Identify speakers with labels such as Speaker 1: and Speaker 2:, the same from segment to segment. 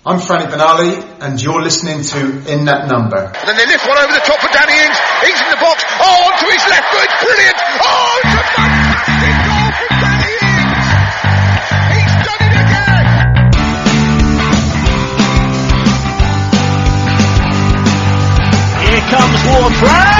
Speaker 1: I'm Franny Benali, and you're listening to In That Number.
Speaker 2: And then they lift one over the top for Danny Ings. Ings in the box. Oh, onto his left foot. Brilliant. Oh, it's a fantastic goal from Danny Ings. He's done it again.
Speaker 3: Here comes Ward-Prowse.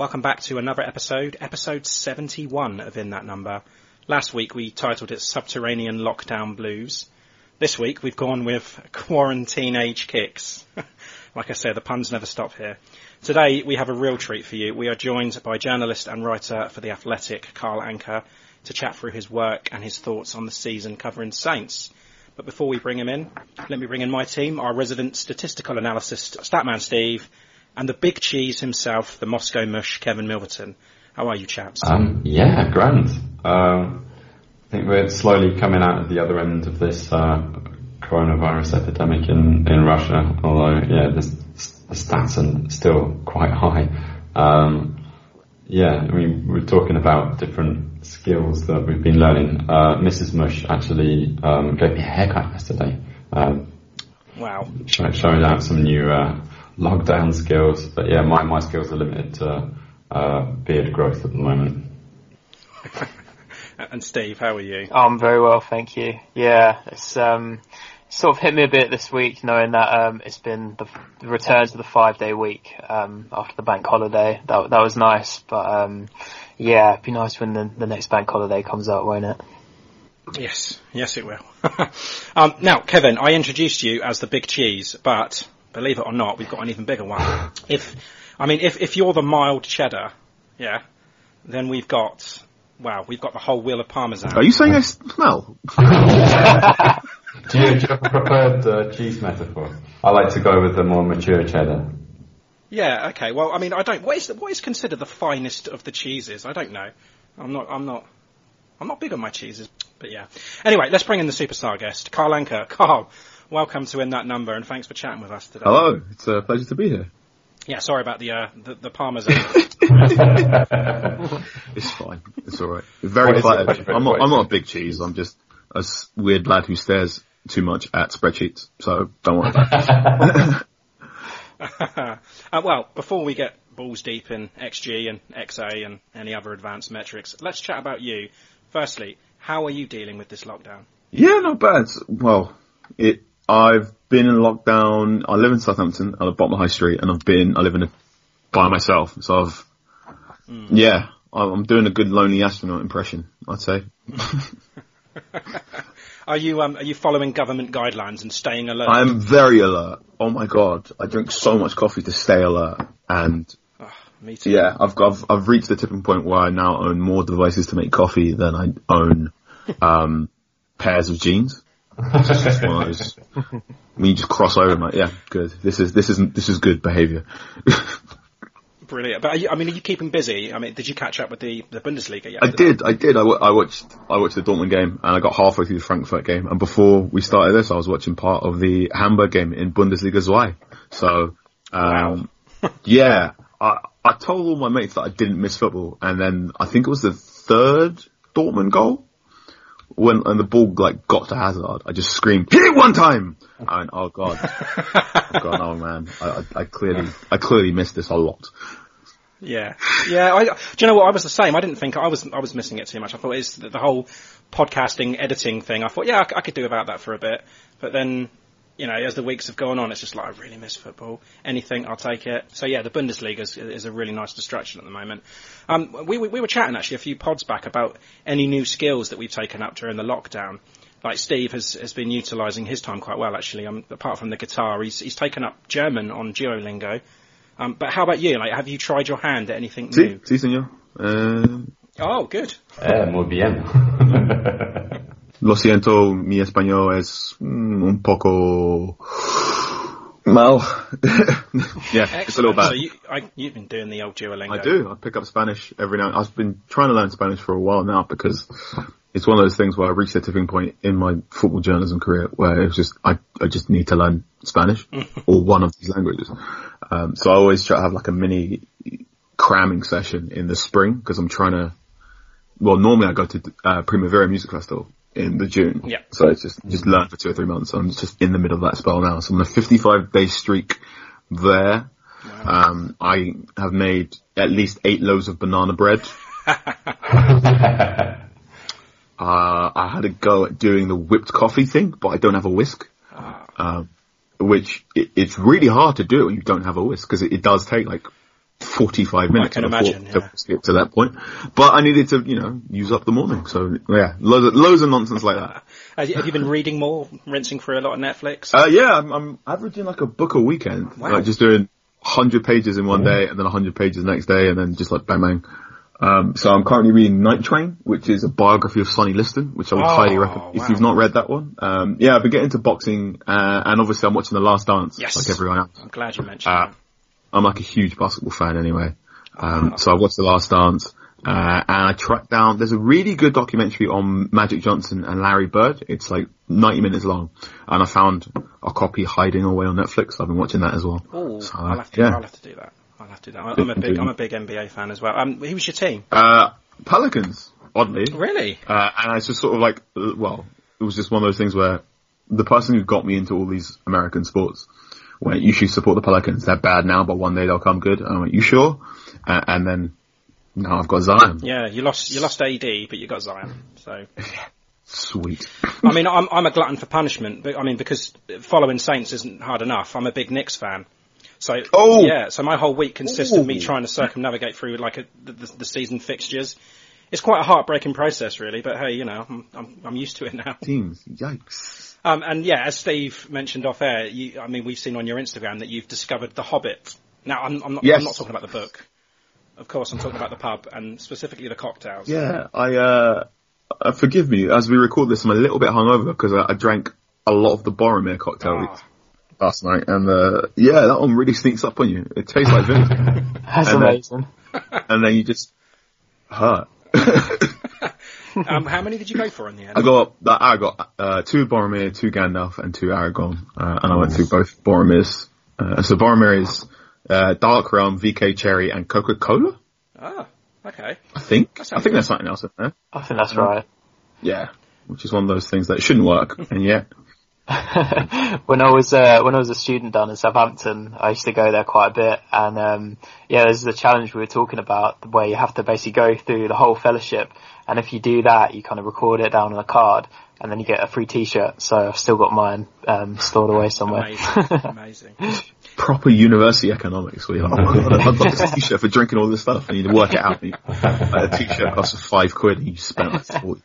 Speaker 4: Welcome back to another episode, episode 71 of In That Number. Last week we titled it Subterranean Lockdown Blues. This week we've gone with Quarantine Age Kicks. like I said, the puns never stop here. Today we have a real treat for you. We are joined by journalist and writer for The Athletic, Carl Anka, to chat through his work and his thoughts on the season covering Saints. But before we bring him in, let me bring in my team, our resident statistical analyst, Statman Steve, and the big cheese himself, the Moscow mush, Kevin Milverton. How are you, chaps?
Speaker 5: Um, yeah, grand. Um, I think we're slowly coming out of the other end of this uh, coronavirus epidemic in, in Russia, although, yeah, the, the stats are still quite high. Um, yeah, I mean, we're talking about different skills that we've been learning. Uh, Mrs. Mush actually um, gave me a haircut yesterday. Um,
Speaker 4: wow.
Speaker 5: Showing out some new uh, lockdown skills, but yeah, my, my skills are limited to uh, beard growth at the moment.
Speaker 4: and Steve, how are you?
Speaker 6: I'm very well, thank you. Yeah, it's um, sort of hit me a bit this week, knowing that um, it's been the, the return to the five day week um, after the bank holiday. That that was nice, but um, yeah, it'd be nice when the, the next bank holiday comes out, won't it?
Speaker 4: Yes, yes, it will. um, now, Kevin, I introduced you as the big cheese, but believe it or not, we've got an even bigger one. If, I mean, if if you're the mild cheddar, yeah, then we've got, wow, we've got the whole wheel of parmesan.
Speaker 7: Are you saying I smell?
Speaker 5: do, you, do you have a preferred uh, cheese metaphor? I like to go with the more mature cheddar.
Speaker 4: Yeah, okay. Well, I mean, I don't. What is what is considered the finest of the cheeses? I don't know. I'm not. I'm not. I'm not big on my cheeses, but yeah. Anyway, let's bring in the superstar guest, Carl Anka. Carl, welcome to In That Number, and thanks for chatting with us today.
Speaker 7: Hello, it's a pleasure to be here.
Speaker 4: Yeah, sorry about the uh, the, the parmesan.
Speaker 7: it's fine. It's all right. Very flattered. I'm not. I'm not a big cheese. I'm just a weird lad who stares too much at spreadsheets. So don't worry about
Speaker 4: it. uh, well, before we get balls deep in XG and XA and any other advanced metrics, let's chat about you. Firstly, how are you dealing with this lockdown?
Speaker 7: Yeah, not bad. Well, it. I've been in lockdown. I live in Southampton, at the bottom of High Street, and I've been. I live in a, by myself, so I've. Mm. Yeah, I'm doing a good lonely astronaut impression. I'd say.
Speaker 4: are you um, are you following government guidelines and staying alert?
Speaker 7: I'm very alert. Oh my god, I drink so much coffee to stay alert, and
Speaker 4: oh, me too.
Speaker 7: Yeah, I've, I've I've reached the tipping point where I now own more devices to make coffee than I own um, pairs of jeans. Those, when you just cross over, like, yeah, good. This is this isn't this is good behaviour.
Speaker 4: Brilliant. But you, I mean, are you keeping busy? I mean, did you catch up with the, the Bundesliga yet?
Speaker 7: I did, I did. I, w- I watched, I watched the Dortmund game, and I got halfway through the Frankfurt game, and before we started this, I was watching part of the Hamburg game in Bundesliga 2. So, um, yeah, I, I told all my mates that I didn't miss football, and then I think it was the third Dortmund goal when and the ball like got to Hazard. I just screamed, "Hit it one time!" I went, "Oh god, oh god, oh man, I, I, I clearly, I clearly missed this a lot."
Speaker 4: Yeah, yeah. I, do you know what? I was the same. I didn't think I was. I was missing it too much. I thought it's the, the whole podcasting editing thing. I thought, yeah, I could do about that for a bit. But then, you know, as the weeks have gone on, it's just like I really miss football. Anything, I'll take it. So yeah, the Bundesliga is, is a really nice distraction at the moment. Um, we, we we were chatting actually a few pods back about any new skills that we've taken up during the lockdown. Like Steve has has been utilising his time quite well actually. Um, apart from the guitar, he's he's taken up German on Duolingo. Um, but how about you? Like, have you tried your hand at anything
Speaker 7: Sí,
Speaker 4: new?
Speaker 7: sí, señor. Eh,
Speaker 4: Oh, good.
Speaker 5: Eh, muy bien.
Speaker 7: Lo siento, mi español es mm, un poco mal. yeah, it's a little bad.
Speaker 4: So you, I, you've been doing the old Duolingo.
Speaker 7: I do. I pick up Spanish every now. I've been trying to learn Spanish for a while now because it's one of those things where I reached a tipping point in my football journalism career where it was just I I just need to learn Spanish or one of these languages. Um, so I always try to have like a mini cramming session in the spring because I'm trying to. Well, normally I go to uh, Primavera Music Festival in the June.
Speaker 4: Yeah.
Speaker 7: So it's just just learn for two or three months. I'm just in the middle of that spell now. So I'm on a 55 day streak there. Um, I have made at least eight loaves of banana bread. uh, I had a go at doing the whipped coffee thing, but I don't have a whisk. Um, which it, it's really hard to do when you don't have a whisk because it, it does take like 45 minutes
Speaker 4: can
Speaker 7: before
Speaker 4: imagine,
Speaker 7: to
Speaker 4: yeah.
Speaker 7: get to that point. But I needed to, you know, use up the morning. So yeah, loads of, loads of nonsense like that.
Speaker 4: Have you, been reading more, rinsing through a lot of Netflix?
Speaker 7: Uh, yeah, I'm, I'm averaging like a book a weekend.
Speaker 4: Wow.
Speaker 7: Like just doing 100 pages in one day and then 100 pages the next day and then just like bang bang. Um, so I'm currently reading Night Train, which is a biography of Sonny Liston, which I would
Speaker 4: Oh,
Speaker 7: highly recommend if you've not read that one. Um, yeah, I've been getting into boxing, uh, and obviously I'm watching The Last Dance,
Speaker 4: Yes.
Speaker 7: like everyone else.
Speaker 4: I'm glad you mentioned
Speaker 7: Uh,
Speaker 4: that.
Speaker 7: I'm like a huge basketball fan anyway. Um, so I watched The Last Dance, uh, and I tracked down, there's a really good documentary on Magic Johnson and Larry Bird. It's like 90 minutes long. And I found a copy hiding away on Netflix. I've been watching that as well.
Speaker 4: Oh,
Speaker 7: So,
Speaker 4: I'll have to.
Speaker 7: yeah.
Speaker 4: I'll have to do that. I'll have to do that. I'm a big. I'm a big NBA fan as well. Um, who was your team?
Speaker 7: Uh, Pelicans, oddly.
Speaker 4: Really?
Speaker 7: Uh, and it's just sort of like, uh, well, it was just one of those things where the person who got me into all these American sports went, you should support the Pelicans. They're bad now, but one day they'll come good. And I went, you sure? Uh, and then now I've got Zion.
Speaker 4: Yeah, you lost. You lost AD, but you got Zion. So,
Speaker 7: Sweet.
Speaker 4: I mean, I'm I'm a glutton for punishment. But I mean, because following Saints isn't hard enough. I'm a big Knicks fan. So
Speaker 7: Oh!
Speaker 4: yeah, so my whole week consists of me trying to circumnavigate through like a, the, the, the season fixtures. It's quite a heartbreaking process, really. But hey, you know, I'm I'm, I'm used to it now.
Speaker 7: Teams. Yikes.
Speaker 4: Um, and yeah, as Steve mentioned off air, you, I mean, we've seen on your Instagram that you've discovered The Hobbit. Now, I'm, I'm, not,
Speaker 7: Yes.
Speaker 4: I'm not talking about the book. Of course, I'm talking about the pub and specifically the cocktails.
Speaker 7: Yeah, I, uh, uh, forgive me, as we record this, I'm a little bit hungover because I, I drank a lot of the Boromir cocktail
Speaker 4: Ah.
Speaker 7: last night, and, uh, yeah, that one really sneaks up on you. It tastes like vinegar.
Speaker 6: That's
Speaker 7: And then-
Speaker 6: amazing.
Speaker 7: and then you just hurt.
Speaker 4: Um, how many did you go for in the end?
Speaker 7: I got, I got, uh, two Boromir, two Gandalf, and two Aragorn, uh, and I went through both Boromirs. Uh, so Boromir is, uh, Dark Realm, VK Cherry, and Coca-Cola?
Speaker 4: Ah, okay.
Speaker 7: I think.
Speaker 4: That
Speaker 7: I think
Speaker 4: good.
Speaker 7: there's something else in there.
Speaker 6: I think that's right.
Speaker 7: Yeah. Which is one of those things that shouldn't work, and yet,
Speaker 6: when I was uh, when I was a student down in Southampton, I used to go there quite a bit, and um, yeah, there's the challenge we were talking about where you have to basically go through the whole fellowship, and if you do that, you kind of record it down on a card, and then you get a free T-shirt. So I've still got mine um, stored away somewhere.
Speaker 4: Amazing. Amazing.
Speaker 7: proper university economics where you're like, oh god, I've got this t-shirt for drinking all this stuff. And you work it out. And like, a t-shirt costs five quid and you spent like 40.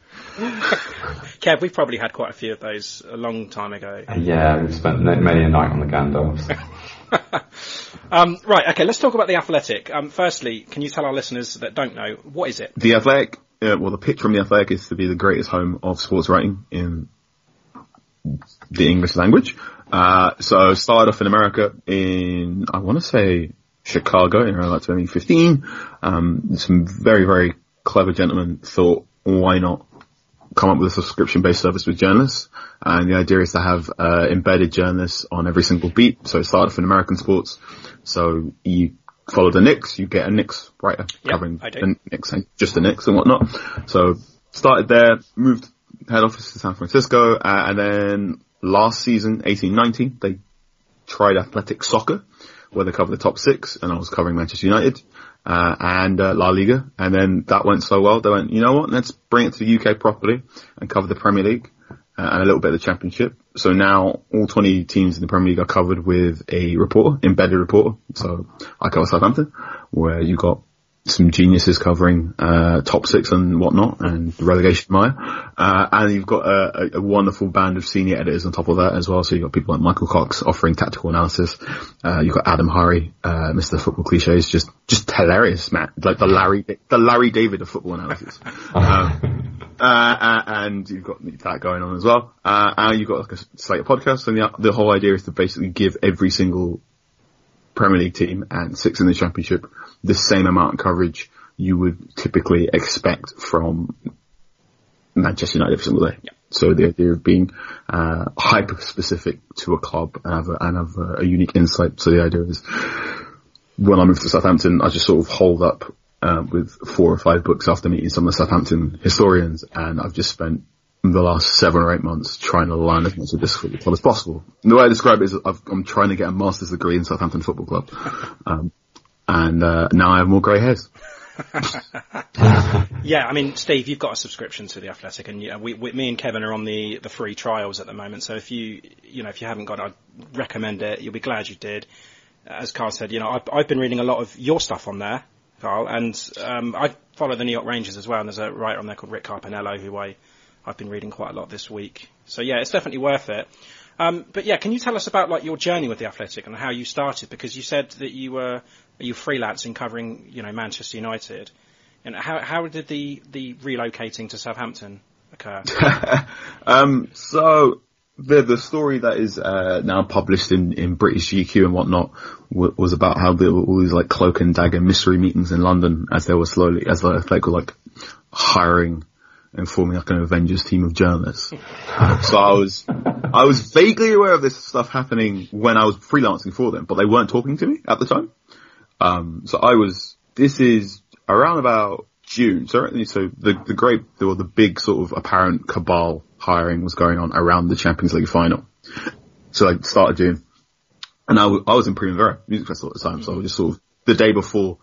Speaker 4: Kev, we've probably had quite a few of those a long time ago.
Speaker 5: Yeah, we've spent many a night on the Gandalfs.
Speaker 4: Um, right, okay, let's talk about the Athletic. Um, firstly, can you tell our listeners that don't know, what is it?
Speaker 7: The Athletic, uh, well, the pitch from the Athletic is to be the greatest home of sports writing in the English language. Uh, so started off in America in, I want to say Chicago in around like 2015. Um, some very, very clever gentlemen thought, why not come up with a subscription based service with journalists? And the idea is to have, uh, embedded journalists on every single beat. So it started off in American sports. So you follow the Knicks, you get a Knicks writer
Speaker 4: Yep,
Speaker 7: covering the Knicks and just the Knicks and whatnot. So started there, moved head office to San Francisco, uh, and then last season, 18-19, they tried athletic soccer, where they covered the top six, and I was covering Manchester United, uh, and uh, La Liga, and then that went so well, they went, you know what, let's bring it to the UK properly, and cover the Premier League, uh, and a little bit of the Championship. So now all 20 teams in the Premier League are covered with a reporter, embedded reporter. So I cover Southampton, where you got some geniuses covering uh, top six and whatnot, and relegation mire. Uh, and you've got a, a, wonderful band of senior editors on top of that as well. So you've got people like Michael Cox offering tactical analysis. Uh, you've got Adam Hurrey, uh, Mr. Football Cliches, just just hilarious, Matt. Like the Larry the Larry David of football analysis. Um, uh, uh, and you've got that going on as well. Uh, and you've got like a slate of podcasts, and the, the whole idea is to basically give every single Premier League team and six in the Championship the same amount of coverage you would typically expect from Manchester United every single day. So the idea of being uh, hyper specific to a club and have, a, and have a, a unique insight. So the idea is when I moved to Southampton, I just sort of hold up uh, with four or five books after meeting some of the Southampton historians, and I've just spent the last seven or eight months trying to learn as much of this football club as possible. The way I describe it is I've, I'm trying to get a master's degree in Southampton Football Club, um, and uh, now I have more grey hairs.
Speaker 4: Yeah, I mean, Steve, you've got a subscription to the Athletic, and we, we, me and Kevin are on the, the free trials at the moment. So if you, you know, if you haven't got, I'd recommend it. You'll be glad you did. As Carl said, you know, I've, I've been reading a lot of your stuff on there, Carl, and um, I follow the New York Rangers as well. And there's a writer on there called Rick Carpiniello who I, I've been reading quite a lot this week. So yeah, it's definitely worth it. Um, but yeah, can you tell us about like your journey with the Athletic and how you started? Because you said that you were you freelancing covering, you know, Manchester United. And how how did the the relocating to Southampton occur?
Speaker 7: um, so the the story that is uh, now published in, in British GQ and whatnot w- was about how there were all these like cloak and dagger mystery meetings in London as they were slowly as like were like hiring and forming like an Avengers team of journalists. so I was I was vaguely aware of this stuff happening when I was freelancing for them, but they weren't talking to me at the time. Um, so I was this is around about June. So, so the, the great, or the big sort of apparent cabal hiring was going on around the Champions League final. So I started June. And I, w- I was in Primavera Music Festival at the time. So I was just sort of the day before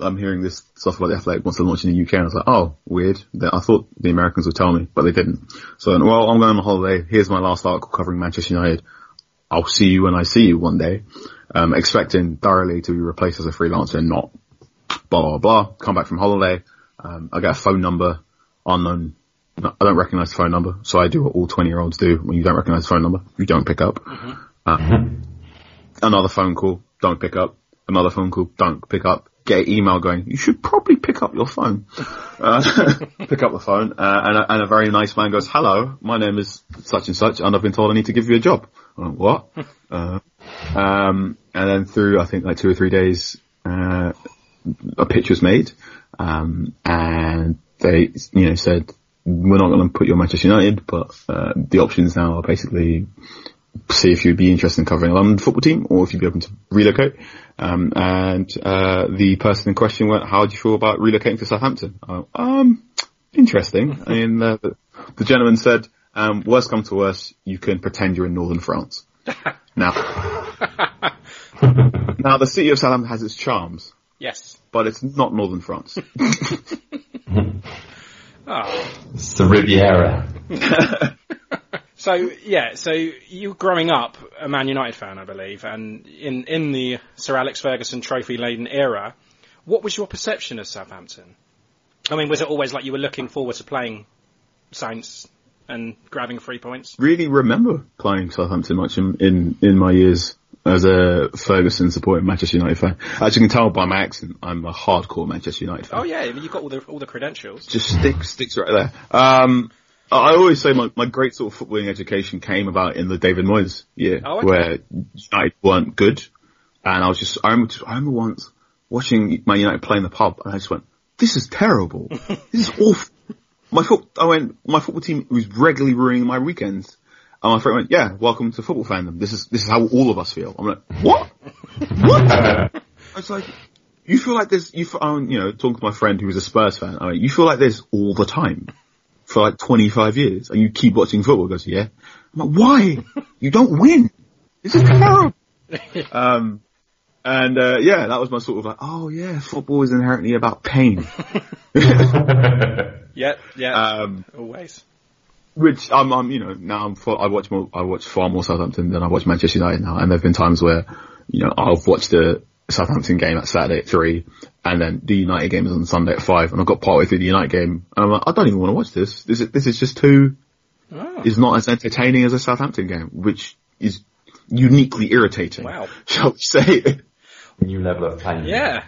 Speaker 7: I'm hearing this stuff about the Athletic wants to launch in the UK. And I was like, oh, weird. I thought the Americans would tell me, but they didn't. So, well, I'm going on holiday. Here's my last article covering Manchester United. I'll see you when I see you one day. Um, expecting thoroughly to be replaced as a freelancer not blah, blah, blah. Come back from holiday. Um, I get a phone number, unknown. No, I don't recognize the phone number. So I do what all 20 year olds do when you don't recognize the phone number. You don't pick up. Um, another phone call, don't pick up. Another phone call, don't pick up. Get an email going, you should probably pick up your phone. Uh, pick up the phone, uh, and, a, and a very nice man goes, hello, my name is such and such, and I've been told I need to give you a job. Went, what? uh, um, and then through, I think like two or three days, uh, a pitch was made, um, and they, you know, said, we're not going to put you on Manchester United, but, uh, the options now are basically see if you'd be interested in covering a London football team or if you'd be open to relocate. Um, and, uh, the person in question went, how do you feel about relocating to Southampton? I went, um, interesting. I mean, uh, the, the gentleman said, um, worst come to worst, you can pretend you're in northern France. now, now the city of Southampton has its charms,
Speaker 4: yes.
Speaker 7: but it's not northern France.
Speaker 4: Oh.
Speaker 5: It's the Riviera.
Speaker 4: So yeah, so you growing up a Man United fan, I believe, and in in the Sir Alex Ferguson trophy laden era, what was your perception of Southampton? I mean, was it always like you were looking forward to playing Saints and grabbing three points?
Speaker 7: really remember playing Southampton much in, in, in my years as a Ferguson supporting Manchester United fan. As you can tell by my accent, I'm a hardcore Manchester United fan.
Speaker 4: Oh yeah, I mean, you've got all the all the credentials.
Speaker 7: Just sticks, sticks right there. Um, I always say my, my great sort of footballing education came about in the David Moyes year,
Speaker 4: Oh, okay.
Speaker 7: where United weren't good, and I was just, I remember, I remember once watching Man United play in the pub, and I just went, "This is terrible. this is awful." My foot, I went, my football team was regularly ruining my weekends. And my friend went, "Yeah, welcome to football fandom. This is this is how all of us feel." I'm like, "What? what?" I was like, "You feel like this? You, feel, um, you know, talking to my friend who was a Spurs fan. I mean, you feel like this all the time for like 25 years, and you keep watching football." He goes, "Yeah." I'm like, "Why? You don't win. This is terrible." um, and uh, yeah, that was my sort of like, "Oh yeah, football is inherently about pain."
Speaker 4: Yeah, yeah,
Speaker 7: um,
Speaker 4: always.
Speaker 7: Which I'm, I'm, you know, now I'm, I watch more, I watch far more Southampton than I watch Manchester United now, and there've been times where, you know, I've watched the Southampton game at Saturday at three, and then the United game is on Sunday at five, and I've got partway through the United game, and I'm like, I don't even want to watch this. This is, this is just too,
Speaker 4: Oh.
Speaker 7: is not as entertaining as a Southampton game, which is uniquely irritating.
Speaker 4: Wow.
Speaker 7: Shall we say?
Speaker 5: New level of pain.
Speaker 4: Yeah.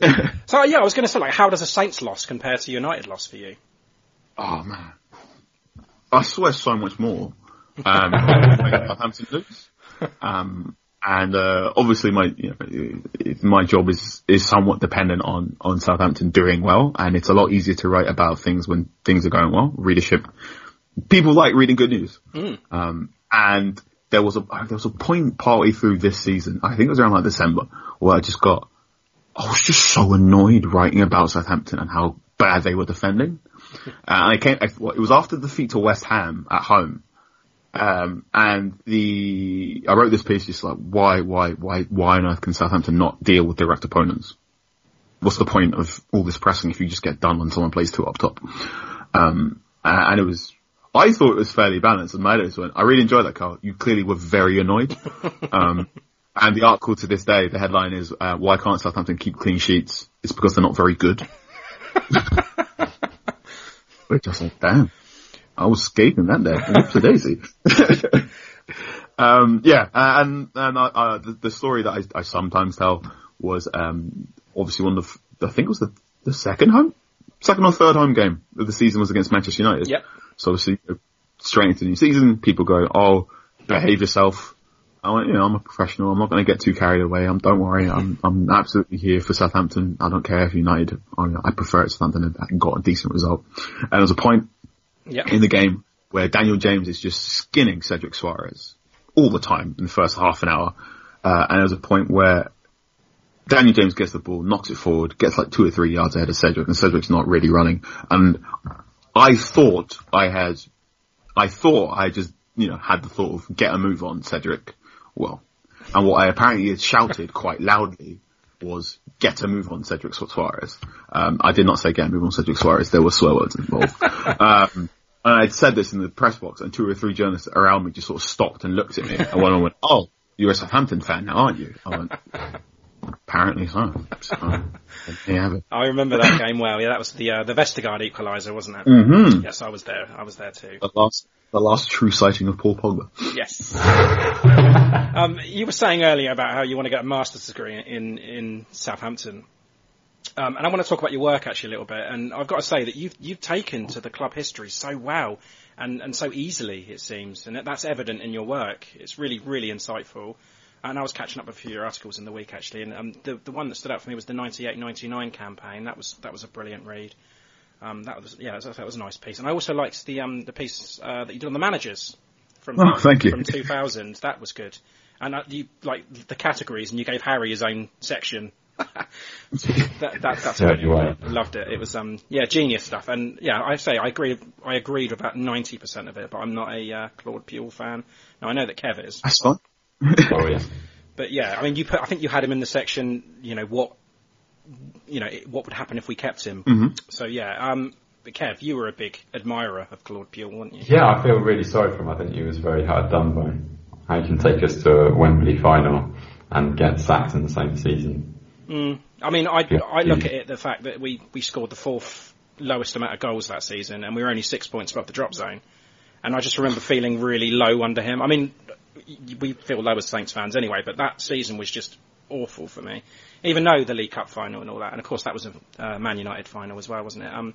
Speaker 4: So yeah, I was going to say like, how does a Saints loss compare to United loss for you?
Speaker 7: Oh man, I swear so much more. Um, Southampton lose. Um, and uh, obviously my you know, my job is is somewhat dependent on on Southampton doing well, and it's a lot easier to write about things when things are going well. Readership, people like reading good news. Um, and there was a there was a point partway through this season, I think it was around like December, where I just got I was just so annoyed writing about Southampton and how bad they were defending. Uh, and I came, I, well, it was after the defeat to West Ham at home. Um, and the, I wrote this piece just like, why, why, why, why on earth can Southampton not deal with direct opponents? What's the point of all this pressing if you just get done when someone plays two up top? Um, and it was, I thought it was fairly balanced and my editors went, I really enjoyed that, Carl. You clearly were very annoyed. Um, and the article to this day, the headline is, uh, why can't Southampton keep clean sheets? It's because they're not very good. Which I was like, damn. I was skating that day. Whoops a daisy. um, yeah, uh, and, and I, uh, the, the story that I, I sometimes tell was, um, obviously one of the, I think it was the, the second home, second or third home game of the season was against Manchester United.
Speaker 4: Yep.
Speaker 7: So obviously, straight into the new season, people go, oh, behave yourself. I you know, I'm a professional. I'm not going to get too carried away. I'm, don't worry. I'm, I'm absolutely here for Southampton. I don't care if United, I, I prefer it Southampton had got a decent result. And there was a point
Speaker 4: Yeah.
Speaker 7: in the game where Daniel James is just skinning Cedric Soares all the time in the first half an hour. Uh, and there's a point where Daniel James gets the ball, knocks it forward, gets like two or three yards ahead of Cedric, and Cedric's not really running. And I thought I had, I thought I just, you know, had the thought of get a move on Cedric. Well, and what I apparently had shouted quite loudly was get a move on Cedric Soares. Um, I did not say get a move on Cedric Soares. There were swear words involved. um, and I'd said this in the press box, and two or three journalists around me just sort of stopped and looked at me. And one of them went, "Oh, you're a Southampton fan now, aren't you?" I went, "Apparently so." so there you have it.
Speaker 4: I remember that game well. Yeah, that was the uh, the Vestergaard equaliser, wasn't it?
Speaker 7: Mm-hmm.
Speaker 4: Yes, I was there. I was there too.
Speaker 7: The last, the last true sighting of Paul Pogba.
Speaker 4: Yes. um, you were saying earlier about how you want to get a master's degree in in Southampton, um, and I want to talk about your work actually a little bit. And I've got to say that you've you've taken to the club history so well and and so easily it seems, and that- that's evident in your work. It's really really insightful. And I was catching up with a few articles in the week actually, and um, the the one that stood out for me was the 98-99 campaign. That was that was a brilliant read. Um, that was yeah, that was a nice piece. And I also liked the um the piece uh, that you did on the managers from
Speaker 7: Oh, thank you.
Speaker 4: from 2000. That was good. And uh, you like the categories, and you gave Harry his own section. that, that, that's
Speaker 5: Yeah,
Speaker 4: brilliant.
Speaker 5: right.
Speaker 4: I loved it. It was um yeah genius stuff. And yeah, I say I agree. I agreed with about 90 percent of it, but I'm not a uh, Claude Puel fan. Now I know that Kev is,
Speaker 7: That's fine.
Speaker 5: Oh yeah.
Speaker 4: but yeah, I mean you put. I think you had him in the section. You know what. You know what would happen if we kept him.
Speaker 7: Mm-hmm.
Speaker 4: So yeah. Um. But Kev, you were a big admirer of Claude Puel, weren't you?
Speaker 5: Yeah, I feel really sorry for him. I think he was very hard done by. How he can take us to a Wembley final and get sacked in the same season.
Speaker 4: Mm. I mean, I
Speaker 5: Yeah.
Speaker 4: I look at it the fact that we we scored the fourth lowest amount of goals that season, and we were only six points above the drop zone. And I just remember feeling really low under him. I mean, we feel low as Saints fans anyway, but that season was just awful for me. Even though the League Cup final and all that, and of course that was a uh, Man United final as well, wasn't it? Um,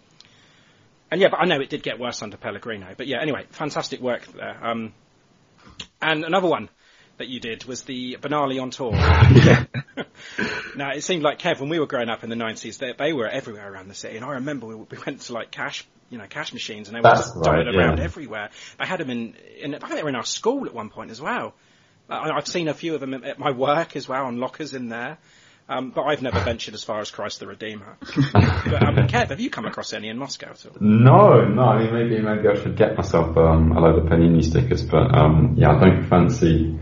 Speaker 4: and yeah, but I know it did get worse under Pellegrino. But yeah, anyway, fantastic work there. Um, and another one that you did was the Benali on tour. now it seemed like Kev when we were growing up in the nineties, they, they were everywhere around the city, and I remember we, we went to like cash, you know, cash machines, and they were
Speaker 5: That's
Speaker 4: just
Speaker 5: right,
Speaker 4: dotted around everywhere. They had them in, in, I think they were in our school at one point as well. I, I've seen a few of them at my work as well, on lockers in there. Um, but I've never ventured as far as Christ the Redeemer. but um, Kev, have you come across any in Moscow at all?
Speaker 5: No, no. I mean, maybe maybe I should get myself um, a load of Panini stickers, but um, yeah, I don't fancy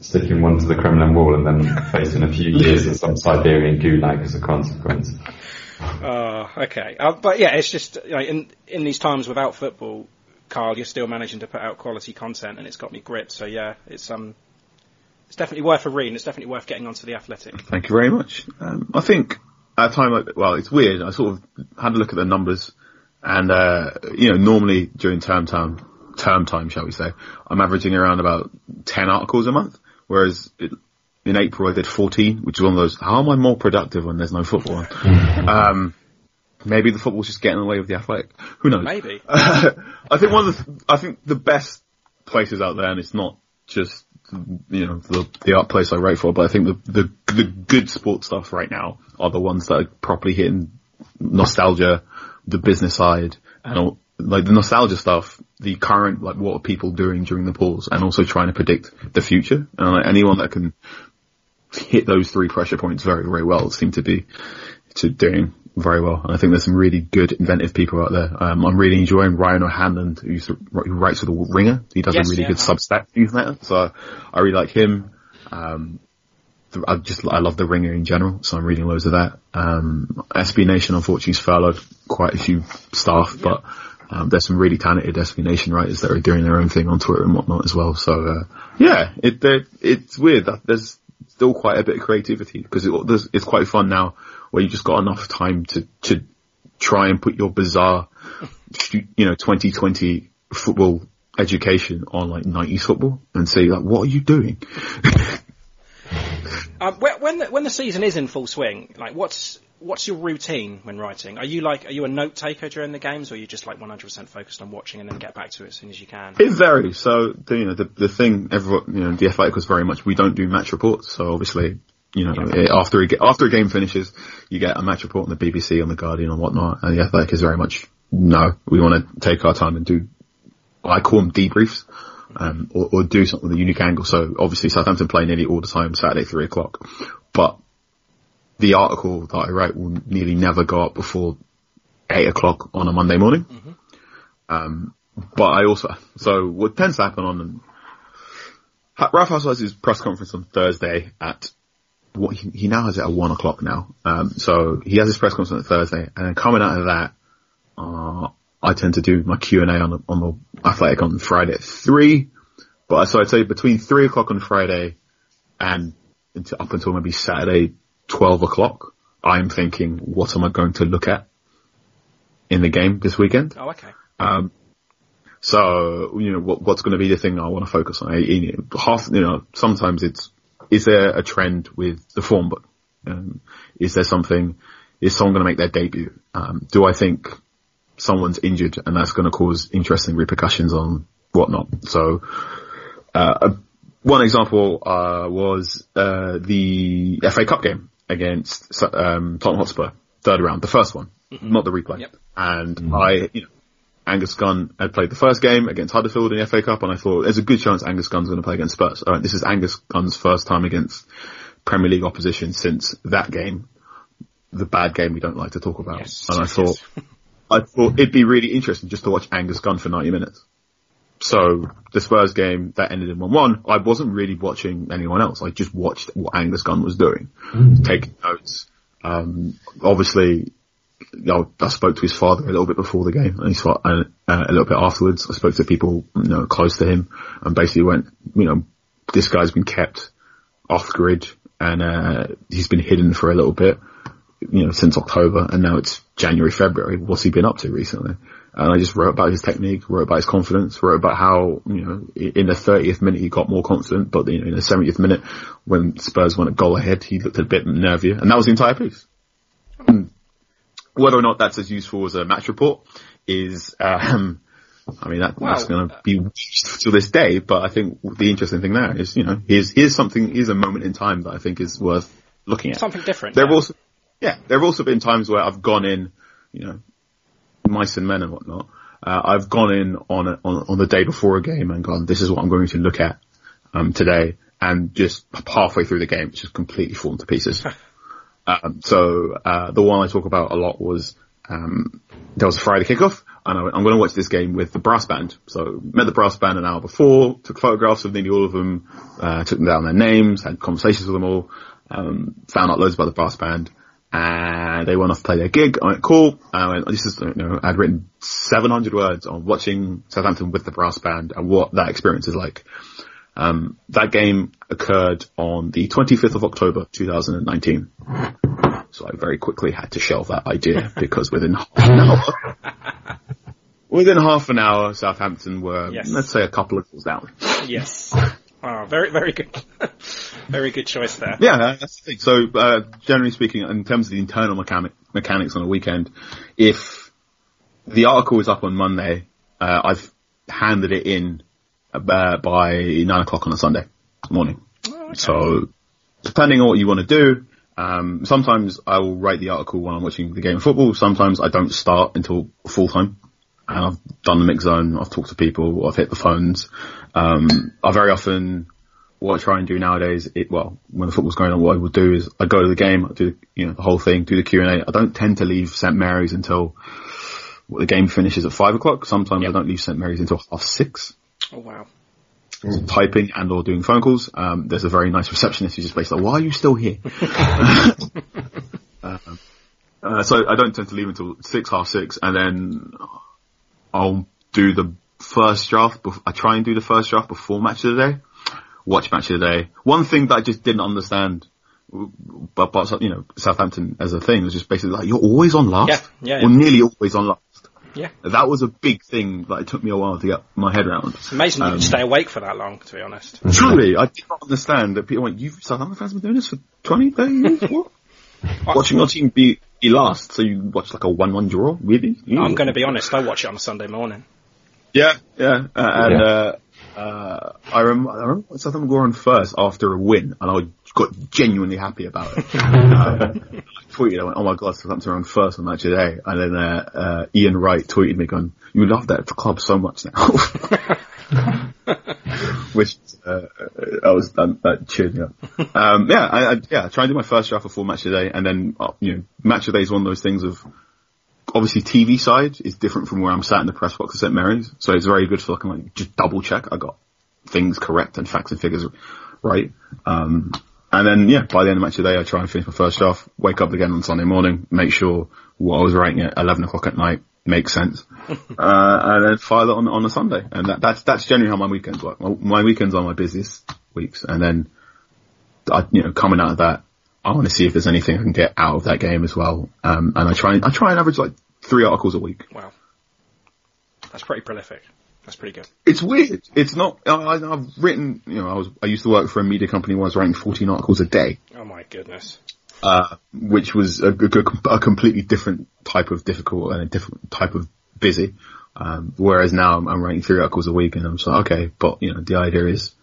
Speaker 5: sticking one to the Kremlin wall and then facing a few years in some Siberian gulag as a consequence.
Speaker 4: Uh, okay. Uh, but yeah, it's just you know, in in these times without football, Carl, you're still managing to put out quality content, and it's got me gripped. So yeah, it's um, it's definitely worth a read. and It's definitely worth getting onto the Athletic.
Speaker 7: Thank you very much. Um, I think at a time like, well, it's weird. I sort of had a look at the numbers and, uh, you know, normally during term time, term time, shall we say, I'm averaging around about 10 articles a month. Whereas it, in April I did 14, which is one of those, how am I more productive when there's no football um, maybe the football's just getting in the way of the athletic. Who knows?
Speaker 4: Maybe.
Speaker 7: I think one of the, I think the best places out there, and it's not just you know the the art place I write for, but I think the the the good sports stuff right now are the ones that are properly hitting nostalgia, the business side, and uh-huh. all, like the nostalgia stuff, the current like what are people doing during the pause, and also trying to predict the future. And like, anyone that can hit those three pressure points very very well seem to be to doing very well. And I think there's some really good inventive people out there. Um, I'm really enjoying Ryan O'Hanlon, who writes for the Ringer. He does
Speaker 4: Yes,
Speaker 7: a really
Speaker 4: yeah.
Speaker 7: good Substack newsletter. So I really like him. Um, I just, I love the Ringer in general. So I'm reading loads of that. Um, SB Nation unfortunately has furloughed quite a few staff, but um, there's some really talented SB Nation writers that are doing their own thing on Twitter and whatnot as well. So, uh, yeah, it, it's weird that there's still quite a bit of creativity because it, it's quite fun now where you just got enough time to, to try and put your bizarre, you know, 2020 football education on like 90s football and say like, what are you doing?
Speaker 4: Um, when the, when the season is in full swing, like what's what's your routine when writing? Are you like are you a note taker during the games, or are you just like 100% focused on watching and then get back to it as soon as you can?
Speaker 7: It varies. So, the, you know, the, the thing, everyone, you know, the athletic was very much, we don't do match reports. So obviously, you know,
Speaker 4: Yeah.
Speaker 7: after a, after a game finishes, you get a match report on the BBC, on the Guardian and whatnot. And the athletic is very much, no, we want to take our time and do, I call them debriefs. Um, or, or do something with a unique angle. So obviously Southampton play nearly all the time Saturday, three o'clock. But the article that I write will nearly never go up before eight o'clock on a Monday morning. Um, but I also, so what tends to happen on, Ralph press conference on Thursday at, he, he now has it at one o'clock now. Um, so he has his press conference on Thursday and then coming out of that, uh, I tend to do my Q and A on the, on the athletic on Friday at three. But so I'd say between three o'clock on Friday and into, up until maybe Saturday, 12 o'clock, I'm thinking, what am I going to look at in the game this weekend?
Speaker 4: Oh, okay.
Speaker 7: Um, so, you know, what, what's going to be the thing I want to focus on? I- half, you know, sometimes it's, is there a trend with the form book? Um, is there something, is someone going to make their debut? Um, do I think someone's injured and that's going to cause interesting repercussions on whatnot? So, uh, one example, uh, was, uh, the FA Cup game against, um, Tottenham Hotspur, third round, the first one, not the replay.
Speaker 4: Yep.
Speaker 7: And I, you know, Angus Gunn had played the first game against Huddersfield in the FA Cup, and I thought there's a good chance Angus Gunn's going to play against Spurs. All right, this is Angus Gunn's first time against Premier League opposition since that game, the bad game we don't like to talk about.
Speaker 4: Yes.
Speaker 7: and I
Speaker 4: yes,
Speaker 7: thought,
Speaker 4: yes.
Speaker 7: I thought it'd be really interesting just to watch Angus Gunn for 90 minutes. So the Spurs game that ended in 1-1, I wasn't really watching anyone else. I just watched what Angus Gunn was doing, taking notes. Um, obviously, you know, I spoke to his father a little bit before the game and, his uh, a little bit afterwards. I spoke to people, you know, close to him and basically went, you know, this guy's been kept off grid and, uh, he's been hidden for a little bit, you know, since October and now it's January, February. What's he been up to recently? And I just wrote about his technique, wrote about his confidence, wrote about how, you know, in the 30th minute he got more confident, but in the 70th minute when Spurs went a goal ahead, he looked a bit nervier and that was the entire piece. And whether or not that's as useful as a match report is, um, I mean, that,
Speaker 4: Well,
Speaker 7: that's going to be to this day. But I think the interesting thing there is, you know, here's here's something, here's a moment in time that I think is worth looking at.
Speaker 4: Something different.
Speaker 7: There have
Speaker 4: yeah.
Speaker 7: also, yeah, there have also been times where I've gone in, you know, mice and men and whatnot. Uh, I've gone in on, a, on on the day before a game and gone, this is what I'm going to look at um, today, and just halfway through the game, it's just completely fallen to pieces. um, so uh, the one I talk about a lot was um, there was a Friday kickoff, and I, I'm going to watch this game with the brass band. So met the brass band an hour before, took photographs of nearly all of them, uh, took them down their names, had conversations with them all, um, found out loads about the brass band, and they went off to play their gig. I went, cool. I went, this is, you know, I'd written 700 words on watching Southampton with the brass band and what that experience is like. Um, that game occurred on the 25th of October, 2019. So I very quickly had to shelve that idea because within half an hour, within half an hour, Southampton were,
Speaker 4: Yes.
Speaker 7: let's say, a couple of goals down.
Speaker 4: Yes. Oh, very, very good. very good choice there.
Speaker 7: Yeah, that's the thing. So, uh, generally speaking, in terms of the internal mechanic, mechanics on a weekend, if the article is up on Monday, uh, I've handed it in uh, by nine o'clock on a Sunday morning. So, depending on what you want to do, um, sometimes I will write the article when I'm watching the game of football. Sometimes I don't start until full time. And I've done the mix zone. I've talked to people. I've hit the phones. Um, I very often what I try and do nowadays, it, well, when the football's going on, what I would do is I go to the game, I do, you know, the whole thing, do the Q&A. I don't tend to leave St. Mary's until well, the game finishes at five o'clock. Sometimes I don't leave St. Mary's until half six.
Speaker 4: Oh wow.
Speaker 7: Typing and or doing phone calls. Um, there's a very nice receptionist who's just basically like, why are you still here? um, uh, so I don't tend to leave until six, half six, and then I'll do the first draft. bef- I try and do the first draft before match of the day. Watch match of the day. One thing that I just didn't understand, but, but you know, Southampton as a thing was just basically like you're always on last,
Speaker 4: Yeah, yeah, yeah.
Speaker 7: or nearly always on last.
Speaker 4: Yeah.
Speaker 7: That was a big thing that it took me a while to get my head around.
Speaker 4: It's amazing you
Speaker 7: Um,
Speaker 4: can stay awake for that long, to be honest.
Speaker 7: Truly, I did not understand that people went, you've Southampton fans been doing this for 20, 30 years? What? Watching your team be, be last, so you watch like a 1-1 draw? Really?
Speaker 4: I'm going to be honest, I watch it on a Sunday morning.
Speaker 7: Yeah, yeah. Uh, and,
Speaker 5: Yeah.
Speaker 7: uh, uh, I remember, I remember Southampton were first after a win, and I got genuinely happy about it. uh, I tweeted, I went, oh my god, Southampton on first on match of the day. And then, uh, uh, Ian Wright tweeted me going, you love that club so much now. Which, uh, I was, that cheered me up. Um, yeah, I, I, yeah, I try and do my first draft before match of the day, and then, uh, you know, match of the day is one of those things of, obviously TV side is different from where I'm sat in the press box at St Mary's, so it's very good for can like just double check I got things correct and facts and figures right. Um, and then yeah, by the end of the match of the day, I try and finish my first half, wake up again on Sunday morning, make sure what I was writing at 11 o'clock at night makes sense, uh, and then file it on on a Sunday. And that, that's that's generally how my weekends work. My, my weekends are my busiest weeks, and then I, you know, coming out of that, I want to see if there's anything I can get out of that game as well. Um, and I try and I try and average like three articles a week.
Speaker 4: Wow. That's pretty prolific. That's pretty good.
Speaker 7: It's weird. It's not. I, I've written. You know, I was. I used to work for a media company where I was writing 14 articles a day,
Speaker 4: Oh my goodness.
Speaker 7: uh, which was a, a, a completely different type of difficult and a different type of busy. Um, whereas now I'm, I'm writing three articles a week, and I'm just like, okay, but you know, the idea is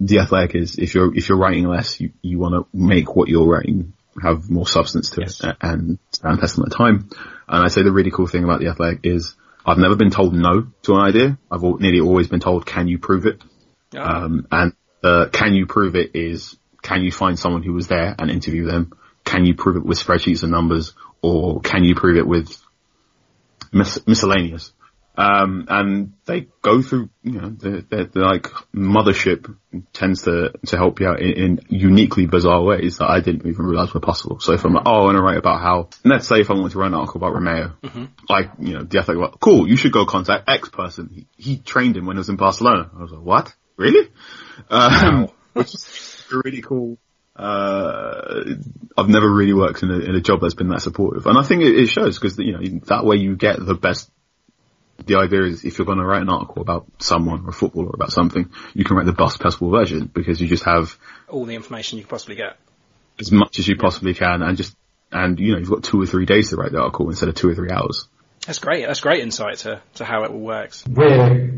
Speaker 7: the athletic is if you're if you're writing less, you you want to make what you're writing have more substance to
Speaker 4: Yes.
Speaker 7: it and stand test the time. And I say the really cool thing about the athletic is I've never been told no to an idea. I've nearly always been told, can you prove it?
Speaker 4: Oh,
Speaker 7: Um, and uh, can you prove it is can you find someone who was there and interview them? Can you prove it with spreadsheets and numbers, or can you prove it with mis- miscellaneous? Um, and they go through, you know, the, the, the like mothership tends to to help you out in, in uniquely bizarre ways that I didn't even realize were possible. So if I'm like, oh, I want to write about how, let's say if I want to write an article about Romeu, like, you know, the athletic, like, cool, you should go contact X person. He, he trained him when he was in Barcelona. I was like, what? Really? Um, which is really cool. Uh, I've never really worked in a, in a job that's been that supportive. And I think it, it shows because, you know, that way you get the best the idea is if you're going to write an article about someone or football or about something, you can write the best possible version because you just have
Speaker 4: all the information you could possibly get.
Speaker 7: as much as you possibly can and just, and you know, you've got two or three days to write the article instead of two or three hours.
Speaker 4: That's great. That's great insight to, to how it all works.
Speaker 5: We're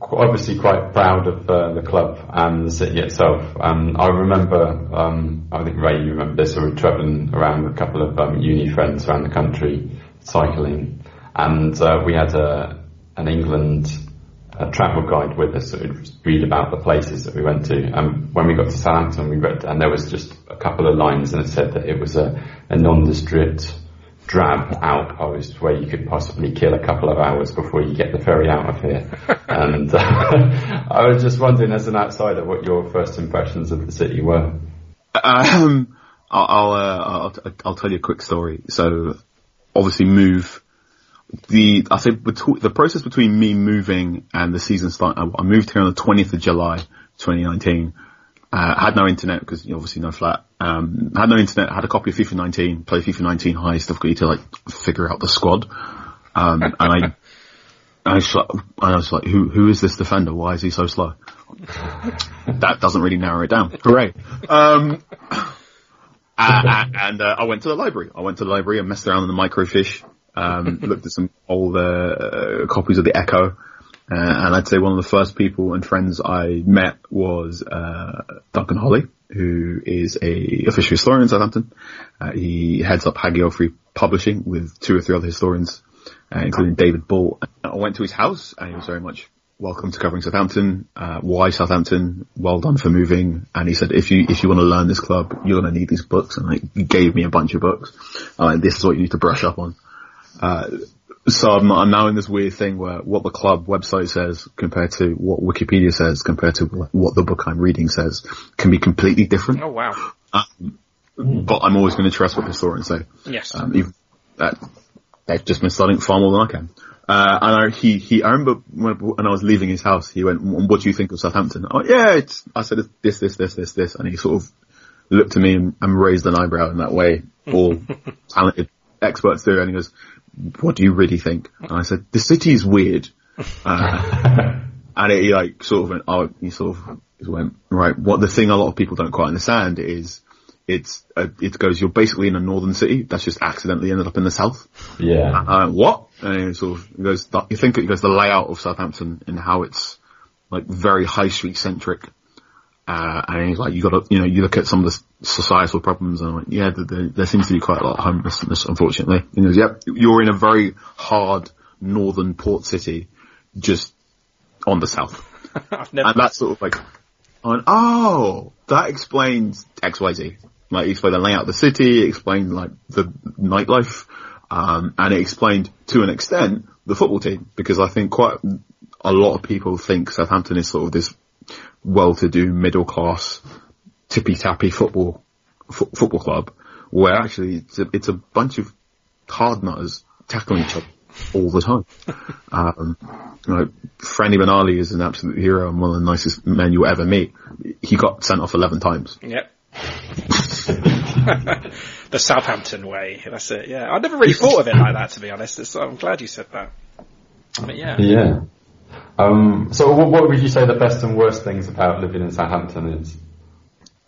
Speaker 5: obviously quite proud of uh, the club and the city itself. Um, I remember, um, I think Ray, you remember this, we were travelling around with a couple of um, uni friends around the country cycling, and uh, we had a, an England uh travel guide with us that would read about the places that we went to. And when we got to Southampton, we read, and there was just a couple of lines, and it said that it was a, a nondescript drab outpost where you could possibly kill a couple of hours before you get the ferry out of here. and uh, I was just wondering, as an outsider, what your first impressions of the city were.
Speaker 7: Um, I'll I'll, uh, I'll I'll tell you a quick story. So, obviously, move the I think between, the process between me moving and the season start. I, I moved here on the twentieth of July, 2019. Uh, had no internet because obviously no flat. Um, had no internet. Had a copy of FIFA 19. Play FIFA 19 highest difficulty to like figure out the squad. Um, and I. I was, like, I was like, who, who is this defender? Why is he so slow? that doesn't really narrow it down. Hooray. Um, uh, and uh, I went to the library. I went to the library and messed around in the microfiche. Um, looked at some older uh, copies of the Echo, uh, and I'd say one of the first people and friends I met was uh, Duncan Holley, who is a official historian in Southampton. Uh, he heads up Hagiology Publishing with two or three other historians, uh, including David Bull. I went to his house, and he was very much welcome to covering Southampton. Uh, why Southampton? Well done for moving. And he said, if you if you want to learn this club, you're going to need these books. And like, he gave me a bunch of books. This is what you need to brush up on. Uh, so I'm, I'm now in this weird thing where what the club website says compared to what Wikipedia says compared to what the book I'm reading says can be completely different.
Speaker 4: Oh wow.
Speaker 7: Um, but I'm always going to trust what the historians say.
Speaker 4: Yes.
Speaker 7: Um, even, that, they've just been studying far more than I can. Uh, and I, he, he, I remember when, when I was leaving his house, he went, what do you think of Southampton? Oh, yeah, it's, I said this, this, this, this, this, and he sort of looked at me and, and raised an eyebrow in that way all talented experts do, and he goes, what do you really think? And I said, the city is weird. Uh, and he like sort of went, oh, he sort of went, right, what the thing a lot of people don't quite understand is it's, uh, it goes, you're basically in a northern city that's just accidentally ended up in the south.
Speaker 5: Yeah.
Speaker 7: Uh, what? And he sort of goes, you think it goes the layout of Southampton and how it's like very high street centric. Uh, and he's like, you gotta, you know, you look at some of the societal problems and I'm like, yeah, there, there, there seems to be quite a lot of homelessness, unfortunately. And he goes, yep, you're in a very hard northern port city, just on the south.
Speaker 4: Never.
Speaker 7: And that's sort of like, I went, oh, that explains X, Y, Z. Like, he explained the layout of the city, it explained like the nightlife, um, and it explained to an extent the football team, because I think quite a lot of people think Southampton is sort of this well-to-do middle class tippy-tappy football, fo- football club, where actually it's a, it's a bunch of hard nutters tackling each other all the time. Um, you know, Franny Benali is an absolute hero and one of the nicest men you'll ever meet. He got sent off 11 times.
Speaker 4: Yep. the Southampton way. That's it. Yeah, I never really thought of it like that, to be honest. It's, I'm glad you said that. But yeah.
Speaker 5: Yeah. Um, so what, what would you say the best and worst things about living in Southampton is?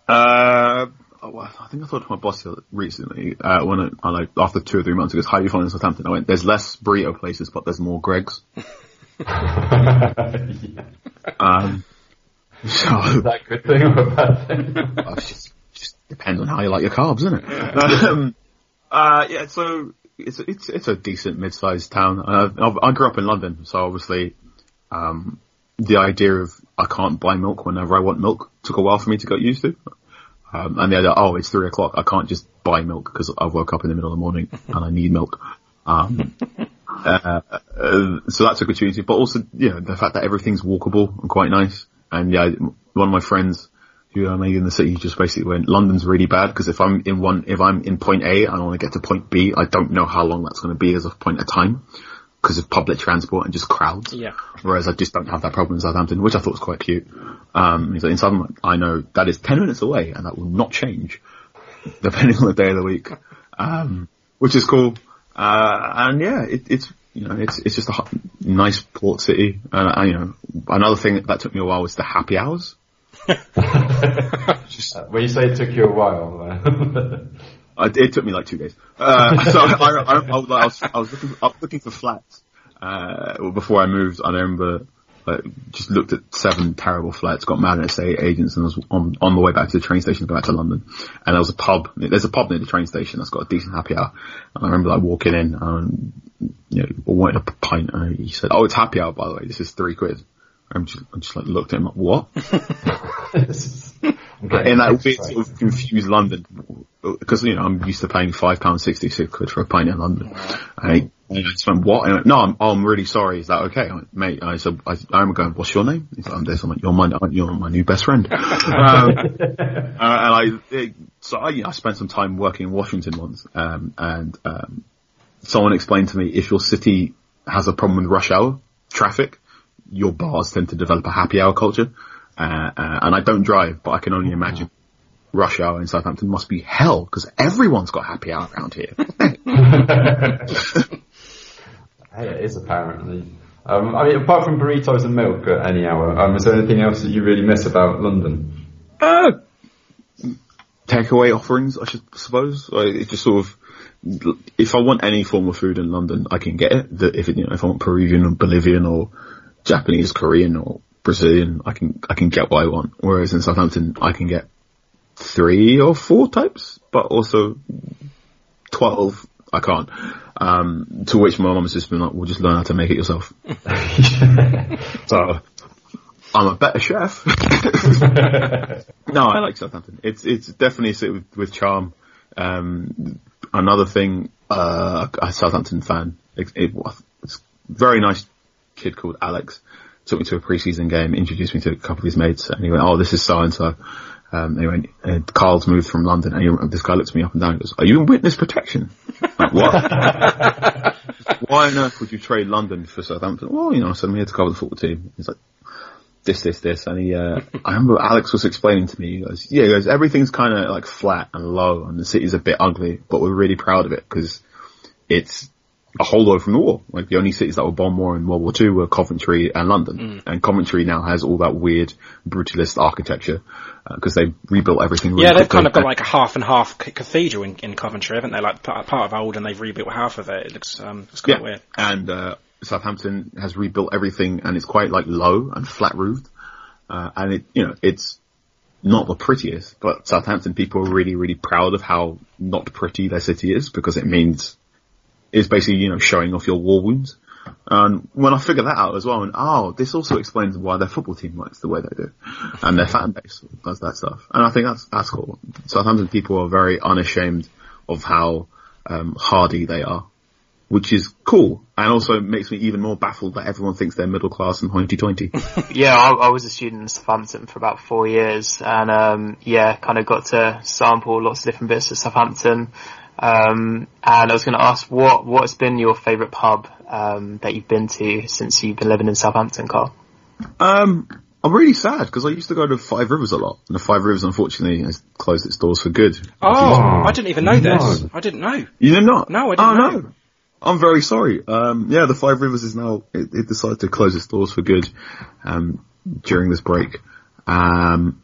Speaker 7: Uh, oh, I think I thought to my boss recently, uh, when I, I like, after two or three months, he goes, how are you finding Southampton? I went, there's less burrito places, but there's more Greggs.
Speaker 5: yeah.
Speaker 7: Um, so,
Speaker 5: Is that a good thing or a bad thing?
Speaker 7: Well, just, just depends on how you like your carbs, isn't it? Um, uh, yeah, so it's it's it's a decent mid-sized town. Uh, I, I grew up in London, so obviously, um, the idea of I can't buy milk whenever I want milk took a while for me to get used to. Um, and the idea, oh, it's three o'clock, I can't just buy milk because I woke up in the middle of the morning and I need milk. Um, uh, uh, so that's a good opportunity, but also, you know, the fact that everything's walkable and quite nice. And yeah, one of my friends who I made in the city just basically went, London's really bad because if I'm in one, if I'm in point A and I want to get to point B, I don't know how long that's going to be as a point of time because of public transport and just crowds.
Speaker 4: Yeah.
Speaker 7: Whereas I just don't have that problem in Southampton, which I thought was quite cute. Um, he's like, in Southampton, I know that is 10 minutes away and that will not change depending on the day of the week. Um, which is cool. Uh, and yeah, it, it's, you know, it's, it's just a hu- nice port city. And, uh, you know, another thing that took me a while was the happy hours.
Speaker 5: Uh, when you say it took you a while, uh,
Speaker 7: I, it took me like two days. Uh, so I, I, I, I, was, I was looking, I was looking for flats uh, before I moved. I remember like, just looked at seven terrible flats, got mad at estate agents, and was on on the way back to the train station to go back to London. And there was a pub. There's a pub near the train station that's got a decent happy hour. And I remember like walking in, and you know, wanted a pint, and he said, "Oh, it's happy hour by the way. This is three quid." I'm just, I just like looked at him like, "What?" in that bit sort of confused London because you know I'm used to paying five pounds sixty six quid for a pint in London. And I, I just went, what? And I went, no, I'm, oh, I'm really sorry. Is that okay, I went, mate? I said, I, I'm going. What's your name? He's like, I'm this. I'm like, you're my you're my new best friend. um, uh, and I it, so I, you know, I spent some time working in Washington once, um, and um, someone explained to me if your city has a problem with rush hour traffic, your bars tend to develop a happy hour culture. Uh, uh, and I don't drive, but I can only imagine rush hour in Southampton must be hell because everyone's got happy hour around here.
Speaker 5: hey, it is apparently. Um, I mean, apart from burritos and milk at any hour, um, is there anything else that you really miss about London?
Speaker 7: Uh, takeaway offerings, I should suppose. Like, it just sort of, if I want any form of food in London, I can get it. If it, you know, if I want Peruvian or Bolivian or Japanese, Korean or Brazilian, I can I can get what I want. Whereas in Southampton, I can get three or four types, but also twelve. I can't. Um, to which my mum has just been like, "We'll just learn how to make it yourself." so I'm a better chef. no, I like Southampton. It's it's definitely sit with, with charm. Um, another thing, uh, a Southampton fan. It, it, it's very nice kid called Alex took me to a preseason game, introduced me to a couple of his mates, and he went, "Oh, this is so and so." Um, went, uh, Carl's moved from London, and he, this guy looks me up and down and goes, "Are you in witness protection?" like, what? Why on earth would you trade London for Southampton? Well, you know, said I'm here to cover the football team. He's like, this, this, this, and he, uh, I remember Alex was explaining to me, he goes, yeah, he goes, everything's kind of like flat and low, and the city's a bit ugly, but we're really proud of it because it's a whole lot from the war. Like the only cities that were bombed more in World War II were Coventry and London.
Speaker 4: Mm.
Speaker 7: And Coventry now has all that weird brutalist architecture because uh, they rebuilt everything. Really
Speaker 4: yeah, they've
Speaker 7: quickly.
Speaker 4: kind of got like a half and half c- cathedral in, in Coventry, haven't they? Like part, part of old, and they've rebuilt half of it. It looks um, it's quite
Speaker 7: yeah.
Speaker 4: weird.
Speaker 7: And uh, Southampton has rebuilt everything, and it's quite like low and flat roofed. Uh, and it, you know, it's not the prettiest, but Southampton people are really, really proud of how not pretty their city is because it means is basically, you know, showing off your war wounds. And when I figured that out as well, and oh, this also explains why their football team works the way they do, and their fan base does that stuff. And I think that's that's cool. Southampton people are very unashamed of how um, hardy they are, which is cool, and also makes me even more baffled that everyone thinks they're middle class and hoity-toity.
Speaker 6: yeah, I, I, was a student in Southampton for about four years, and um, yeah, kind of got to sample lots of different bits of Southampton. Um, and I was going to ask what what's been your favourite pub um, that you've been to since you've been living in Southampton, Carl?
Speaker 7: Um, I'm really sad because I used to go to Five Rivers a lot, and the Five Rivers unfortunately has closed its doors for good.
Speaker 4: Oh, I didn't even know
Speaker 5: no.
Speaker 4: this. I didn't know.
Speaker 7: You did not?
Speaker 4: No, I didn't
Speaker 7: oh,
Speaker 4: know.
Speaker 7: No. I'm very sorry. Um, yeah, the Five Rivers is now it, it, decided to close its doors for good um, during this break. Um,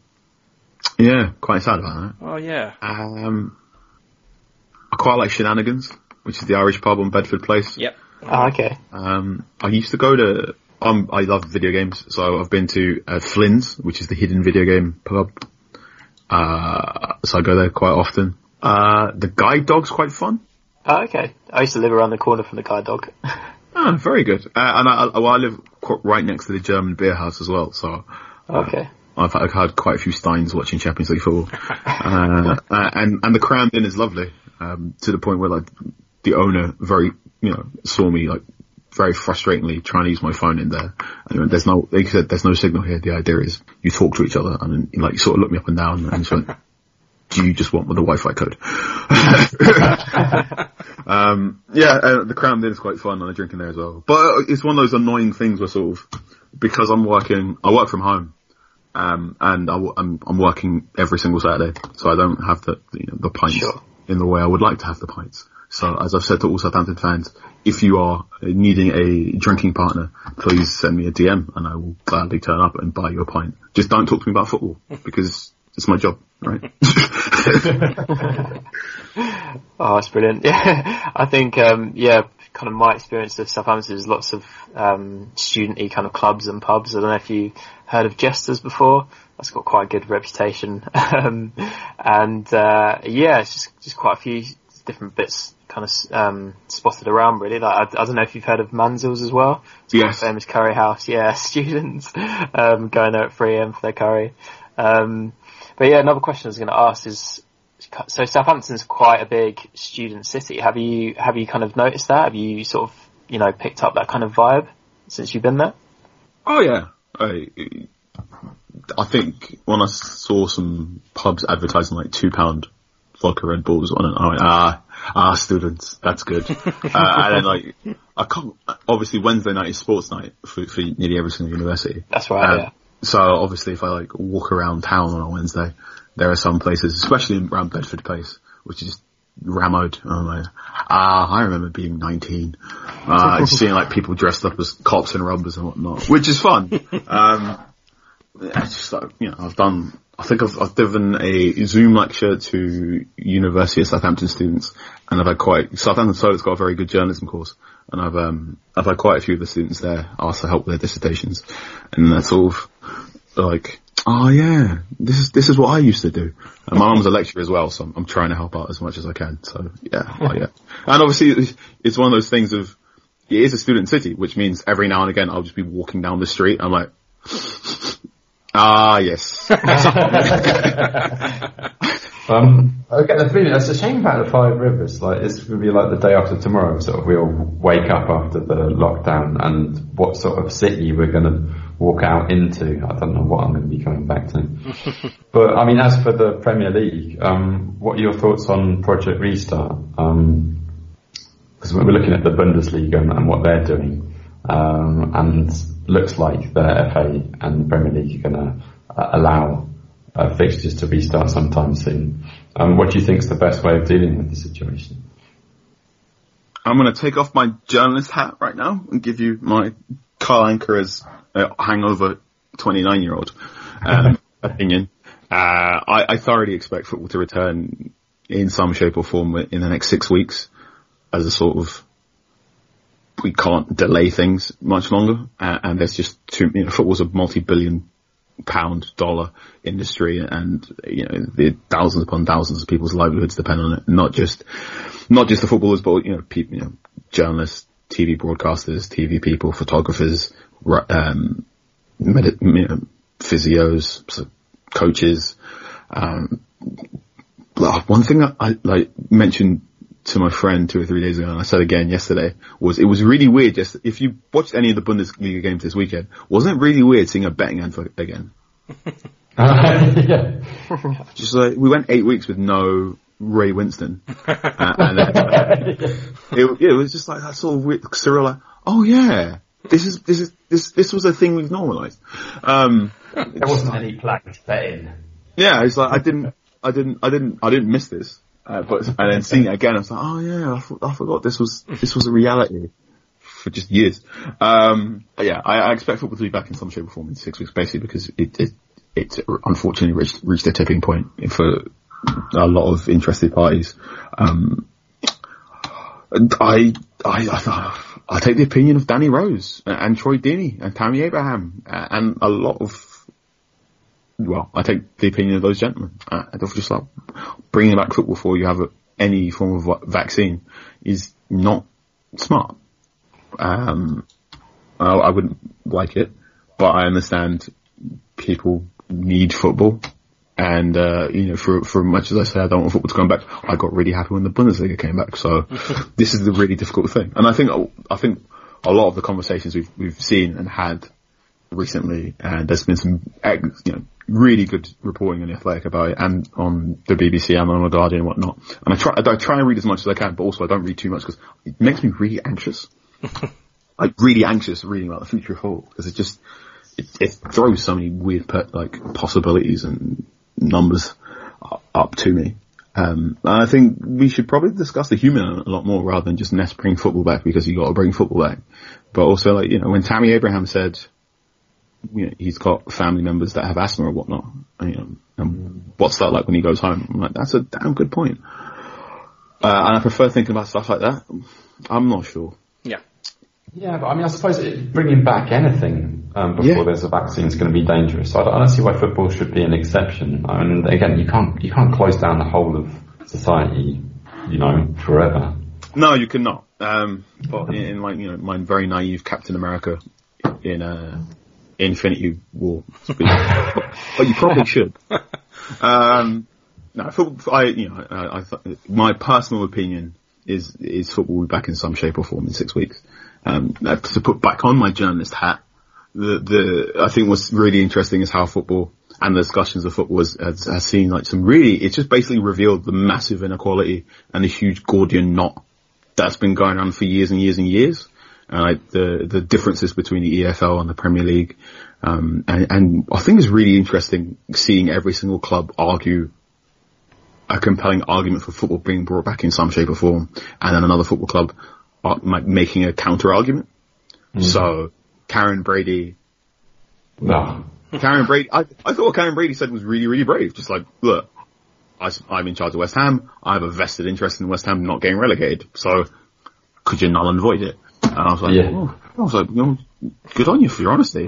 Speaker 7: yeah, quite sad about that.
Speaker 4: Oh yeah.
Speaker 7: I quite like Shenanigans, which is the Irish pub on Bedford Place.
Speaker 4: Yep.
Speaker 6: Oh, okay.
Speaker 7: Um, I used to go to. Um, I love video games, so I've been to uh, Flynn's, which is the hidden video game pub. Uh, so I go there quite often. Uh, the Guide Dog's quite fun.
Speaker 6: Oh, okay. I used to live around the corner from the Guide Dog.
Speaker 7: oh, very good. Uh, and I, I, well, I live right next to the German beer house as well, so.
Speaker 6: Okay.
Speaker 7: I've, I've had quite a few steins watching Champions League football. uh, and, and the Crown Inn is lovely, um, to the point where like, the owner very, you know, saw me like very frustratingly trying to use my phone in there. And there's no, like said, there's no signal here. The idea is you talk to each other and like you sort of look me up and down and just went, do you just want the Wi-Fi code? um, yeah, uh, the Crown Inn is quite fun and I drink in there as well. But it's one of those annoying things where sort of, because I'm working, I work from home. Um, and I, am I'm working every single Saturday, so I don't have the, you know, the pints
Speaker 6: sure.
Speaker 7: In the way I would like to have the pints. So as I've said to all Southampton fans, if you are needing a drinking partner, please send me a DM and I will gladly turn up and buy you a pint. Just don't talk to me about football because it's my job, right?
Speaker 6: Oh, that's brilliant. Yeah, I think, um, yeah, kind of my experience of Southampton is lots of, um, student-y kind of clubs and pubs. I don't know if you heard of Jesters before. That's got quite a good reputation. um, and, uh, yeah, it's just, just quite a few different bits kind of, um, spotted around really. Like, I, I don't know if you've heard of Manzils as well. It's
Speaker 7: Yes.
Speaker 6: famous curry house. Yeah, students, um, going there at 3am for their curry. Um, but yeah, another question I was going to ask is, so Southampton's quite a big student city. Have you have you kind of noticed that? Have you sort of you know picked up that kind of vibe since you've been there?
Speaker 7: Oh yeah. I, I think when I saw some pubs advertising like two pound vodka Red Bulls on it, I went, ah, ah, students, that's good. uh, and then like, I can't, obviously Wednesday night is sports night for, for nearly every single university.
Speaker 6: That's right.
Speaker 7: Um,
Speaker 6: yeah.
Speaker 7: So obviously if I like walk around town on a Wednesday, there are some places, especially around Bedford Place, which is rammed. I'm like, ah, I remember being 19, uh, seeing like people dressed up as cops and robbers and whatnot, which is fun. Um, it's just you know, I've done, I think I've, I've given a Zoom lecture to University of Southampton students and I've had quite, Southampton Solent's got a very good journalism course and I've, um, I've had quite a few of the students there ask to help with their dissertations and that's of like, oh yeah, this is, this is what I used to do. And my mum's a lecturer as well, so I'm, I'm trying to help out as much as I can. So yeah, oh, yeah. And obviously it's one of those things of, it is a student city, which means every now and again I'll just be walking down the street. I'm like, ah, yes.
Speaker 5: Um, I get the feeling it's a shame about the Five Rivers. Like it's going to be like the day after tomorrow. Sort of, we all wake up after the lockdown, and what sort of city we're going to walk out into. I don't know what I'm going to be coming back to. but I mean, as for the Premier League, um, what are your thoughts on Project Restart? Um, because we're looking at the Bundesliga and, and what they're doing, um, and looks like the FA and Premier League are going to uh, allow uh, fixtures to restart sometime soon. Um, what do you think is the best way of dealing with the situation?
Speaker 7: I'm going to take off my journalist hat right now and give you my Carl Anka as a hangover 29 year old um, opinion. Uh, I, I thoroughly expect football to return in some shape or form in the next six weeks as a sort of we can't delay things much longer, uh, and there's just too. You know, football's a multi-billion pound dollar industry, and you know the thousands upon thousands of people's livelihoods depend on it. Not just not just the footballers, but you know, people, you know, journalists, TV broadcasters, TV people, photographers, um, med- you know, physios, so coaches. Um, one thing I, I like mentioned to my friend two or three days ago, and I said again yesterday, was it was really weird. Just if you watched any of the Bundesliga games this weekend, wasn't it really weird seeing a betting anthem again?
Speaker 5: yeah.
Speaker 7: Just like we went eight weeks with no Ray Winstone, uh, and then, it, it was just like that sort of weird, surreal. Like, oh yeah, this is this is this this was a thing we've normalised. Um,
Speaker 5: There wasn't any planned betting.
Speaker 7: yeah, it's like I didn't, I didn't, I didn't, I didn't miss this. Uh, but and then seeing it again, I was like, oh yeah, I, for- I forgot this was this was a reality for just years. Um, yeah, I, I expect football to be back in some shape or form in six weeks, basically because it it it unfortunately reached reached a tipping point for a lot of interested parties. Um, I, I, I, take the opinion of Danny Rose and Troy Deeney and Tammy Abraham uh, and a lot of well, I take the opinion of those gentlemen. Uh, they're just like bringing back football before you have a, any form of vaccine is not smart. Um, I, I wouldn't like it, but I understand people need football. And, uh, you know, for, for much as I say I don't want football to come back, I got really happy when the Bundesliga came back. So this is the really difficult thing. And I think, I think a lot of the conversations we've, we've seen and had recently, and there's been some, you know, really good reporting on the Athletic about it, and on the BBC and on the Guardian and whatnot. And I try, I try and read as much as I can, but also I don't read too much because it makes me really anxious. like really anxious reading about the future of football because it just it, it throws so many weird like possibilities and numbers up to me. Um, and I think we should probably discuss the human a lot more rather than just Ness bring football back because you got to bring football back. But also, like you know, when Tammy Abraham said, you know, he's got family members that have asthma or whatnot, and, you know, and what's that like when he goes home? I'm like, that's a damn good point. Uh, and I prefer thinking about stuff like that. I'm not sure.
Speaker 4: Yeah.
Speaker 5: Yeah, but I mean, I suppose it, bringing back anything um, before
Speaker 7: Yeah.
Speaker 5: there's a vaccine is going to be dangerous. I don't, I don't see why football should be an exception. I mean, again, you can't you can't close down the whole of society, you know, forever.
Speaker 7: No, you cannot. Um, but in, in like you know, my very naive Captain America in uh, Infinity War but, you probably should. Um, no, football, I you know, I, I th- my personal opinion is is football will be back in some shape or form in six weeks. Um, to put back on my journalist hat, the the I think what's really interesting is how football and the discussions of football has, has, has seen like some really it's just basically revealed the massive inequality and the huge Gordian knot that's been going on for years and years and years. Uh, the the differences between the EFL and the Premier League, um, and, and I think it's really interesting seeing every single club argue a compelling argument for football being brought back in some shape or form, and then another football club are, like, making a counter argument. So Karren Brady
Speaker 5: No.
Speaker 7: Karren Brady, I, I thought what Karren Brady said was really, really brave. Just like, look, I, am in charge of West Ham. I have a vested interest in West Ham not getting relegated. So could you null and void it? And I was like,
Speaker 5: Yeah.
Speaker 7: oh. I was like, you know, good on you for your honesty.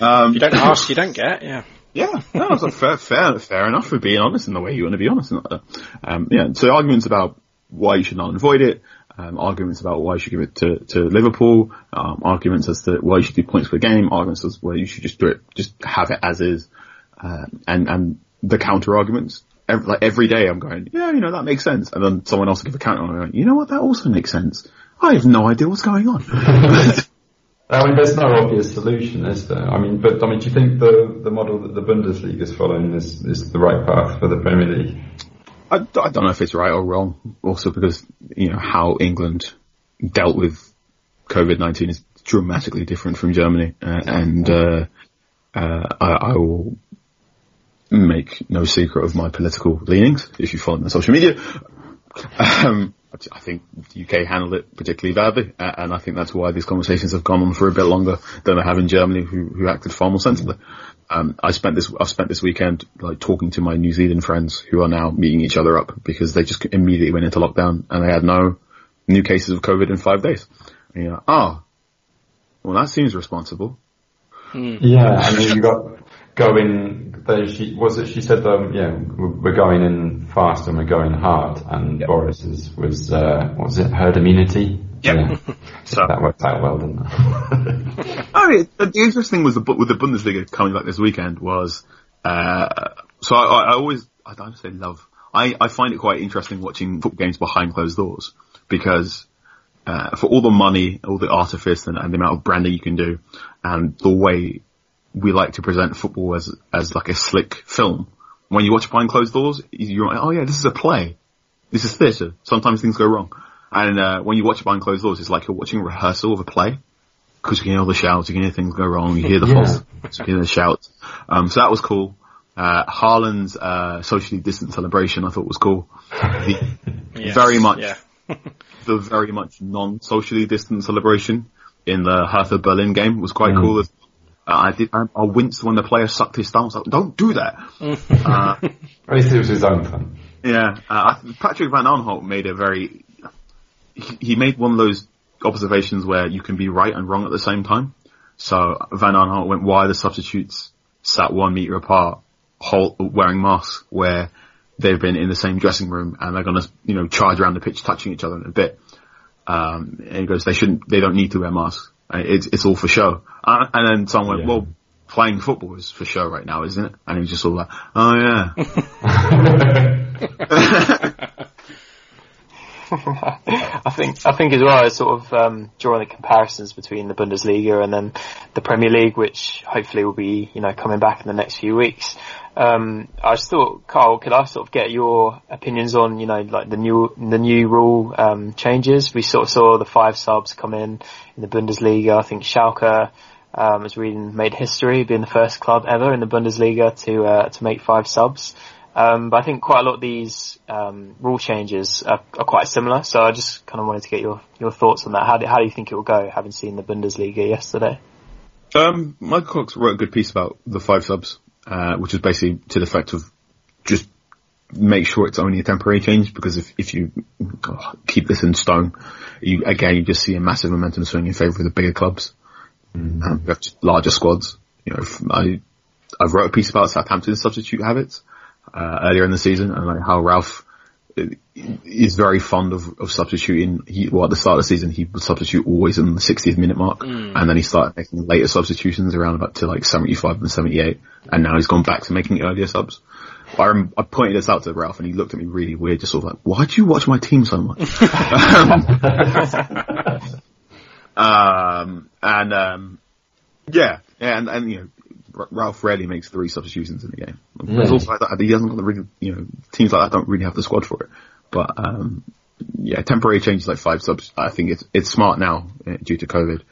Speaker 7: Um,
Speaker 4: You don't ask, you don't get. Yeah.
Speaker 7: yeah, no, I was like, fair, fair, fair enough for being honest in the way you want to be honest. And, uh, um, yeah, so arguments about why you should not avoid it, um, arguments about why you should give it to, to Liverpool, um, arguments as to why you should do points per game, arguments as why you should just do it, just have it as is, um, and, and the counter arguments. Every, like every day I'm going, yeah, you know, that makes sense. And then someone else will give a counter and I'm going, you know what, that also makes sense. I have no idea what's going on.
Speaker 5: I mean, there's no obvious solution, is there? I mean, but I mean, do you think the the model that the Bundesliga is following is is the right path for the Premier League?
Speaker 7: I, I don't know if it's right or wrong. Also because, you know, how England dealt with COVID-19 is dramatically different from Germany. Uh, and, uh, uh, I, I will make no secret of my political leanings if you follow me on social media. Um, I think the UK handled it particularly badly, uh, and I think that's why these conversations have gone on for a bit longer than they have in Germany, who, who acted far more sensibly. Um, I spent this, I've spent this weekend like talking to my New Zealand friends who are now meeting each other up because they just immediately went into lockdown and they had no new cases of COVID in five days. And you're like, oh, well that seems responsible.
Speaker 5: Yeah, I mean, you got going. They, she was it. She said, um, "Yeah, we're we're going in fast and we're going hard." And Boris's was uh, what was it? Herd immunity.
Speaker 7: Yep.
Speaker 5: Yeah.
Speaker 7: So
Speaker 5: that worked out well, didn't it?
Speaker 7: I mean, the, the interesting thing was the, with the Bundesliga coming back this weekend was, uh, so I, I always, I don't say love, I, I find it quite interesting watching football games behind closed doors because, uh, for all the money, all the artifice and, and the amount of branding you can do and the way we like to present football as, as like a slick film, when you watch behind closed doors, you're like, oh yeah, this is a play. This is theatre. Sometimes things go wrong. And, uh, when you watch it behind closed doors, it's like you're watching a rehearsal of a play because you can hear all the shouts, you can hear things go wrong, you hear the
Speaker 5: Yeah.
Speaker 7: false, you can hear the shouts. Um, so that was cool. Uh, Haaland's, uh, socially distant celebration I thought was cool. The,
Speaker 4: Yes,
Speaker 7: very much,
Speaker 4: Yeah.
Speaker 7: the very much non-socially distant celebration in the Hertha Berlin game was quite cool. Uh, I did, I, I winced when the player sucked his thumb. I was like, don't do that. uh,
Speaker 5: At least it was his own fun.
Speaker 7: yeah, uh, Patrick Van Aanholt made a very, he, he made one of those observations where you can be right and wrong at the same time. So Van Aanholt went, why are the substitutes sat one meter apart, whole, wearing masks, where they've been in the same dressing room and they're gonna, you know, charge around the pitch touching each other in a bit. Um, and he goes, they shouldn't, they don't need to wear masks. It's, it's all for show. Uh, and then someone went,
Speaker 5: Yeah.
Speaker 7: well, playing football is for show right now, isn't it? And he was just all like, oh yeah.
Speaker 6: I think I think as well as sort of um, drawing the comparisons between the Bundesliga and then the Premier League, which hopefully will be you know coming back in the next few weeks. Um, I just thought, Carl, could I sort of get your opinions on you know like the new the new rule um, changes? We sort of saw the five subs come in in the Bundesliga. I think Schalke. Um, as reading made history, being the first club ever in the Bundesliga to uh, to make five subs. Um, but I think quite a lot of these um, rule changes are, are quite similar. So I just kind of wanted to get your, your thoughts on that. How do, how do you think it will go, having seen the Bundesliga yesterday?
Speaker 7: Um, Michael Cox wrote a good piece about the five subs, uh, which is basically to the effect of just make sure it's only a temporary change because if, if you oh, keep this in stone, you, again, you just see a massive momentum swing in favour of the bigger clubs,
Speaker 5: Mm.
Speaker 7: um, larger squads. You know, I, I wrote a piece about Southampton's substitute habits, uh, earlier in the season and like how Ralph is very fond of, of substituting. He, well, at the start of the season, he would substitute always in the 60th minute mark, and then he started making later substitutions around about to like 75 and 78, and now he's gone back to making earlier subs. I, rem- I pointed this out to Ralph, and he looked at me really weird, just sort of like, "Why do you watch my team so much?" um, and um, yeah, yeah, and, and you know, R- Ralph rarely makes three substitutions in the game. There's also like that, he hasn't got the really, you know, teams like that don't really have the squad for it. But um, yeah, temporary changes like five subs. I think it's it's smart now uh, due to COVID.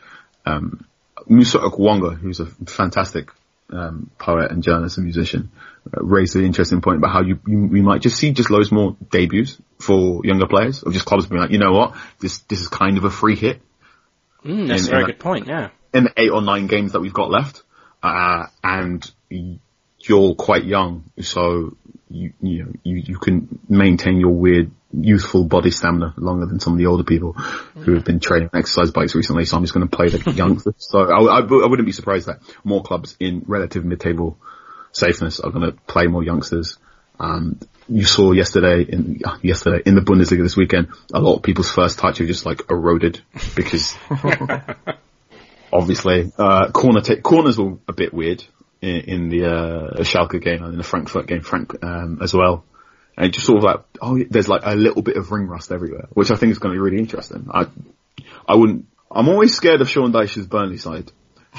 Speaker 7: Um, Musa Okwonga, who's a fantastic um, poet and journalist and musician, uh, raised an interesting point about how you, you we might just see just loads more debuts for younger players, or just clubs being like, you know what, this this is kind of a free hit
Speaker 4: Mm, that's
Speaker 7: in-
Speaker 4: a very
Speaker 7: in
Speaker 4: good point. Yeah.
Speaker 7: in the eight or nine games that we've got left, uh, and you're quite young, so you you know you you can maintain your weird youthful body stamina longer than some of the older people who have been training exercise bikes recently. So I'm just going to play the youngsters. So I, I, I wouldn't be surprised that more clubs in relative mid-table safeness are going to play more youngsters. Um, you saw yesterday in yesterday in the Bundesliga this weekend, a lot of people's first touch have just like eroded because obviously uh, corner ta- corners were a bit weird in, in the uh, Schalke game and in the Frankfurt game, Frank um, as well. And just sort of like, oh, there's like a little bit of ring rust everywhere, which I think is going to be really interesting. I, I wouldn't. I'm always scared of Sean Dyche's Burnley side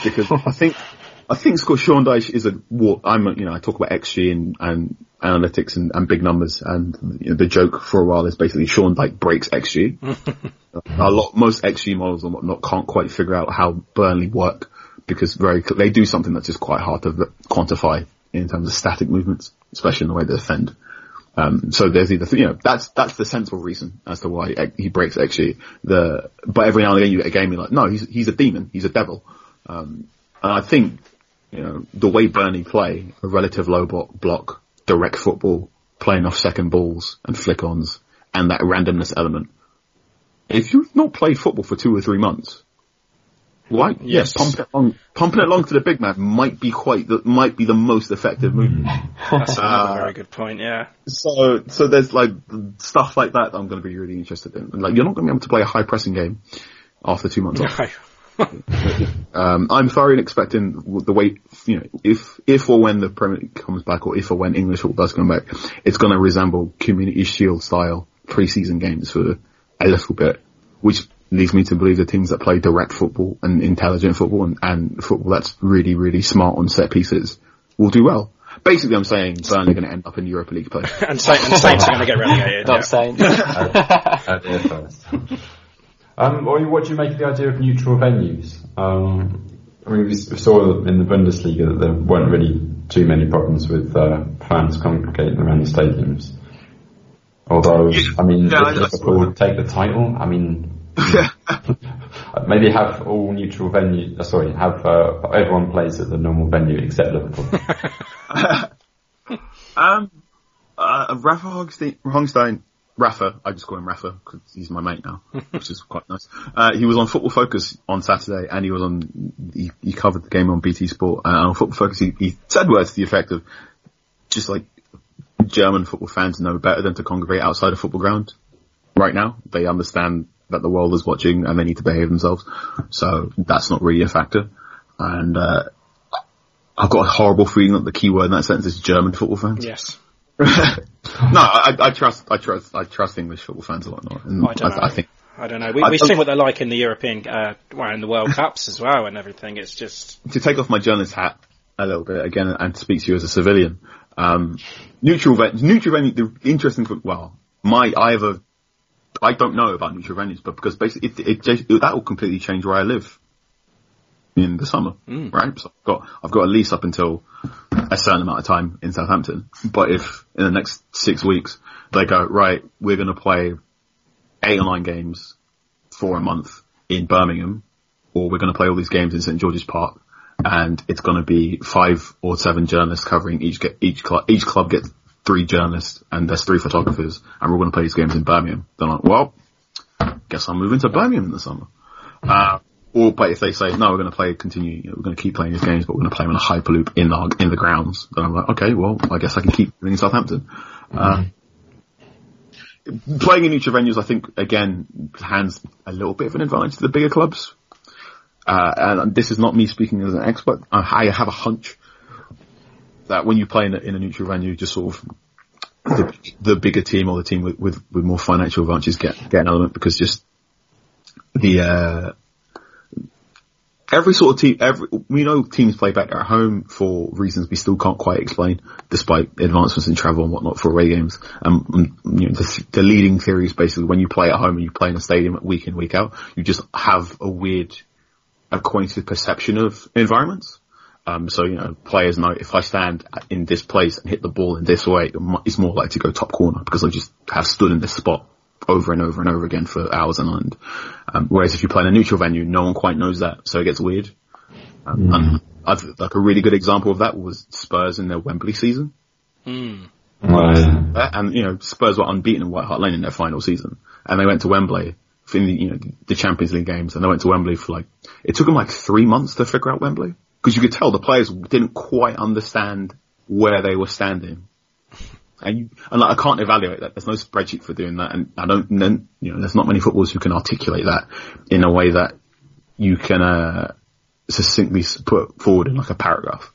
Speaker 7: because I think I think Scott Sean Dyche is a what I'm you know I talk about XG and, and analytics and, and big numbers and you know, the joke for a while is basically Sean Dyche breaks XG. a lot most XG models and whatnot can't quite figure out how Burnley work because very they do something that's just quite hard to quantify in terms of static movements, especially in the way they defend. Um, so there's either, you know, that's, that's the sensible reason as to why he breaks XG. The, but every now and again you get a game you're like, no, he's, he's a demon, he's a devil. Um, and I think, you know, the way Burnley play, a relative low block, block, direct football, playing off second balls and flick-ons, and that randomness element. If you've not played football for two or three months, why?
Speaker 4: Yes.
Speaker 7: Yes, pumping it along, pumping it along to the big man might be quite, the, might be the most effective movement.
Speaker 4: That's another
Speaker 7: Uh,
Speaker 4: very good point. Yeah.
Speaker 7: So, so there's like stuff like that I'm going to be really interested in. Like, you're not going to be able to play a high pressing game after two months off. Um, I'm thoroughly expecting the way, you know, if, if or when the Premier League comes back or if or when English football does come back, it's going to resemble Community Shield style preseason games for a little bit, which leads me to believe the teams that play direct football and intelligent football and, and football that's really, really smart on set pieces will do well. Basically, I'm saying Burnley are going to end up in Europa League play.
Speaker 4: and, Saint, and Saints are going to get relegated.
Speaker 6: Not
Speaker 4: yeah.
Speaker 6: saying.
Speaker 5: Yeah, first. Um, or what do you make of the idea of neutral venues? Um, I mean, we saw in the Bundesliga that there weren't really too many problems with uh, fans congregating around the stadiums. Although, I mean,
Speaker 7: Yeah,
Speaker 5: if
Speaker 7: I
Speaker 5: Liverpool would take the title, I mean, maybe have all neutral venue. Uh, sorry, have uh, everyone plays at the normal venue except Liverpool.
Speaker 7: Um, uh, Rafa Hogstein, Honigstein, Rafa, I just call him Rafa because he's my mate now, which is quite nice. Uh, he was on Football Focus on Saturday and he was on, he, he covered the game on BT Sport uh, and on Football Focus he, he said words to the effect of just like German football fans know better than to congregate outside a football ground right now. They understand that the world is watching and they need to behave themselves. So that's not really a factor. And, uh, I've got a horrible feeling that the key word in that sentence is German football fans.
Speaker 4: Yes.
Speaker 7: no, I, I trust, I trust, I trust English football fans a lot more.
Speaker 4: I don't know.
Speaker 7: I, think
Speaker 4: I don't know. We, we've seen what they're like in the European, uh, well, in the World Cups as well and everything. It's just,
Speaker 7: to take off my journalist hat a little bit again and speak to you as a civilian, um, neutral ven- neutral venue, the interesting, well, my, I have a, I don't know about neutral venues, but because basically it, it, just- that will completely change where I live in the summer, right? So I've got, I've got a lease up until a certain amount of time in Southampton. But if in the next six weeks they go, right, we're going to play eight or nine games for a month in Birmingham, or we're going to play all these games in St George's Park, and it's going to be five or seven journalists covering each each club. Each club gets three journalists and there's three photographers, and we're going to play these games in Birmingham. They're like, well, guess I'm moving to Birmingham in the summer. Uh, or, but if they say, no, we're going to play, continue, you know, we're going to keep playing these games, but we're going to play them in a hyperloop in the, in the grounds, then I'm like, okay, well, I guess I can keep in Southampton. Uh, playing in neutral venues, I think, again, hands a little bit of an advantage to the bigger clubs. Uh, and this is not me speaking as an expert. I have a hunch that when you play in a, in a neutral venue, just sort of the, the bigger team or the team with, with, with more financial advantages get, get an element because just the, uh, every sort of team, every, we know teams play better at home for reasons we still can't quite explain, despite advancements in travel and whatnot for away games. And Um, you know, the, the leading theory is basically when you play at home and you play in a stadium week in, week out, you just have a weird, acquainted perception of environments. Um, so, you know, players know if I stand in this place and hit the ball in this way, it's more likely to go top corner because I just have stood in this spot over and over and over again for hours on end. Um, whereas if you play in a neutral venue, no one quite knows that, so it gets weird. Um, mm. And I've, like a really good example of that was Spurs in their Wembley season.
Speaker 4: Mm.
Speaker 7: Uh, and you know, Spurs were unbeaten in White Hart Lane in their final season, and they went to Wembley for the, you know the Champions League games, and they went to Wembley for like it took them like three months to figure out Wembley because you could tell the players didn't quite understand where they were standing. And, you, and like, I can't evaluate that. There's no spreadsheet for doing that, and I don't. You know, there's not many footballers who can articulate that in a way that you can uh, succinctly put forward in like a paragraph.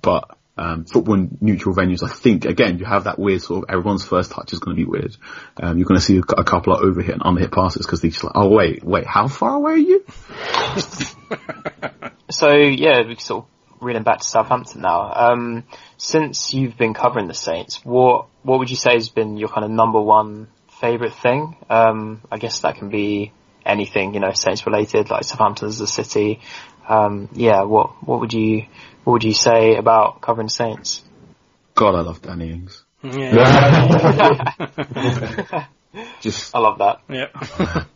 Speaker 7: But um, football in neutral venues, I think again you have that weird sort of everyone's first touch is going to be weird. Um, you're going to see a, a, couple of overhit and underhit passes because they're just like, oh wait, wait, how far away are you?
Speaker 6: so yeah, we sort of reading back to Southampton now. Um, since you've been covering the Saints, what what would you say has been your kind of number one favourite thing? Um, I guess that can be anything, you know, Saints related, like Southampton as a city. Um, yeah, what what would you what would you say about covering Saints?
Speaker 7: God, I love Danny Ings.
Speaker 4: Yeah.
Speaker 7: Just
Speaker 6: I love that.
Speaker 4: yeah.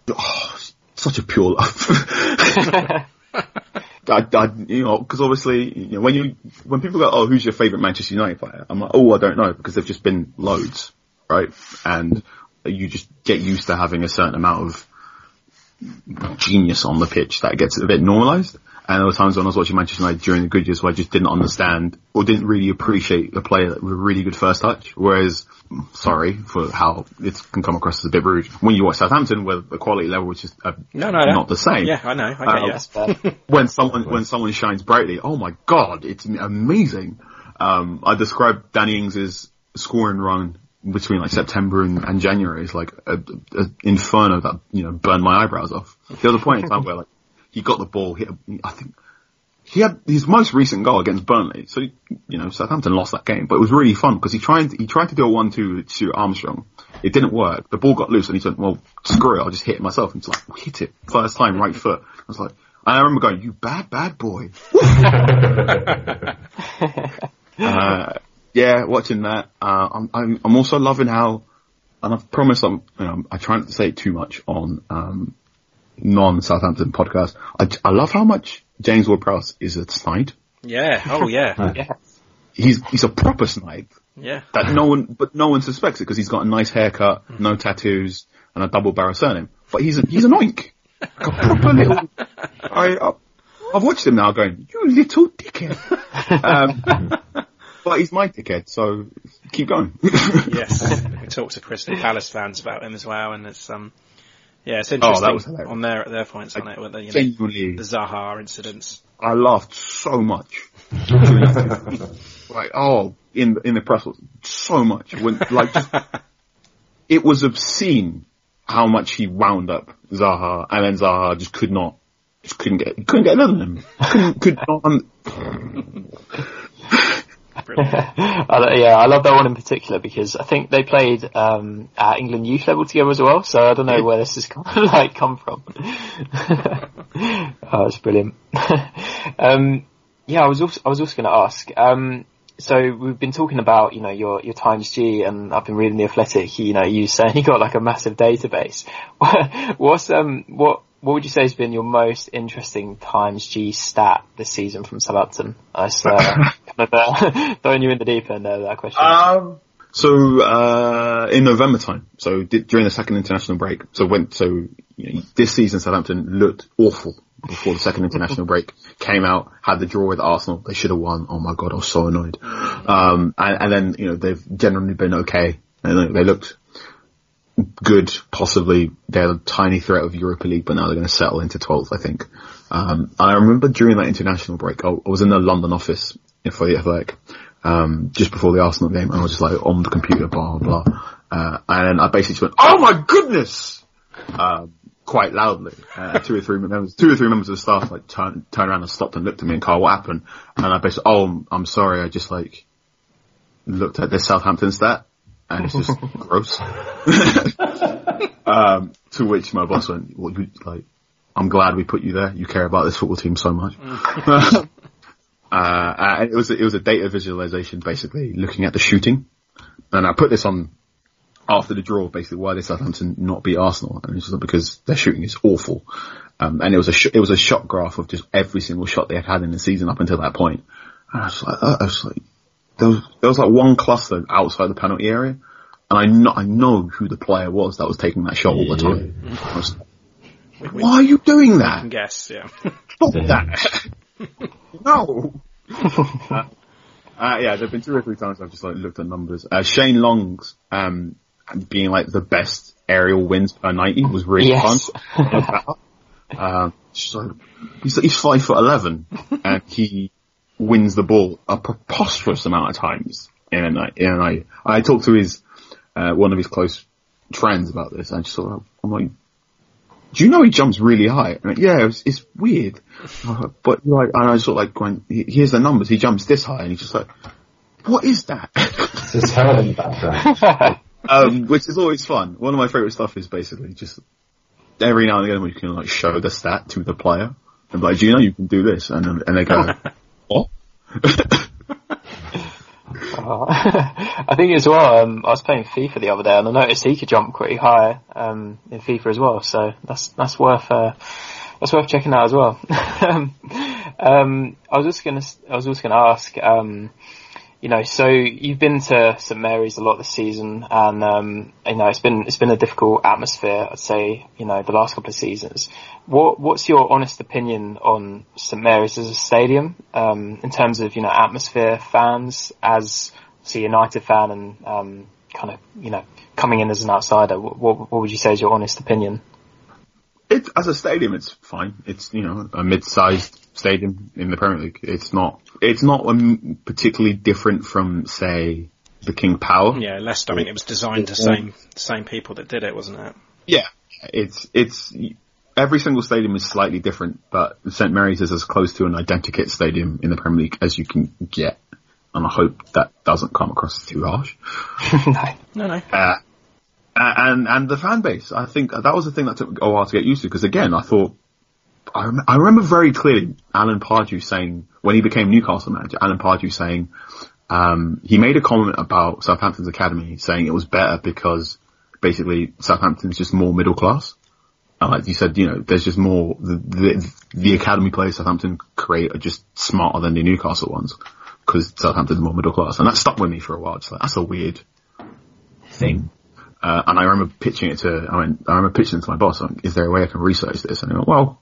Speaker 7: oh, such a pure love. I, I, you know, because obviously, you know, when you when people go, "Oh, who's your favourite Manchester United player?" I'm like, "Oh, I don't know," because there've just been loads, right? And you just get used to having a certain amount of genius on the pitch that gets a bit normalised. And there were times when I was watching Manchester United during the good years where I just didn't understand or didn't really appreciate a player with a really good first touch. Whereas, sorry for how it can come across as a bit rude. When you watch Southampton, where the quality level is just uh,
Speaker 4: No, no,
Speaker 7: not the same.
Speaker 4: Yeah, I know. I get
Speaker 7: Uh, when someone when someone shines brightly, oh my god, it's amazing. Um, I described Danny Ings' scoring run between like September and, and January as like a, a inferno that you know burned my eyebrows off. There was a point in time where like he got the ball, hit, a, I think he had his most recent goal against Burnley. So you know Southampton lost that game, but it was really fun because he tried he tried to do a one-two to Armstrong. It didn't work. The ball got loose, and he said, "Well, screw it, I'll just hit it myself." And he's like, "Hit it first time, right foot." I was like, I remember going, "You bad, bad boy." uh, yeah, watching that. Uh, I'm, I'm, I'm also loving how, and I've promised I'm, you know, I try not to say it too much on, um, non-Southampton podcast. I, I love how much James Ward-Prowse is a snide.
Speaker 4: Yeah. Oh, yeah.
Speaker 6: Yeah.
Speaker 7: He's, he's a proper snide
Speaker 4: Yeah.
Speaker 7: that no one, but no one suspects it because he's got a nice haircut, no tattoos, and a double barrel surname. But he's a, he's an oink. Like a proper little, I, I, I've watched him now going, you little dickhead. Um, but he's my dickhead, so keep going.
Speaker 4: yes. We talked to Crystal Palace fans about him as well, and it's um, yeah, it's oh, interesting
Speaker 7: Oh, was
Speaker 4: on their at their points on it with the, you know, the Zaha incidents.
Speaker 7: I laughed so much. like, oh, in in the press, so much. When like, just, it was obscene how much he wound up Zaha, and then Zaha just could not, just couldn't get, couldn't get another them. Couldn't, could not. Un-
Speaker 4: Brilliant.
Speaker 6: I, yeah, I love that one in particular because I think they played um, at England youth level together as well. So I don't know where this has come, like come from. oh, it's brilliant. um, yeah, I was also I was also going to ask. Um, so we've been talking about you know your your times G, and I've been reading the Athletic. You know, you saying you got like a massive database. What's um what what would you say has been your most interesting times G stat this season from Southampton? I uh, kind of uh, throwing you in the deep end there. That question.
Speaker 7: Um, So uh, in November time, so di- during the second international break, so went so you know, this season Southampton looked awful before the second international break came out, had the draw with Arsenal. They should have won. Oh my god, I was so annoyed. Um, and, and then you know they've generally been okay, and they looked good. Possibly they're a tiny threat of Europa League, but now they're going to settle into 12th, I think. Um, I remember during that international break, I, was in the London office for the Athletic, um, just before the Arsenal game, and I was just like on the computer, blah blah, blah. Uh, and I basically just went, "Oh my goodness!" Um, quite loudly. Uh, two or three members, two or three members of the staff like turned turned around and stopped and looked at me and Carl, what happened? And I basically, oh, I'm sorry, I just like looked at this Southampton stat and it's just gross. um, to which my boss went, well, you, like, I'm glad we put you there. You care about this football team so much. uh, and it was, it was a data visualization basically looking at the shooting. And I put this on after the draw, basically, why did Southampton not beat Arsenal? And it's because their shooting is awful. Um, and it was a sh- it was a shot graph of just every single shot they had had in the season up until that point. And I was like, I was like, there was, there was like one cluster outside the penalty area, and I know I know who the player was that was taking that shot all the time. I was like, why are you doing that?
Speaker 4: I can
Speaker 7: that?
Speaker 4: guess, yeah.
Speaker 7: Stop that! no. uh, uh, yeah, there've been two or three times I've just like looked at numbers. Uh, Shane Long's um, being like the best aerial wins per ninety was really
Speaker 6: Yes.
Speaker 7: fun. um, so he's he's five foot eleven and he wins the ball a preposterous amount of times in a night. In a night, I talked to his uh, one of his close friends about this, and I just thought, I'm like, do you know he jumps really high? Like, yeah, it's, it's weird, but like, and I sort of like going, "He- here's the numbers. He jumps this high, and he's just like, what is that?
Speaker 5: It's a talent background.
Speaker 7: um, which is always fun. One of my favorite stuff is basically just every now and again we can like show the stat to the player and be like, do you know you can do this? And and they go, what?
Speaker 6: Oh. I think as well, um, I was playing FIFA the other day and I noticed he could jump pretty high, um, in FIFA as well, so that's, that's worth, uh, that's worth checking out as well. um, I was just gonna, I was just gonna ask, um, you know, so you've been to St Mary's a lot this season, and um, you know it's been it's been a difficult atmosphere. I'd say, you know, the last couple of seasons. What what's your honest opinion on St Mary's as a stadium um, in terms of you know atmosphere, fans, as a United fan, and um, kind of you know coming in as an outsider? What, what would you say is your honest opinion?
Speaker 7: It, as a stadium, it's fine. It's you know a mid-sized stadium in the Premier League. It's not. It's not um, particularly different from say the King Power.
Speaker 4: Yeah, Leicester, I mean, it was designed the same, same people that did it, wasn't it?
Speaker 7: Yeah, it's it's every single stadium is slightly different, but St Mary's is as close to an identikit stadium in the Premier League as you can get, and I hope that doesn't come across as too harsh.
Speaker 6: no.
Speaker 4: No, no.
Speaker 7: Uh, and and the fan base, I think that was the thing that took a while to get used to. Because again, I thought I, rem- I remember very clearly Alan Pardew saying when he became Newcastle manager, Alan Pardew saying um, he made a comment about Southampton's academy, saying it was better because basically Southampton's just more middle class. And like you said, you know, there's just more the the, the academy players Southampton create are just smarter than the Newcastle ones because Southampton's more middle class, and that stuck with me for a while. It's like that's a weird thing. Uh, and I remember pitching it to, I mean, I remember pitching it to my boss, like, is there a way I can research this? And he went, well,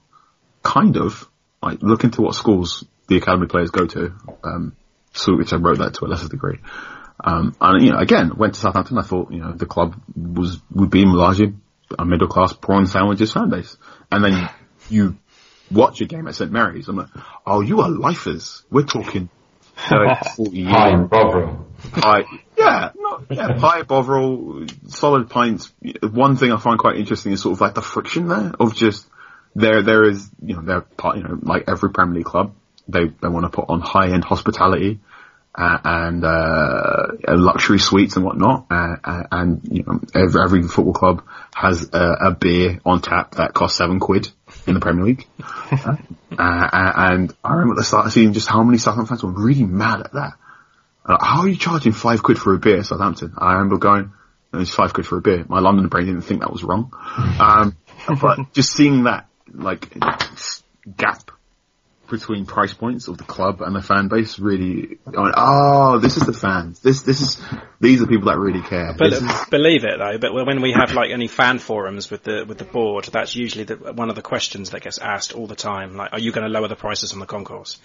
Speaker 7: kind of. Like, look into what schools the academy players go to, um, so which I wrote that to a lesser degree. Um, and you know, again, went to Southampton, I thought, you know, the club was, would be largely a middle class prawn sandwiches fan base. And then you watch a game at St. Mary's, I'm like, oh, you are lifers. We're talking 30, 40 years
Speaker 5: Hi, Bovril.
Speaker 7: pie. Yeah, not, yeah, pie, bovril, solid pints. One thing I find quite interesting is sort of like the friction there of just there. There is, you know, they're part, you know, like every Premier League club, they they want to put on high end hospitality. Uh, and uh, luxury suites and whatnot, uh, uh, and you know every, every football club has a, a beer on tap that costs seven quid in the Premier League. uh, uh, and I remember at the start of seeing just how many Southampton fans were really mad at that. Uh, how are you charging five quid for a beer at Southampton? I remember going, it's five quid for a beer. My London brain didn't think that was wrong. Um, but just seeing that, like, gap between price points of the club and the fan base really. I oh, this is the fans. This this is these are people that really care.
Speaker 4: But
Speaker 7: is-
Speaker 4: believe it though, but when we have like any fan forums with the with the board, that's usually the, one of the questions that gets asked all the time. Like, are you going to lower the prices on the concourse?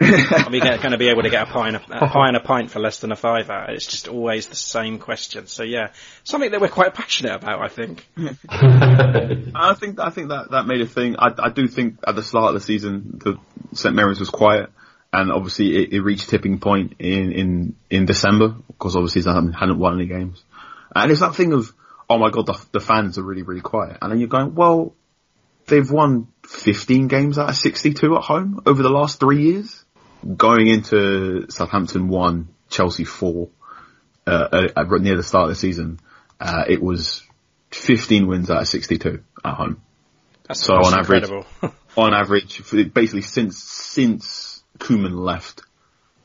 Speaker 4: Are we going to be able to get a pie, and a, a pie and a pint for less than a fiver? It's just always the same question. So yeah, something that we're quite passionate about, I think.
Speaker 7: I think I think that that made a thing. I, I do think at the start of the season, the St Mary's was quiet, and obviously it, it reached tipping point in in in December because obviously they hadn't, hadn't won any games, and it's that thing of oh my god, the, the fans are really really quiet, and then you're going well, they've won 15 games out of 62 at home over the last three years. Going into Southampton one, Chelsea four, uh, uh, near the start of the season, uh, it was 15 wins out of 62 at home.
Speaker 4: That's,
Speaker 7: So on average-
Speaker 4: incredible.
Speaker 7: On average, basically since, since Koeman left,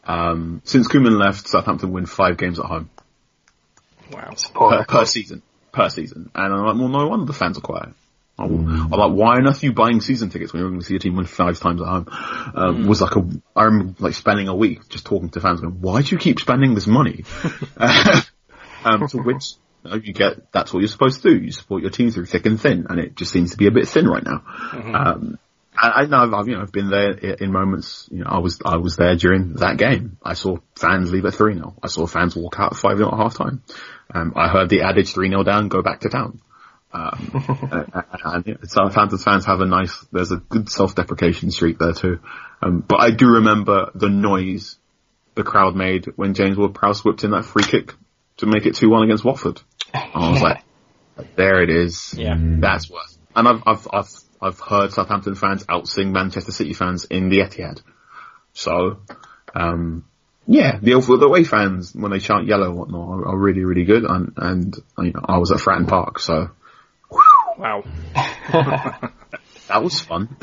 Speaker 7: um, since Koeman left, Southampton win five games at home
Speaker 4: wow.
Speaker 6: It's a poor
Speaker 7: per, per season. Per season. And I'm like, well, no wonder the fans are quiet. I'm I'm like, why on earth are you buying season tickets when you're going to see a team win five times at home? Um, Was like a, I remember like spending a week just talking to fans going, why do you keep spending this money? um, to which you, know, you get, that's what you're supposed to do. You support your team through thick and thin, and it just seems to be a bit thin right now. Um, I, know I've, you know, I've been there in moments, you know, I was, I was there during that game. I saw fans leave at 3-0. I saw fans walk out at 5-0 at half time. Um, I heard the adage 3-0 down, go back to town. Um, and, and yeah, Southampton fans have a nice, there's a good self-deprecation streak there too. Um, but I do remember the noise the crowd made when James Ward-Prowse whipped in that free kick to make it 2-1 against Watford. I was like, there it is.
Speaker 4: Yeah.
Speaker 7: That's worth. And I've, I've, I've, I've heard Southampton fans outsing Manchester City fans in the Etihad. So, um, yeah, the, the away fans, when they chant yellow and whatnot, are, are really, really good. And, and, you know, I was at Fratton Park, so
Speaker 4: Wow.
Speaker 7: that was fun.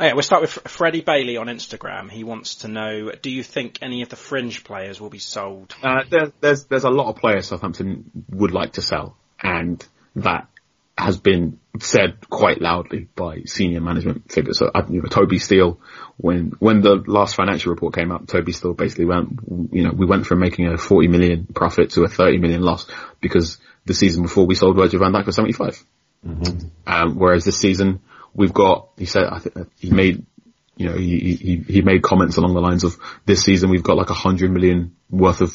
Speaker 4: Oh, yeah, we'll start with Freddie Bailey on Instagram. He wants to know, do you think any of the fringe players will be sold?
Speaker 7: Uh, there, there's there's a lot of players Southampton would like to sell, and that has been said quite loudly by senior management figures. So, uh, you know, Toby Steele, when when the last financial report came out, Toby Steele basically went, you know, we went from making a 40 million profit to a 30 million loss because the season before we sold Virgil van Dijk for 75. Um, whereas this season we've got, he said, I think he made, you know, he, he, he made comments along the lines of this season we've got like a hundred million worth of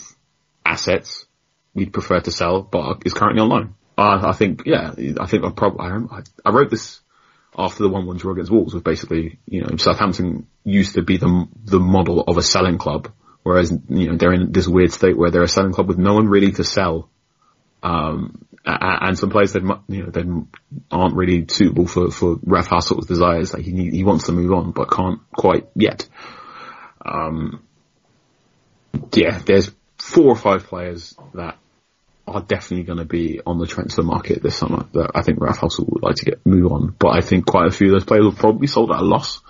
Speaker 7: assets we'd prefer to sell, but is currently on loan. I think, yeah, I think I probably, I, I wrote this after the 1-1 draw against Wolves was basically, you know, Southampton used to be the, the model of a selling club, whereas, you know, they're in this weird state where they're a selling club with no one really to sell. Um, and some players that, you know, they aren't really suitable for, for Raf Hasenhüttl's desires. Like he, need- he wants to move on, but can't quite yet. Um, yeah, there's four or five players that are definitely going to be on the transfer market this summer that I think Raf Hasenhüttl would like to get move on. But I think quite a few of those players will probably sold at a loss,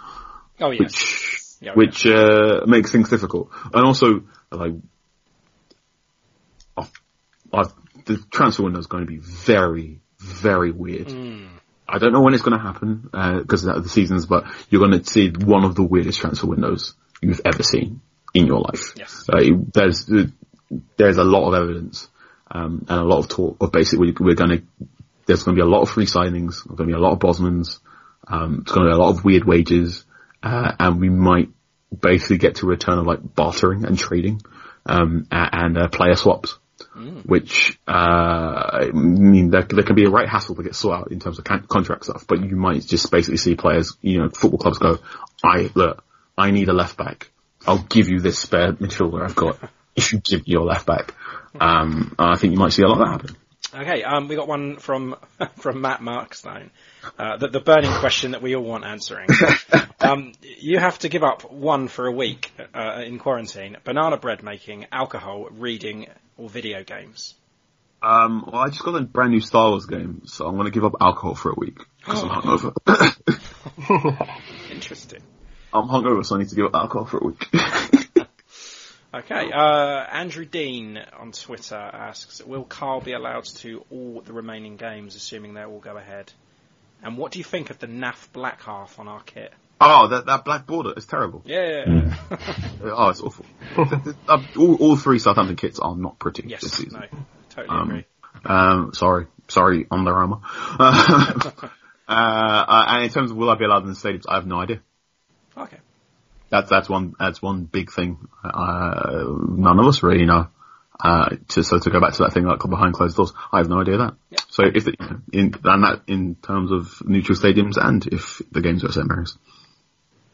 Speaker 4: Oh, yes.
Speaker 7: which
Speaker 4: Yeah,
Speaker 7: which uh, makes things difficult. And also, like, I've, I've, the transfer window is going to be very, very weird. I don't know when it's going to happen because of the seasons, but you're going to see one of the weirdest transfer windows you've ever seen in your life.
Speaker 4: Yes.
Speaker 7: Uh, there's there's a lot of evidence um, and a lot of talk of basically we're going to there's going to be a lot of free signings. There's going to be a lot of Bosmans. Um, it's going to be a lot of weird wages, uh, and we might basically get to a return of like bartering and trading um, and uh, player swaps. Which uh, I mean, there, there can be a right hassle to get sorted out in terms of con- contract stuff, but you might just basically see players, you know, football clubs go, "I look, I need a left back. I'll give you this spare midfielder I've got if you give me your left back." Um, I think you might see a lot of that happen.
Speaker 4: Okay, um, we got one from from Matt Markstone. Uh, the, the burning question that we all want answering. um, you have to give up one for a week uh, in quarantine: banana bread making, alcohol, reading, or video games.
Speaker 7: Um, well, I just got a brand new Star Wars game, so I'm going to give up alcohol for a week because I'm hungover.
Speaker 4: Interesting.
Speaker 7: I'm hungover, so I need to give up alcohol for a week.
Speaker 4: Okay, uh, Andrew Dean on Twitter asks, will Carl be allowed to all the remaining games, assuming they all go ahead? And what do you think of the NAF black half on our kit?
Speaker 7: Oh, that that black border is terrible.
Speaker 4: Yeah.
Speaker 7: Oh, it's awful. Uh, all, all three Southampton kits are not pretty this season.
Speaker 4: No. Totally
Speaker 7: Um,
Speaker 4: agree.
Speaker 7: Um, sorry, sorry, Under Armour. Uh, uh, and in terms of will I be allowed in the stadiums, I have no idea.
Speaker 4: Okay.
Speaker 7: That's that's one that's one big thing. Uh, none of us really know. Uh, to, so to go back to that thing like behind closed doors, I have no idea that.
Speaker 4: Yeah.
Speaker 7: So if the, in and that in terms of neutral stadiums and if the games are at St Mary's.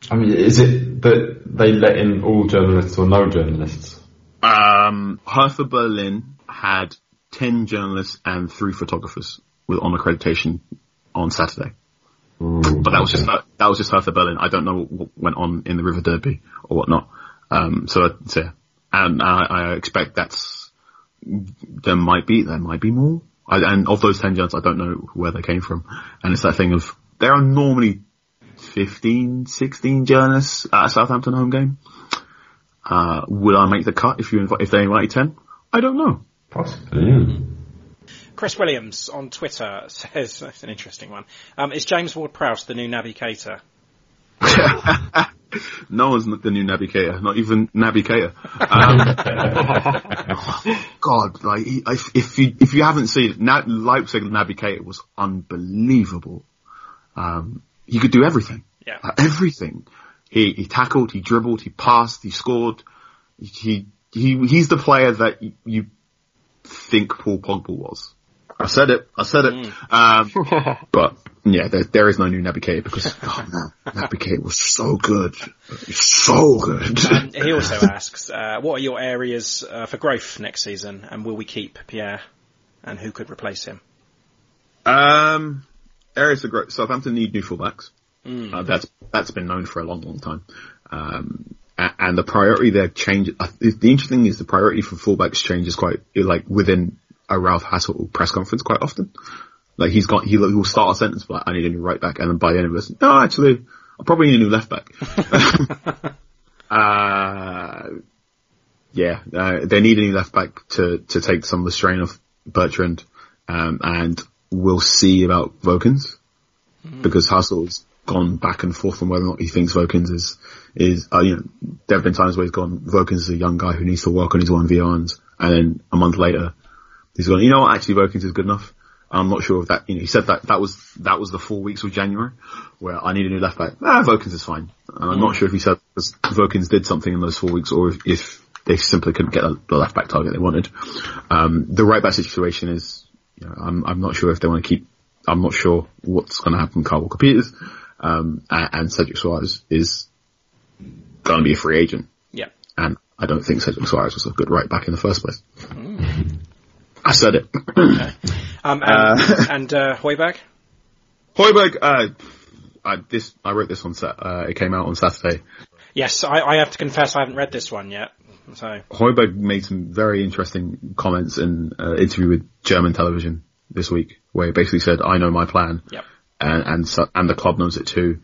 Speaker 5: I mean, is it that they let in all journalists or no journalists?
Speaker 7: Um, Hertha Berlin had ten journalists and three photographers with on accreditation on Saturday. But that was just that was just Hertha Berlin. I don't know what went on in the Revierderby or whatnot. Um, so, so yeah. and I, I expect that's there might be there might be more. I, and of those ten journalists, I don't know where they came from. And it's that thing of there are normally 15, 16 journalists at a Southampton home game. Uh, will I make the cut if you invite, if they invite ten? I don't know.
Speaker 5: Possibly, yeah.
Speaker 4: Chris Williams on Twitter says, that's an interesting one. Um, is James Ward-Prowse the new Naby Keïta?
Speaker 7: no one's the new Naby Keïta, not even Naby Keïta. Um, God, like if, if you if you haven't seen it, Na- Leipzig Naby Keïta was unbelievable. Um, he could do everything,
Speaker 4: Yeah.
Speaker 7: Uh, everything. He he tackled, he dribbled, he passed, he scored. He he he's the player that you think Paul Pogba was. I said it. I said it. Um, but yeah, there, there is no new Naby Keïta because oh man, Naby Keïta was so good, so good.
Speaker 4: Um, he also asks, uh, what are your areas uh, for growth next season, and will we keep Pierre, and who could replace him?
Speaker 7: Um, areas of growth. Southampton need new fullbacks. Uh, that's that's been known for a long, long time. Um, and the priority there change. uh, The the interesting thing is the priority for fullbacks changes quite like within a Ralph Hasenhüttl press conference quite often. Like he's got he'll, he'll start a sentence like I need a new right back, and then by the end of it, no, actually, I probably need a new left back. uh, yeah, uh, they need a new left back to to take some of the strain off Bertrand, um, and we'll see about Vokins because Hasenhüttl's gone back and forth on whether or not he thinks Vokins is is uh, you know there have been times where he's gone Vokins is a young guy who needs to work on his one v1s, and then a month later he's gone you know what actually Vokins is good enough. I'm not sure if that you know he said that that was that was the four weeks of January where I need a new left back. Ah, Vokins is fine. And I'm not sure if he said because Vokins did something in those four weeks or if, if they simply couldn't get the left back target they wanted. Um, the right back situation is, you know, I'm, I'm not sure if they want to keep, I'm not sure what's going to happen with Kyle Walker Peters, um, and, and Cedric Soares is going to be a free agent.
Speaker 4: Yeah.
Speaker 7: And I don't think Cedric Soares was a good right back in the first place. I said it.
Speaker 4: Um, and
Speaker 7: Uh,
Speaker 4: and uh, Højbjerg?
Speaker 7: Højbjerg, uh, I, this, I wrote this on set, uh, it came out on Saturday.
Speaker 4: Yes, I, I have to confess I haven't read this one yet. So,
Speaker 7: Højbjerg made some very interesting comments in an interview with German television this week, where he basically said, "I know my plan,
Speaker 4: Yep.
Speaker 7: and and so, and the club knows it too,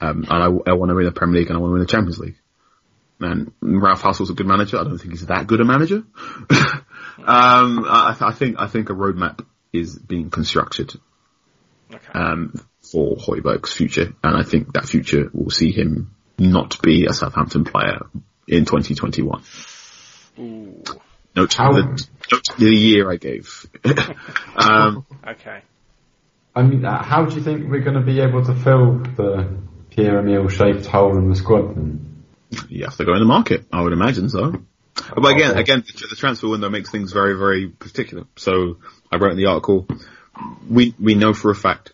Speaker 7: um, and I, I want to win the Premier League and I want to win the Champions League." And Ralph Hasenhüttl's a good manager. I don't think he's that good a manager. um, I, I think I think a roadmap is being constructed
Speaker 4: okay.
Speaker 7: um, for Højbjerg's future, and I think that future will see him not be a Southampton player in 2021.
Speaker 4: Ooh,
Speaker 7: Note
Speaker 5: How-
Speaker 7: the, note the year I gave. um,
Speaker 4: okay.
Speaker 5: I mean, uh, how do you think we're going to be able to fill the Pierre Emile shaped hole in the squad then?
Speaker 7: You have to go in the market, I would imagine so. But again, again, the the transfer window makes things very, very particular. So I wrote in the article, we we know for a fact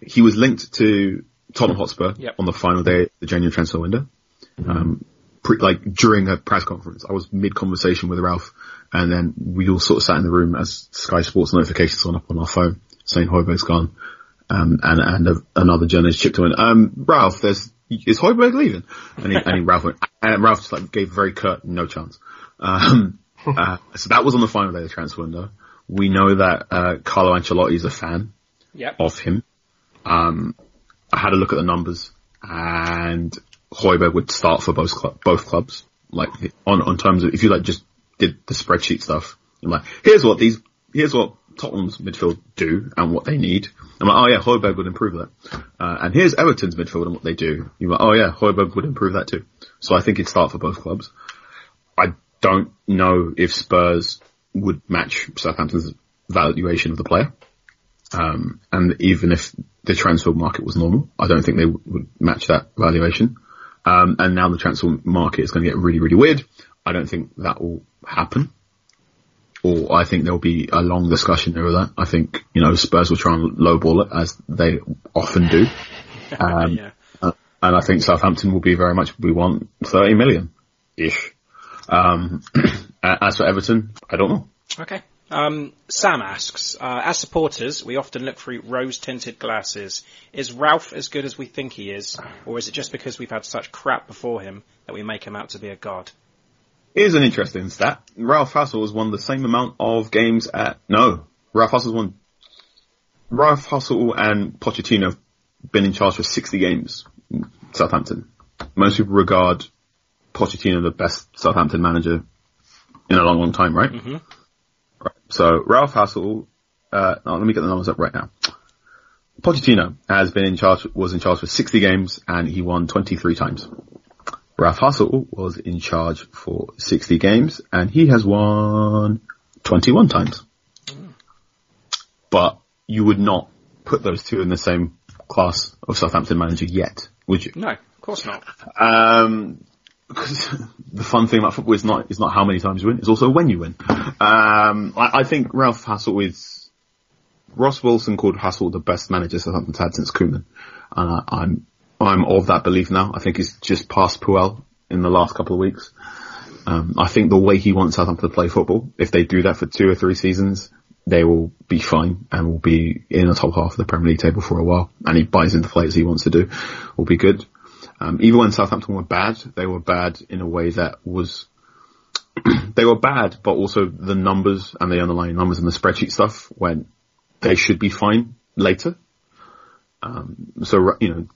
Speaker 7: he was linked to Tottenham Hotspur
Speaker 4: Yep.
Speaker 7: on the final day of the January transfer window. Um, pre, like during a press conference, I was mid conversation with Ralph, and then we all sort of sat in the room as Sky Sports notifications went up on our phone saying Højbjerg's gone. Um, and, and a, another journalist chipped in, um, Ralph, there's, is Højbjerg leaving? And, he, and he, Ralph went, and Ralph just like gave very curt, no chance. Um, uh, so that was on the final day of the transfer window. We know that, uh, Carlo Ancelotti is a fan
Speaker 4: Yep.
Speaker 7: of him. Um, I had a look at the numbers and Højbjerg would start for both club, both clubs. Like on, on terms of, if you like just did the spreadsheet stuff, I'm like, here's what these, here's what Tottenham's midfield do and what they need. I'm like, oh yeah, Højbjerg would improve that. Uh, and here's Everton's midfield and what they do. You're like, oh yeah, Højbjerg would improve that too. So I think it'd start for both clubs. I don't know if Spurs would match Southampton's valuation of the player. Um, and even if the transfer market was normal, I don't think they would match that valuation. Um, and now the transfer market is going to get really, really weird. I don't think that will happen. Or I think there'll be a long discussion over that. I think, you know, Spurs will try and lowball it as they often do. Um,
Speaker 4: yeah.
Speaker 7: uh, and I think Southampton will be very much, we want 30 million-ish. Um, as for Everton, I don't know.
Speaker 4: Okay. Um, Sam asks, uh, as supporters, we often look through rose-tinted glasses. Is Ralph as good as we think he is, or is it just because we've had such crap before him that we make him out to be a god?
Speaker 7: Here's an interesting stat. Ralph Hasenhüttl has won the same amount of games at, no, Ralph Hasenhüttl's won, Ralph Hasenhüttl and Pochettino have been in charge for 60 games, in Southampton. Most people regard Pochettino the best Southampton manager in a long, long time, right?
Speaker 4: Mhm.
Speaker 7: Right. So Ralph Hasenhüttl, uh, let me get the numbers up right now. Pochettino has been in charge, was in charge for 60 games and he won 23 times. Ralph Hasenhüttl was in charge for 60 games and he has won 21 times. But you would not put those two in the same class of Southampton manager yet, would you?
Speaker 4: No, of course not.
Speaker 7: Um, because the fun thing about football is not is not how many times you win; it's also when you win. Um, I, I think Ralph Hasenhüttl is Ross Wilson called Hasenhüttl the best manager Southampton's had since Koeman, and I, I'm I'm of that belief now. I think he's just passed Puel in the last couple of weeks. Um, I think the way he wants Southampton to play football, if they do that for two or three seasons, they will be fine and will be in the top half of the Premier League table for a while. And he buys into players he wants to do, will be good. Um, even when Southampton were bad, they were bad in a way that was, they were bad, but also the numbers and the underlying numbers and the spreadsheet stuff when they should be fine later. Um, so, you know,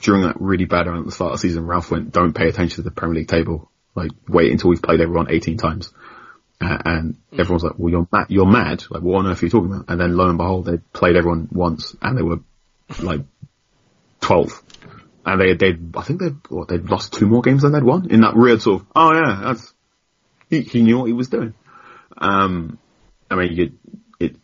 Speaker 7: during that really bad run at the start of the season, Ralph went, don't pay attention to the Premier League table. Like, wait until we've played everyone 18 times. Uh, and everyone's like, well, you're mad, you're mad. Like, what on earth are you talking about? And then lo and behold, they played everyone once and they were like 12. And they, they, I think they, what, they'd lost two more games than they'd won in that weird sort of, oh yeah, that's, he, he knew what he was doing. Um, I mean, you, it,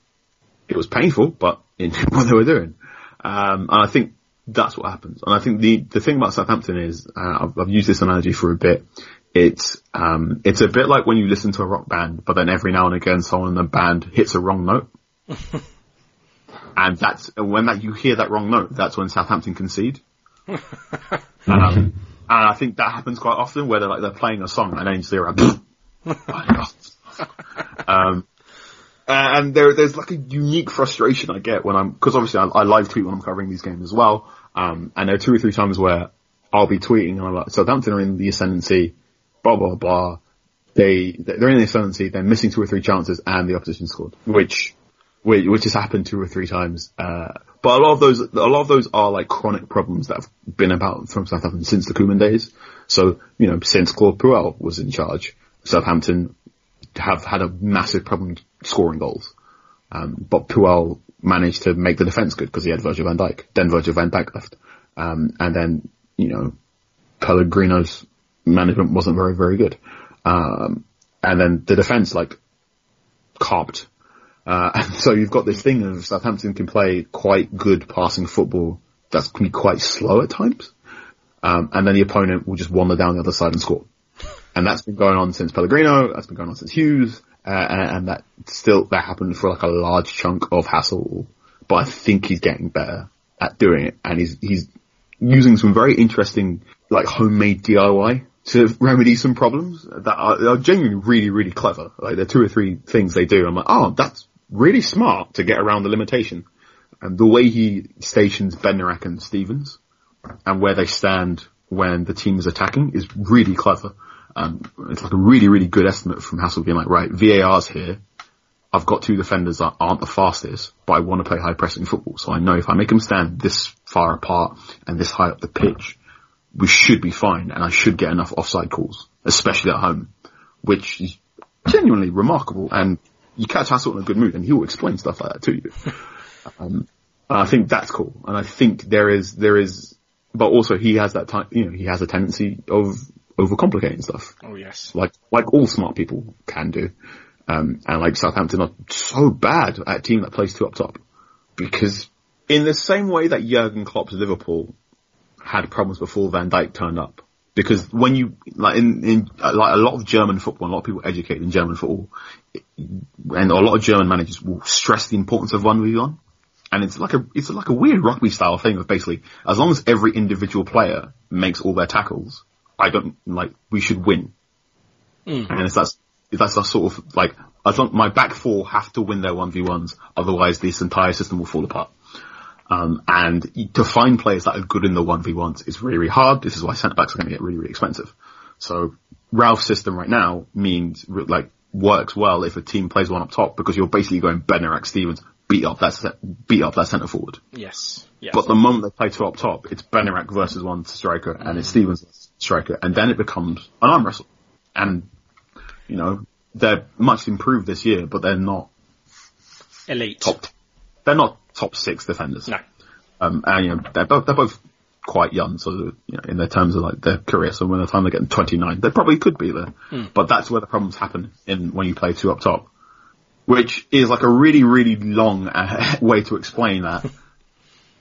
Speaker 7: it was painful, but in what they were doing. Um, and I think that's what happens. And I think the, the thing about Southampton is, uh, I've, I've used this analogy for a bit. It's, um, it's a bit like when you listen to a rock band, but then every now and again someone in the band hits a wrong note. and that's, when that, you hear that wrong note, that's when Southampton concede. um, and I think that happens quite often where they're like, they're playing a song and then you just hear um, and there, there's like a unique frustration I get when I'm, because obviously I, I live tweet when I'm covering these games as well. Um, and there are two or three times where I'll be tweeting and I'm like, Southampton are in the ascendancy, blah blah blah. They they're in the ascendancy. They're missing two or three chances, and the opposition scored, which which, which has happened two or three times. Uh, but a lot of those a lot of those are like chronic problems that have been about from Southampton since the Koeman days. So you know, since Claude Puel was in charge, Southampton have had a massive problem scoring goals. Um, but Puel managed to make the defence good because he had Virgil van Dijk. Then Virgil van Dijk left. Um, and then, you know, Pellegrino's management wasn't very, very good. Um, and then the defence, like, carped. Uh, and so you've got this thing of Southampton can play quite good passing football that can be quite slow at times. Um, and then the opponent will just wander down the other side and score. And that's been going on since Pellegrino, that's been going on since Hughes, uh, and, and that still, that happened for like a large chunk of Hasenhüttl. But I think he's getting better at doing it, and he's, he's using some very interesting, like homemade DIY to remedy some problems that are, are genuinely really, really clever. Like there are two or three things they do. I'm like, oh, that's really smart to get around the limitation. And the way he stations Bednarek and Stephens and where they stand when the team is attacking is really clever. Um, it's like a really, really good estimate from Hasenhüttl being like, right, VAR's here. I've got two defenders that aren't the fastest, but I want to play high pressing football. So I know if I make them stand this far apart and this high up the pitch, we should be fine and I should get enough offside calls, especially at home, which is genuinely remarkable. And you catch Hasenhüttl in a good mood and he'll explain stuff like that to you. um, I think that's cool. And I think there is, there is, but also he has that time, you know, he has a tendency of overcomplicating stuff.
Speaker 4: Oh yes.
Speaker 7: Like, like all smart people can do. Um, and like Southampton are so bad at a team that plays two up top. Because in the same way that Jurgen Klopp's Liverpool had problems before Van Dijk turned up. Because when you, like in, in, like a lot of German football, a lot of people educated in German football, and a lot of German managers will stress the importance of 1v1. And it's like a, it's like a weird rugby style thing of basically, as long as every individual player makes all their tackles, I don't, like, we should win.
Speaker 4: Mm.
Speaker 7: And it's that's, that's that sort of, like, as long, my back four have to win their 1v1s, otherwise this entire system will fall apart. Um, and to find players that are good in the 1v1s is really, really hard. This is why centre backs are going to get really, really expensive. So Ralph's system right now means like works well if a team plays one up top because you're basically going Bednarek Stephens beat up that beat up that centre forward.
Speaker 4: Yes. Yes.
Speaker 7: But the moment they play two up top, it's Bednarek versus one striker and it's Stephens striker, and then it becomes an arm wrestle. And you know they're much improved this year, but they're not
Speaker 4: Elite.
Speaker 7: top. They're not top six defenders.
Speaker 4: No.
Speaker 7: Um, and you know, they're both, they're both quite young, so, you know, in their terms of like their career, so when the time they're getting 29, they probably could be there. But that's where the problems happen in, when you play two up top. Which is like a really, really long uh, way to explain that.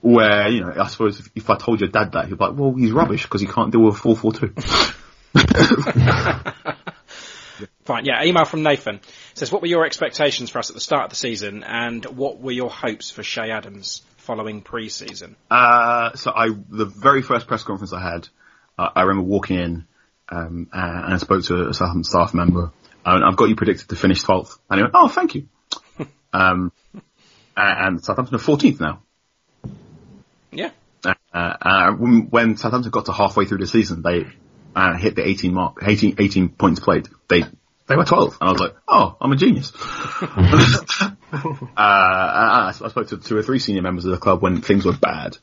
Speaker 7: Where, you know, I suppose if, if I told your dad that, he'd be like, well, he's rubbish because he can't deal with 4-4-2.
Speaker 4: Fine. Yeah. Email from Nathan says, "What were your expectations for us at the start of the season, and what were your hopes for Che Adams following pre-season?"
Speaker 7: Uh, so I, the very first press conference I had, uh, I remember walking in, um, and I spoke to a Southampton staff member, and I've got you predicted to finish 12th. And he went, oh, thank you. um, and Southampton are 14th now. Uh, uh, when when Southampton got to halfway through the season, they uh, hit the 18 mark, 18, 18 points played. They they were 12, and I was like, oh, I'm a genius. uh, I, I spoke to two or three senior members of the club when things were bad.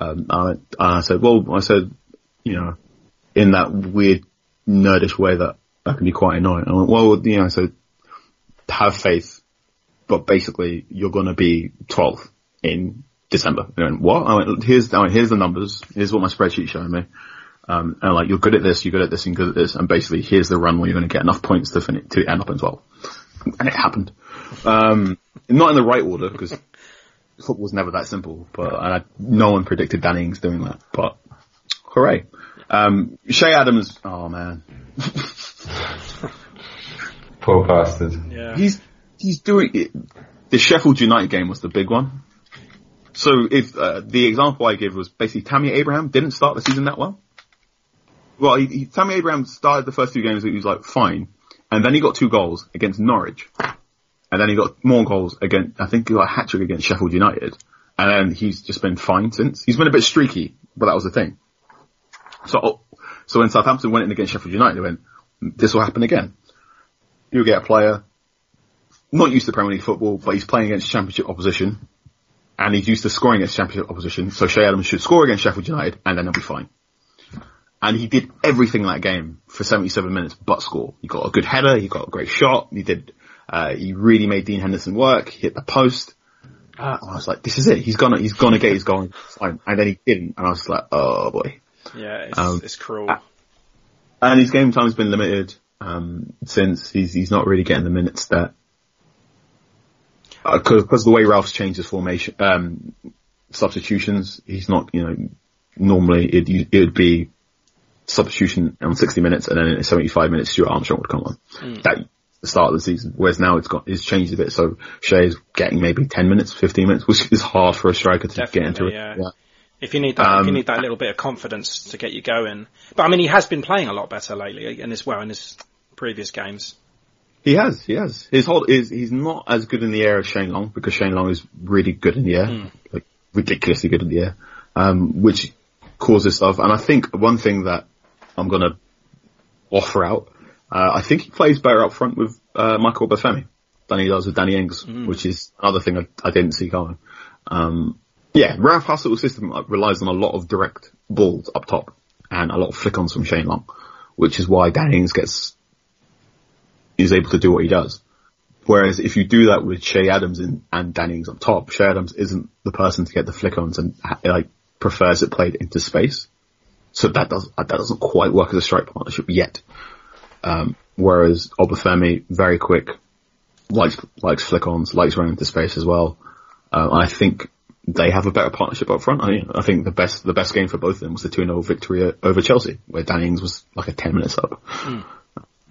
Speaker 7: Um, I, I said, well, I said, you know, in that weird nerdish way that that can be quite annoying. I went, well, you know, I said, have faith, but basically you're going to be 12 in December. And I went, what? I went, here's, I went, here's the numbers. Here's what my spreadsheet showing me. Um, and like, you're good at this, you're good at this, and good at this. And basically, here's the run where you're going to get enough points to finish, to end up in 12. And it happened. Um, not in the right order, because football's never that simple, but I, no one predicted Danny Ings doing that, but hooray. Um, Che Adams, oh man.
Speaker 5: Poor bastard.
Speaker 4: Yeah.
Speaker 7: He's, he's doing it. The Sheffield United game was the big one. So if, uh, the example I give was basically Tammy Abraham didn't start the season that well. Well, he, he, Tammy Abraham started the first two games, he was like, fine. And then he got two goals against Norwich. And then he got more goals against, I think he got a hat trick against Sheffield United. And then he's just been fine since. He's been a bit streaky, but that was the thing. So, so when Southampton went in against Sheffield United, they went, this will happen again. You'll get a player, not used to Premier League football, but he's playing against championship opposition. And he's used to scoring against championship opposition. So Che Adams should score against Sheffield United and then he'll be fine. And he did everything in that game for 77 minutes but score. He got a good header, he got a great shot, he did, uh, he really made Dean Henderson work, he hit the post. Uh, I was like, this is it, he's gonna, he's gonna get his goal. Fine. And then he didn't, and I was like, oh boy.
Speaker 4: Yeah. It's,
Speaker 7: Um,
Speaker 4: it's cruel.
Speaker 7: And his game time's been limited, um, since he's, he's not really getting the minutes that, uh, cause, cause the way Ralph's changed his formation, um, substitutions, he's not, you know, normally it, it would be substitution on 60 minutes and then in 75 minutes Stuart Armstrong would come on. That the start of the season. Whereas now it's got, it's changed a bit. So Che's getting maybe 10 minutes, 15 minutes, which is hard for a striker to get into
Speaker 4: Definitely,
Speaker 7: it.
Speaker 4: yeah. If you need that, if you
Speaker 7: Um,
Speaker 4: need that little bit of confidence to get you going. But I mean, he has been playing a lot better lately, and as well in his previous games.
Speaker 7: He has, he has. His whole is he's not as good in the air as Shane Long because Shane Long is really good in the air, like ridiculously good in the air, um, which causes stuff. And I think one thing that I'm gonna offer out, uh, I think he plays better up front with uh, Michael Obafemi than he does with Danny Ings, which is another thing I, I didn't see coming. Um, yeah, Ralph Hasenhüttl's system uh, relies on a lot of direct balls up top and a lot of flick-ons from Shane Long, which is why Danny Ings gets is able to do what he does. Whereas if you do that with Che Adams and, and Danny Ings up top, Che Adams isn't the person to get the flick ons and like prefers it played into space. So that does that doesn't quite work as a strike partnership yet. Um, whereas Obafemi, very quick, likes likes flick ons, likes running into space as well. Uh, I think they have a better partnership up front. I, I think the best the best game for both of them was the 2-0 victory over Chelsea, where Danny Ings was like a 10 minutes up.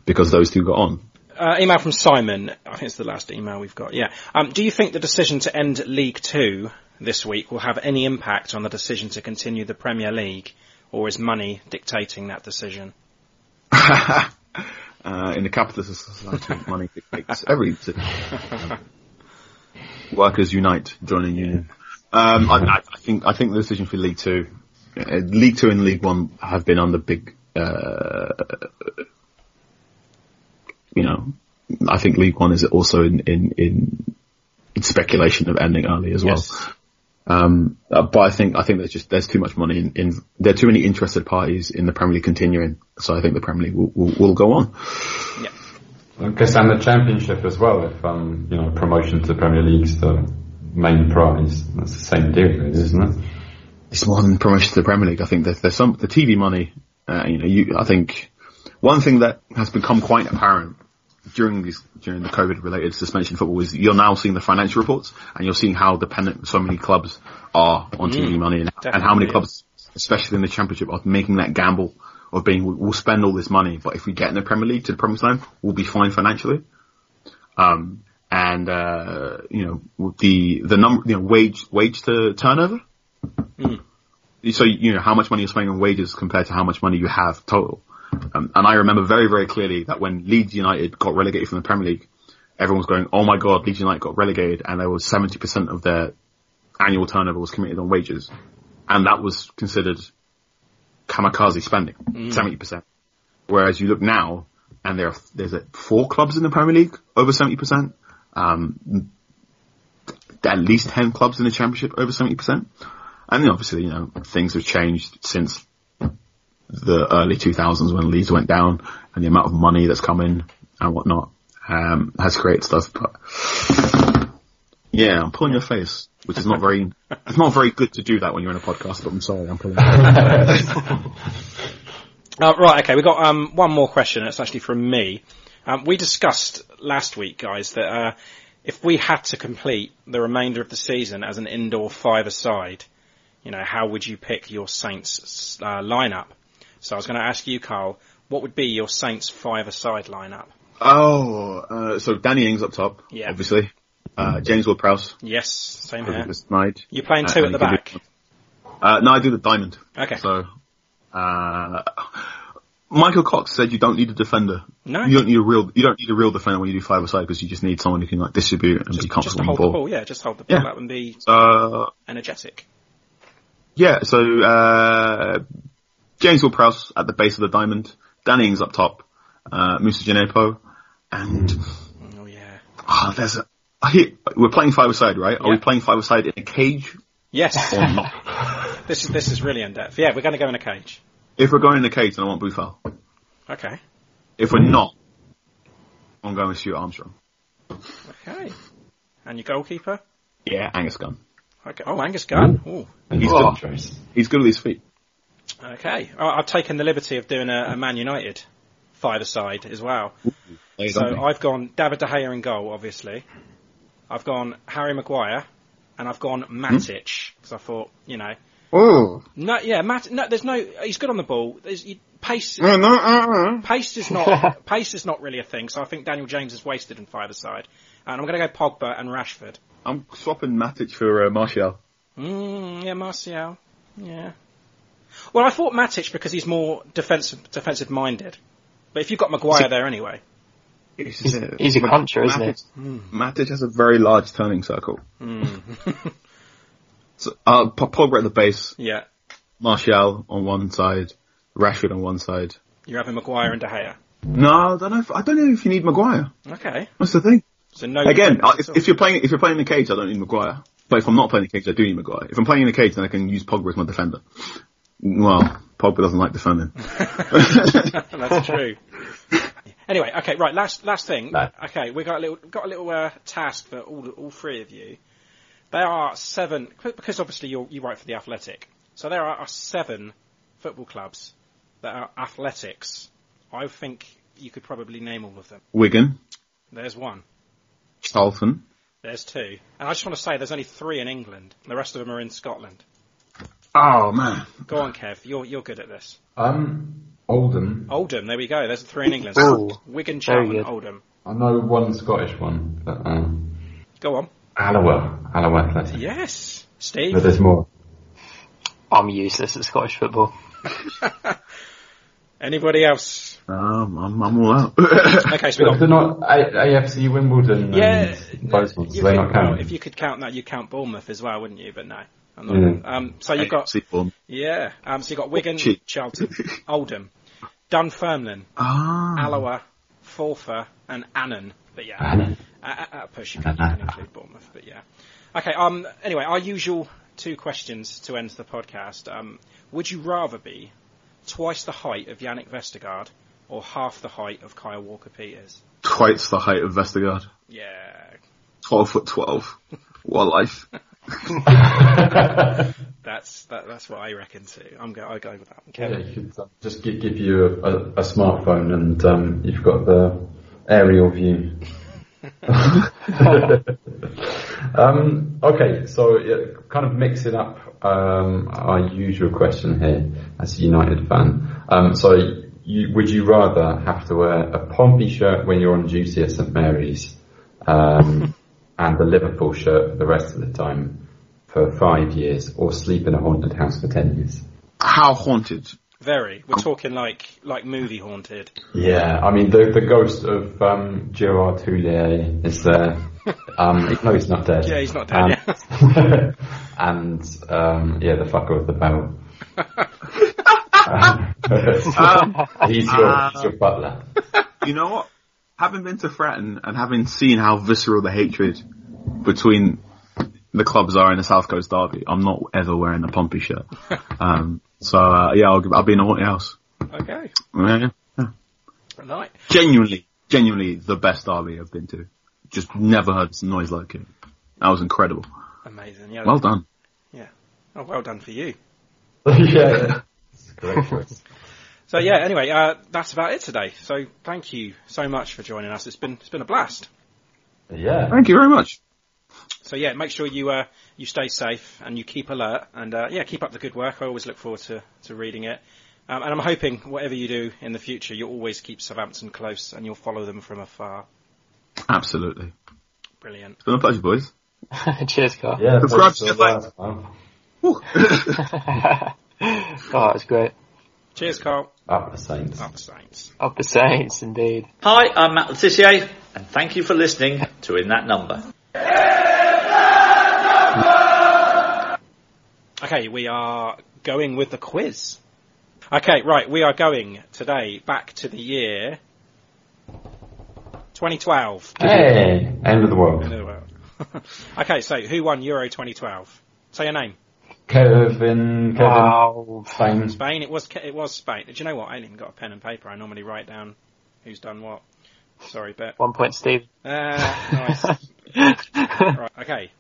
Speaker 7: Because those two got on.
Speaker 4: Uh, email from Simon. I think it's the last email we've got. Yeah. Um, do you think the decision to end League Two this week will have any impact on the decision to continue the Premier League, or is money dictating that decision?
Speaker 7: uh, in the capitalist society, money dictates everything. Workers unite, join a union. Um, I, I I think I think the decision for League Two, uh, League Two and League One have been under big, uh, you know, I think League One is also in in, in, in speculation of ending early as well.
Speaker 4: Yes.
Speaker 7: Um, uh, but I think I think there's just there's too much money in, in there are too many interested parties in the Premier League continuing, so I think the Premier League will, will, will go on.
Speaker 4: Yeah.
Speaker 5: I guess and the championship as well. If um, you know, promotion to the Premier League's the main prize, that's the same deal, really, isn't it?
Speaker 7: It's more than promotion to the Premier League. I think there's, there's some the TV money. Uh, you know, you I think one thing that has become quite apparent during these during the COVID related suspension football is you're now seeing the financial reports and you're seeing how dependent so many clubs are on TV money and, and how many clubs, especially in the Championship, are making that gamble of being we'll spend all this money, but if we get in the Premier League to the Premier League, we'll be fine financially. Um, and uh, you know the the number you know wage wage to turnover. So you know how much money you're spending on wages compared to how much money you have total. Um, and I remember very very clearly that when Leeds United got relegated from the Premier League, everyone was going, "Oh my God, Leeds United got relegated," and there was seventy percent of their annual turnover was committed on wages, and that was considered kamikaze spending, seventy percent. Whereas you look now, and there are, there's a, four clubs in the Premier League over seventy percent. Um, at least 10 clubs in the championship over 70%. And obviously, you know, things have changed since the early 2000s when Leeds went down and the amount of money that's come in and whatnot, um, has created stuff, but yeah, I'm pulling your face, which is not very, it's not very good to do that when you're in a podcast, but I'm sorry, I'm pulling your face.
Speaker 4: Uh, right, okay, we've got um, one more question. It's actually from me. Um, we discussed last week, guys, that uh, if we had to complete the remainder of the season as an indoor five-a-side, you know, how would you pick your Saints uh, lineup? So I was going to ask you, Carl, what would be your Saints five-a-side lineup?
Speaker 7: Oh, uh, so Danny Ings up top,
Speaker 4: Yeah.
Speaker 7: obviously. Uh, James Ward-Prowse,
Speaker 4: Yes, same here. You're playing
Speaker 7: Uh,
Speaker 4: two at the back.
Speaker 7: Uh, no, I do the diamond.
Speaker 4: Okay.
Speaker 7: So, uh, Michael Cox said you don't need a defender.
Speaker 4: No.
Speaker 7: You don't need a real, you don't need a real defender when you do five aside because you just need someone who can like distribute and be
Speaker 4: Just, just
Speaker 7: comfortable
Speaker 4: the
Speaker 7: the ball.
Speaker 4: ball, yeah, just hold the ball
Speaker 7: Yeah.
Speaker 4: up and be
Speaker 7: Uh,
Speaker 4: energetic.
Speaker 7: yeah, so, James Will Prowse at the base of the diamond, Danny Ings up top, uh, Moussa Djenepo, and,
Speaker 4: Oh yeah.
Speaker 7: ah, there's a, I hear, we're playing five aside, right? Are we playing five aside in a cage
Speaker 4: Yes.
Speaker 7: or not?
Speaker 4: this is this is really in depth. Yeah, we're going to go in a cage.
Speaker 7: if we're going in a cage, then I want Boufal.
Speaker 4: Okay.
Speaker 7: If we're not, I'm going with Stuart Armstrong.
Speaker 4: Okay. And your goalkeeper?
Speaker 7: Yeah, Angus Gunn.
Speaker 4: Okay. Oh, Angus Gunn. Ooh.
Speaker 7: He's
Speaker 5: Oh.
Speaker 7: good. He's good with his feet.
Speaker 4: Okay. I've taken the liberty of doing a, a Man United five-a-side as well. So. I've gone David De Gea in goal, obviously. I've gone Harry Maguire, and I've gone Matic because I thought, you know,
Speaker 7: Oh.
Speaker 4: no, yeah, Mat. No, there's no. He's good on the ball. There's you, pace.
Speaker 7: No, no, uh, uh.
Speaker 4: Pace is not pace is not really a thing. So I think Daniel James is wasted in five-a-side, and I'm going to go Pogba and Rashford.
Speaker 7: I'm swapping Matic for uh, Martial.
Speaker 4: Mm, yeah, Martial. Yeah. Well, I thought Matic because he's more defensive defensive minded. But if you've got Maguire there anyway,
Speaker 7: He's,
Speaker 6: he's a cruncher, isn't he?
Speaker 7: Matic, Matic has a very large turning circle.
Speaker 4: mm,
Speaker 7: So, uh, Pogba at the base,
Speaker 4: yeah,
Speaker 7: Martial on one side, Rashford on one side.
Speaker 4: you're having Maguire and De Gea.
Speaker 7: No, I don't know. If, I don't know if you need Maguire.
Speaker 4: Okay,
Speaker 7: That's the thing.
Speaker 4: so no.
Speaker 7: Again, I- if, if you're playing if you're playing in the cage, I don't need Maguire. But if I'm not playing in the cage, I do need Maguire. If I'm playing in the cage, then I can use Pogba as my defender. Well, Pogba doesn't like defending.
Speaker 4: That's true. Anyway, Anyway, okay, right. Last last thing.
Speaker 5: No.
Speaker 4: Okay, we got a little got a little uh, task for all all three of you. There are seven because obviously you you write for the Athletic, so there are seven football clubs that are athletics. I think you could probably name all of them.
Speaker 7: Wigan,
Speaker 4: There's one.
Speaker 7: Charlton.
Speaker 4: There's two. And I just want to say there's only three in England. The rest of them are in Scotland.
Speaker 7: Oh man,
Speaker 4: Go on, Kev. You're you're good at this.
Speaker 5: Um, Oldham.
Speaker 4: Oldham. There we go. There's three in England.
Speaker 6: Ooh,
Speaker 4: Wigan,
Speaker 6: very
Speaker 4: Charlton,
Speaker 6: good.
Speaker 4: Oldham.
Speaker 5: I know one Scottish one, but um,
Speaker 4: Go on.
Speaker 5: Alloa, Alloa Athletic.
Speaker 4: Yes, Steve.
Speaker 5: But there's more.
Speaker 6: I'm useless at Scottish football.
Speaker 4: Anybody else?
Speaker 7: um, I'm, I'm all out.
Speaker 4: Okay, so we
Speaker 5: But
Speaker 4: got
Speaker 5: they're not AFC Wimbledon
Speaker 4: Yeah,
Speaker 5: and those ones,
Speaker 4: you
Speaker 5: so they
Speaker 4: could-
Speaker 5: not count.
Speaker 4: if you could count that, you'd count Bournemouth as well, wouldn't you? But no, I'm not.
Speaker 5: Mm.
Speaker 4: Um, so you've got yeah. Um, so you've got Wigan,
Speaker 7: Cheap.
Speaker 4: Charlton, Oldham, Dunfermline,
Speaker 7: Ah,
Speaker 4: Alloa, Forfar, and Annan. But yeah,
Speaker 5: Annan.
Speaker 4: at, at push you can, you can include Bournemouth. But yeah. Okay. Um. Anyway, our usual two questions to end the podcast. Um, would you rather be twice the height of Jannik Vestergaard or half the height of Kyle Walker Peters?
Speaker 7: twice the height of Vestergaard.
Speaker 4: Yeah.
Speaker 7: Twelve foot twelve. What a life.
Speaker 4: That's that, that's what I reckon too. I'm go I go with that.
Speaker 5: Yeah, you could uh, just give, give you a, a, a smartphone and um, you've got the aerial view. um, okay, so yeah, kind of mixing up um, our usual question here as a United fan. Um, so, you, would you rather have to wear a Pompey shirt when you're on duty at St Mary's um, and a Liverpool shirt for the rest of the time for five years, or sleep in a haunted house for ten years?
Speaker 7: How haunted.
Speaker 4: Very. We're talking like like movie haunted.
Speaker 5: Yeah, I mean the the ghost of um, Gerard Houllier is there. um, no, he's not dead.
Speaker 4: Yeah, he's not dead, yeah.
Speaker 5: and um, yeah, the fucker with the bell. Um, he's your he's your butler.
Speaker 7: You know what? Having been to Fratton and having seen how visceral the hatred between the clubs are in the South Coast Derby, I'm not ever wearing a Pompey shirt. Um, so uh, yeah, I'll, I'll be in a haunted house.
Speaker 4: Okay.
Speaker 7: Yeah, yeah.
Speaker 4: Right.
Speaker 7: Genuinely, genuinely the best derby I've been to. Just never heard some noise like it. That was incredible.
Speaker 4: Amazing. Yeah.
Speaker 7: Well done.
Speaker 4: Yeah. Oh, well done for you.
Speaker 5: yeah, it's great choice.
Speaker 4: So yeah. Anyway, uh, that's about it today. So thank you so much for joining us. It's been it's been a blast.
Speaker 5: Yeah,
Speaker 7: Thank you very much.
Speaker 4: So yeah, make sure you uh, you stay safe and you keep alert and uh, yeah, keep up the good work. I always look forward to, to reading it. Um, and I'm hoping whatever you do in the future, you'll always keep Southampton close and you'll follow them from afar.
Speaker 7: Absolutely.
Speaker 4: Brilliant.
Speaker 7: It's been a pleasure, boys.
Speaker 6: Cheers, Carl.
Speaker 5: yeah.
Speaker 7: Subscribe
Speaker 5: thanks
Speaker 7: to
Speaker 5: for
Speaker 7: the
Speaker 5: that. Wow.
Speaker 7: Woo.
Speaker 6: oh, it's great.
Speaker 4: Cheers, Carl.
Speaker 5: Up the Saints.
Speaker 4: Up the Saints.
Speaker 6: Up the Saints, indeed.
Speaker 8: Hi, I'm Matt Letitia, and thank you for listening to In That Number.
Speaker 4: Okay, we are going with the quiz. Okay, right, we are going today back to the year 2012.
Speaker 5: Hey, end of the world.
Speaker 4: End of the world. okay, so who won Euro 2012? Say your name.
Speaker 5: Kevin, Kevin,
Speaker 6: Wow.
Speaker 5: Spain.
Speaker 4: Spain. It was it was Spain. Do you know what? I ain't even got a pen and paper. I normally write down who's done what. Sorry, but
Speaker 6: One point, Steve.
Speaker 4: uh, nice. right, okay.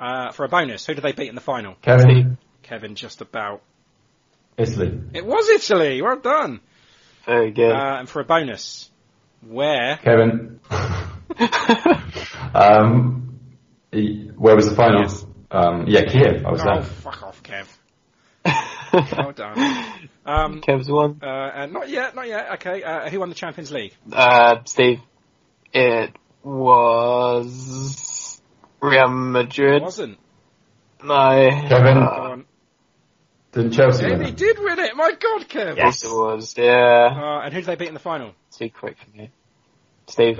Speaker 4: Uh, for a bonus, who did they beat in the final?
Speaker 5: Kevin,
Speaker 4: Kevin, just about.
Speaker 5: Italy.
Speaker 4: It was Italy. Well done.
Speaker 6: Very good.
Speaker 4: Uh, and for a bonus, where?
Speaker 5: Kevin. um, where was the final?
Speaker 4: Yes.
Speaker 5: Um, yeah, Kiev. I was
Speaker 4: Oh,
Speaker 5: there.
Speaker 4: fuck off, Kev. well done. Um,
Speaker 6: Kev's one.
Speaker 4: uh, and not yet, not yet. Okay, uh, who won the Champions League?
Speaker 6: Uh, Steve. It was Real
Speaker 4: It
Speaker 6: Madrid.
Speaker 4: wasn't.
Speaker 6: No.
Speaker 5: Kevin.
Speaker 4: Go
Speaker 6: Uh.
Speaker 5: Didn't Chelsea
Speaker 4: Yeah,
Speaker 5: win
Speaker 4: he
Speaker 5: it?
Speaker 4: did win it. My God, Kev.
Speaker 6: yes, it was. Yeah.
Speaker 4: Uh, and who did they beat in the final?
Speaker 6: Too quick for me. Steve.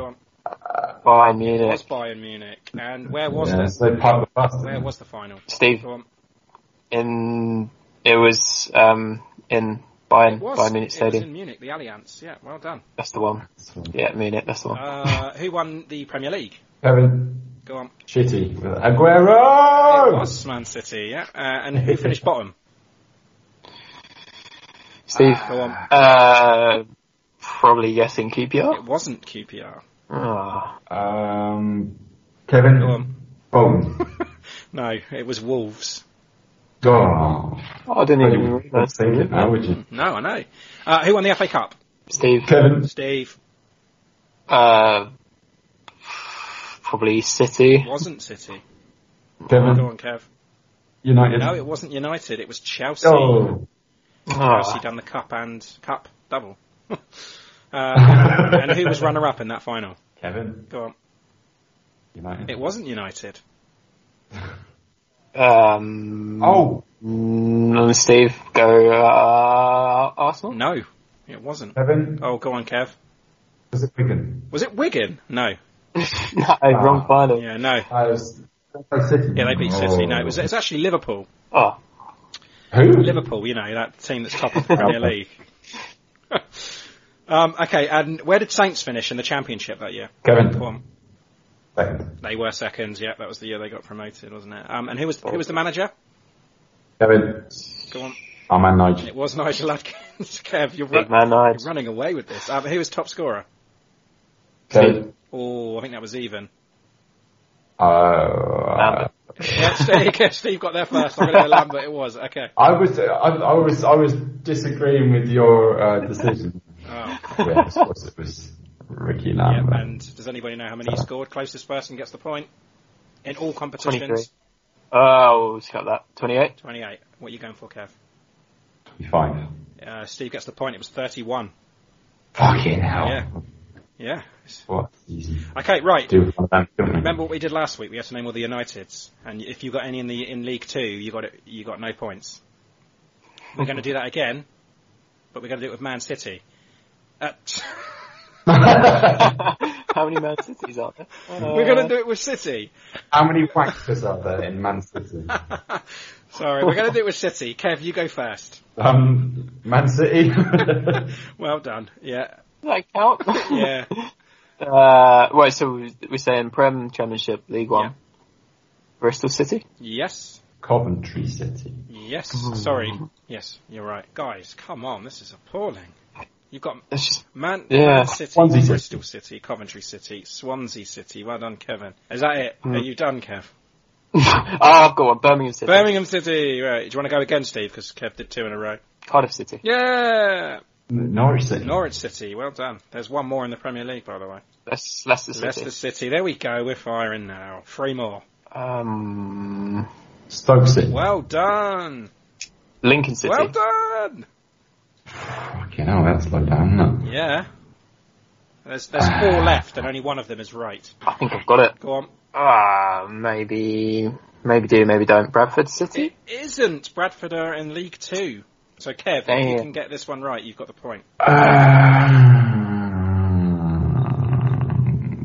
Speaker 4: Go on.
Speaker 6: Bayern
Speaker 4: It
Speaker 6: Munich.
Speaker 4: was Bayern Munich. And where was
Speaker 5: Yeah,
Speaker 4: the
Speaker 5: so they the bus.
Speaker 4: where was the final?
Speaker 6: Steve.
Speaker 4: Go on.
Speaker 6: In it was um in Bayern
Speaker 4: It was,
Speaker 6: Bayern Munich
Speaker 4: it was
Speaker 6: Stadium.
Speaker 4: in Munich, the Allianz. Yeah, well done.
Speaker 6: That's the one. Yeah, Munich. That's the one.
Speaker 4: Uh, who won the Premier League?
Speaker 5: Kevin,
Speaker 4: Go on.
Speaker 5: shitty. Aguero!
Speaker 4: It was Man City. Yeah. Uh, and who finished bottom?
Speaker 6: Steve.
Speaker 4: Go on.
Speaker 6: Uh, Probably guessing QPR.
Speaker 4: It wasn't QPR.
Speaker 6: Ah.
Speaker 5: Um, Kevin
Speaker 4: Go on. No, it was Wolves.
Speaker 5: Oh,
Speaker 6: I didn't even realise.
Speaker 5: think it now, would you?
Speaker 4: No, I know. Uh, who won the FA Cup?
Speaker 6: Steve.
Speaker 5: Kevin.
Speaker 4: Steve.
Speaker 6: Uh, probably City.
Speaker 4: It wasn't City.
Speaker 5: Kevin.
Speaker 4: Go on, Kev.
Speaker 5: United.
Speaker 4: No, it wasn't United. It was Chelsea.
Speaker 5: Oh.
Speaker 4: Chelsea
Speaker 6: Ah,
Speaker 4: done the cup and cup double. uh, and who was runner up in that final?
Speaker 5: Kevin.
Speaker 4: Go on.
Speaker 5: United.
Speaker 4: It wasn't United.
Speaker 6: um,
Speaker 5: Oh,
Speaker 6: mm, Steve, go uh, Arsenal.
Speaker 4: No, it wasn't.
Speaker 5: Kevin.
Speaker 4: Oh, go on, Kev.
Speaker 5: Was it Wigan?
Speaker 4: Was it Wigan? No.
Speaker 6: no, wrong final.
Speaker 4: Yeah, no.
Speaker 5: I was. City.
Speaker 4: Yeah, they beat City. No, it was, it's actually Liverpool.
Speaker 6: Oh,
Speaker 5: Who?
Speaker 4: Liverpool, you know, that team that's top of the Premier League. Um, okay, and where did Saints finish in the Championship that year?
Speaker 5: Kevin.
Speaker 4: Go on.
Speaker 5: Second.
Speaker 4: They were seconds, yeah, that was the year they got promoted, wasn't it? Um, and who was, who was the manager?
Speaker 5: Kevin.
Speaker 4: Go on.
Speaker 5: I'm Nigel.
Speaker 4: It was Nigel Adkins. Kev, you're, run-
Speaker 6: man night.
Speaker 4: you're running away with this. Um, who was top scorer?
Speaker 5: Kevin.
Speaker 4: Oh, I think that was even.
Speaker 5: Uh,
Speaker 6: Lambert.
Speaker 4: Yeah, Steve, Steve got there first. I'm going to Lambert. It was okay.
Speaker 5: I was, I, I was, I was disagreeing with your uh, decision.
Speaker 4: Oh,
Speaker 5: yes, of course it was Ricky
Speaker 4: yeah.
Speaker 5: Lambert.
Speaker 4: And does anybody know how many he scored? Closest person gets the point in all competitions.
Speaker 6: 23. Oh, we'll got that. 28?
Speaker 4: 28. What are you going for, Kev?
Speaker 5: Five.
Speaker 4: Uh, Steve gets the point. It was 31.
Speaker 5: Fucking hell.
Speaker 4: Yeah. Yeah.
Speaker 5: What?
Speaker 4: Okay, right.
Speaker 5: Do them.
Speaker 4: Remember what we did last week? We had to name all the Uniteds, and if you got any in the in League Two, you got it. You got no points. We're going to do that again, but we're going to do it with Man City. Uh,
Speaker 6: How many Man Cities are there?
Speaker 4: we're going to do it with City.
Speaker 5: How many waxers are there in Man City?
Speaker 4: Sorry, we're going to do it with City. Kev, you go first.
Speaker 5: Um, Man City.
Speaker 4: Well done. Yeah,
Speaker 6: Does that count?
Speaker 4: yeah.
Speaker 6: Uh, wait, so we- we're saying Prem Championship League One.
Speaker 4: Yeah.
Speaker 6: Bristol City?
Speaker 4: Yes.
Speaker 5: Coventry City.
Speaker 4: Yes. Sorry. Yes, you're right. Guys, come on. This is appalling. You've got
Speaker 6: It's just,
Speaker 4: Man,
Speaker 6: Yeah.
Speaker 4: Man City,
Speaker 5: Swansea
Speaker 4: Bristol City, Coventry City, Swansea City. Well done, Kevin. Is that it? Are you done, Kev?
Speaker 6: oh, I've got one. Birmingham City.
Speaker 4: Birmingham City. Right. Do you want to go again, Steve? Because Kev did two in a row.
Speaker 6: Cardiff City.
Speaker 4: Yeah.
Speaker 5: Norwich City.
Speaker 4: Norwich City. Well done. There's one more in the Premier League, by the way.
Speaker 6: Leicester, Leicester City.
Speaker 4: Leicester City. There we go. We're firing now. Three more.
Speaker 6: Um,
Speaker 5: Stoke City.
Speaker 4: Well done.
Speaker 6: Lincoln City.
Speaker 4: Well done.
Speaker 5: Fucking hell, that's low down, isn't it?
Speaker 4: Yeah. There's there's four left, and only one of them is right.
Speaker 6: I think I've got it.
Speaker 4: Go on.
Speaker 6: Ah, maybe, maybe do, maybe don't. Bradford City?
Speaker 4: It isn't. Bradford are in League Two. So Kev, if you
Speaker 6: Damn.
Speaker 4: can get this one right, you've got the point.
Speaker 5: Um,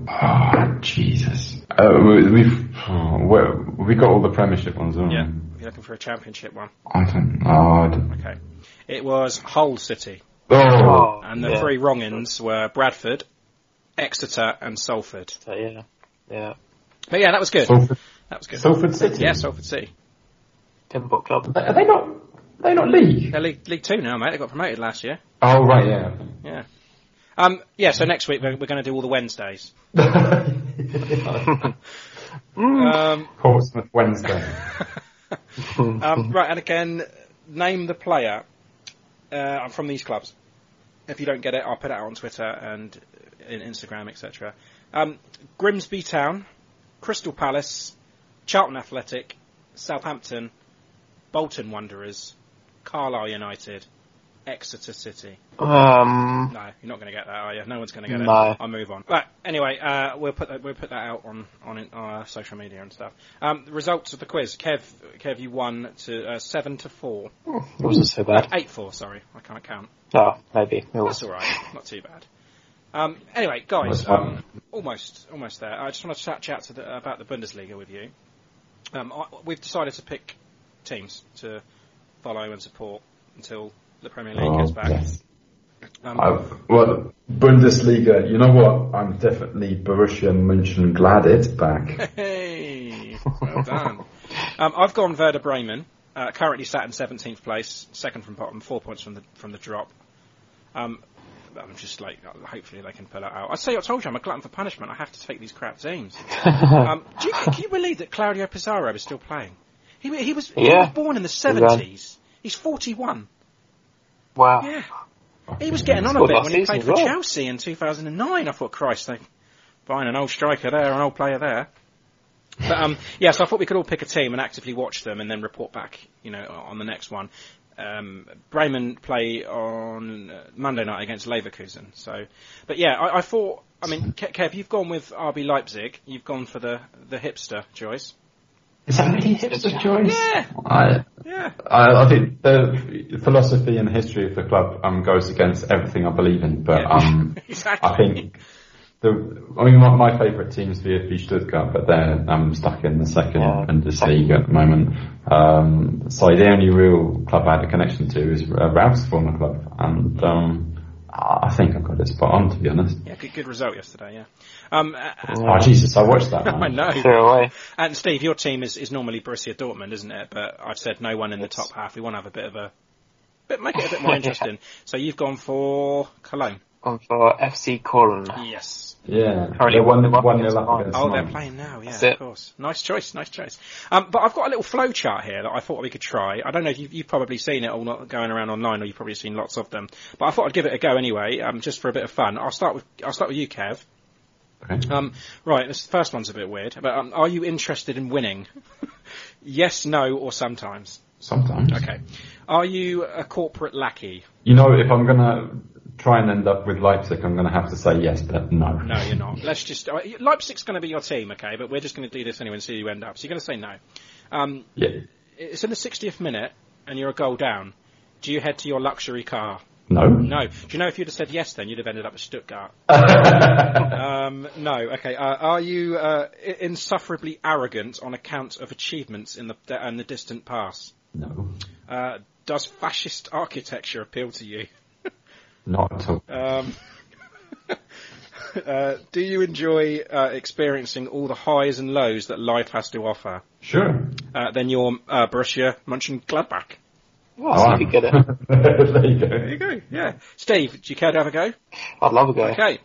Speaker 5: oh, Jesus. Uh, we- we've, oh, we- we got all the Premiership ones, haven't
Speaker 4: Yeah.
Speaker 5: we?
Speaker 4: If you're looking for a championship one.
Speaker 5: I don't know. I don't-
Speaker 4: Okay. It was Hull City.
Speaker 5: Oh,
Speaker 4: And the
Speaker 6: yeah.
Speaker 4: three wrong-ins were Bradford, Exeter, and Salford.
Speaker 6: So, yeah. Yeah.
Speaker 4: But yeah, that was good.
Speaker 5: Salford,
Speaker 4: That was good.
Speaker 5: Salford City?
Speaker 4: Yeah, Salford City.
Speaker 6: Timbuk Club.
Speaker 5: Are they not, are they not league?
Speaker 4: They're League, League Two now, mate. They got promoted last year.
Speaker 5: Oh, right, yeah.
Speaker 4: Yeah. Um, yeah, so next week we're, we're going to do all the Wednesdays. Um,
Speaker 5: Portsmouth Wednesday.
Speaker 4: um, right, and again, name the player uh, from these clubs. If you don't get it, I'll put it out on Twitter and in Instagram, etc. Um, Grimsby Town, Crystal Palace, Charlton Athletic, Southampton, Bolton Wanderers, Carlisle United, Exeter City.
Speaker 6: Um,
Speaker 4: No, you're not going to get that, are you? No one's going to get it.
Speaker 6: No.
Speaker 4: I'll move on. But anyway, uh, we'll put that, we'll put that out on on it- our social media and stuff. Um, the results of the quiz. Kev, Kev, you won to uh, seven to four,
Speaker 6: it wasn't so bad.
Speaker 4: eight four. Sorry, I can't count.
Speaker 6: Oh, maybe. It
Speaker 4: That's all right. Not too bad. Um, anyway, guys, um, almost almost there. I just want to chat chat to the, about the Bundesliga with you. Um, I, we've decided to pick teams to follow and support until the Premier League
Speaker 5: Oh,
Speaker 4: back.
Speaker 5: yes.
Speaker 4: Um,
Speaker 5: well, Bundesliga, you know what? I'm definitely Borussia Mönchengladbach back.
Speaker 4: Hey, well done. um, I've gone Werder Bremen, uh, currently sat in 17th place, second from bottom, four points from the from the drop. Um, I'm just like, hopefully they can pull it out. I say, I told you, I'm a glutton for punishment. I have to take these crap teams. um, do you, can you believe that Claudio Pizarro is still playing? He, he was he was born in the 70s. He's 41.
Speaker 6: Wow.
Speaker 4: Yeah. He was getting on a bit when he played for
Speaker 6: well.
Speaker 4: Chelsea in 2009. I thought, Christ, they buying an old striker there, an old player there. But um, yeah, so I thought we could all pick a team and actively watch them and then report back, you know, on the next one. Um, Bremen play on uh, Monday night against Leverkusen. So, but yeah, I, I thought. I mean, Ke- Kev, you've gone with RB Leipzig. You've gone for the the hipster choice.
Speaker 5: Is that really hipster choice?
Speaker 4: Yeah.
Speaker 5: I,
Speaker 4: Yeah.
Speaker 5: I, I think the philosophy and history of the club um, goes against everything I believe in, but
Speaker 4: Yeah.
Speaker 5: um,
Speaker 4: Exactly.
Speaker 5: I think the I mean my, my favourite team is VfB Stuttgart, but they're um, stuck in the second
Speaker 6: Yeah.
Speaker 5: Bundesliga at the moment. Um, so the only real club I had a connection to is uh, Ralph's former club, and um, I think I've got it spot on to be honest.
Speaker 4: Yeah, good, good result yesterday. Yeah. Um, uh,
Speaker 5: Oh Jesus, I watched that.
Speaker 4: I know.
Speaker 6: Away.
Speaker 4: And Steve, your team is, is normally Borussia Dortmund, isn't it? But I've said no one in the top half. We want to have a bit of a, bit make it a bit more interesting. So you've gone for Cologne.
Speaker 6: Gone for FC Cologne.
Speaker 4: Yes.
Speaker 5: Yeah,
Speaker 6: Currently
Speaker 5: they won
Speaker 6: one-
Speaker 5: one nil up
Speaker 6: one-
Speaker 5: against
Speaker 4: Oh, they're playing now. Yeah,
Speaker 6: That's
Speaker 4: of
Speaker 6: it.
Speaker 4: course. Nice choice. Nice choice. Um, but I've got a little flow chart here that I thought we could try. I don't know if you've, you've probably seen it all not going around online, or you've probably seen lots of them. But I thought I'd give it a go anyway, um, just for a bit of fun. I'll start with I'll start with you, Kev.
Speaker 5: Okay.
Speaker 4: Um, right, this first one's a bit weird, but um, are you interested in winning? yes, no, or sometimes?
Speaker 5: Sometimes.
Speaker 4: Okay. Are you a corporate lackey?
Speaker 5: You know, if I'm gonna try and end up with Leipzig, I'm gonna have to say yes, but no.
Speaker 4: No, you're not. Let's just. Uh, Leipzig's going to be your team, okay? But we're just going to do this anyway and see who you end up. So you're going to say no. Um,
Speaker 5: Yeah.
Speaker 4: it's in the 60th minute, and you're a goal down. Do you head to your luxury car?
Speaker 5: No.
Speaker 4: No. Do you know if you'd have said yes, then you'd have ended up at Stuttgart. um, no. Okay. Uh, are you uh, insufferably arrogant on account of achievements in the and the distant past?
Speaker 5: No.
Speaker 4: Uh, does fascist architecture appeal to you?
Speaker 5: Not at all.
Speaker 4: Um, uh, do you enjoy uh, experiencing all the highs and lows that life has to offer?
Speaker 5: Sure.
Speaker 4: Uh, then you're uh, Borussia Mönchengladbach.
Speaker 6: Oh, so you get it.
Speaker 5: there you go.
Speaker 4: There you go. Yeah. Steve, do you care to have a go?
Speaker 6: I'd love a go.
Speaker 4: Okay.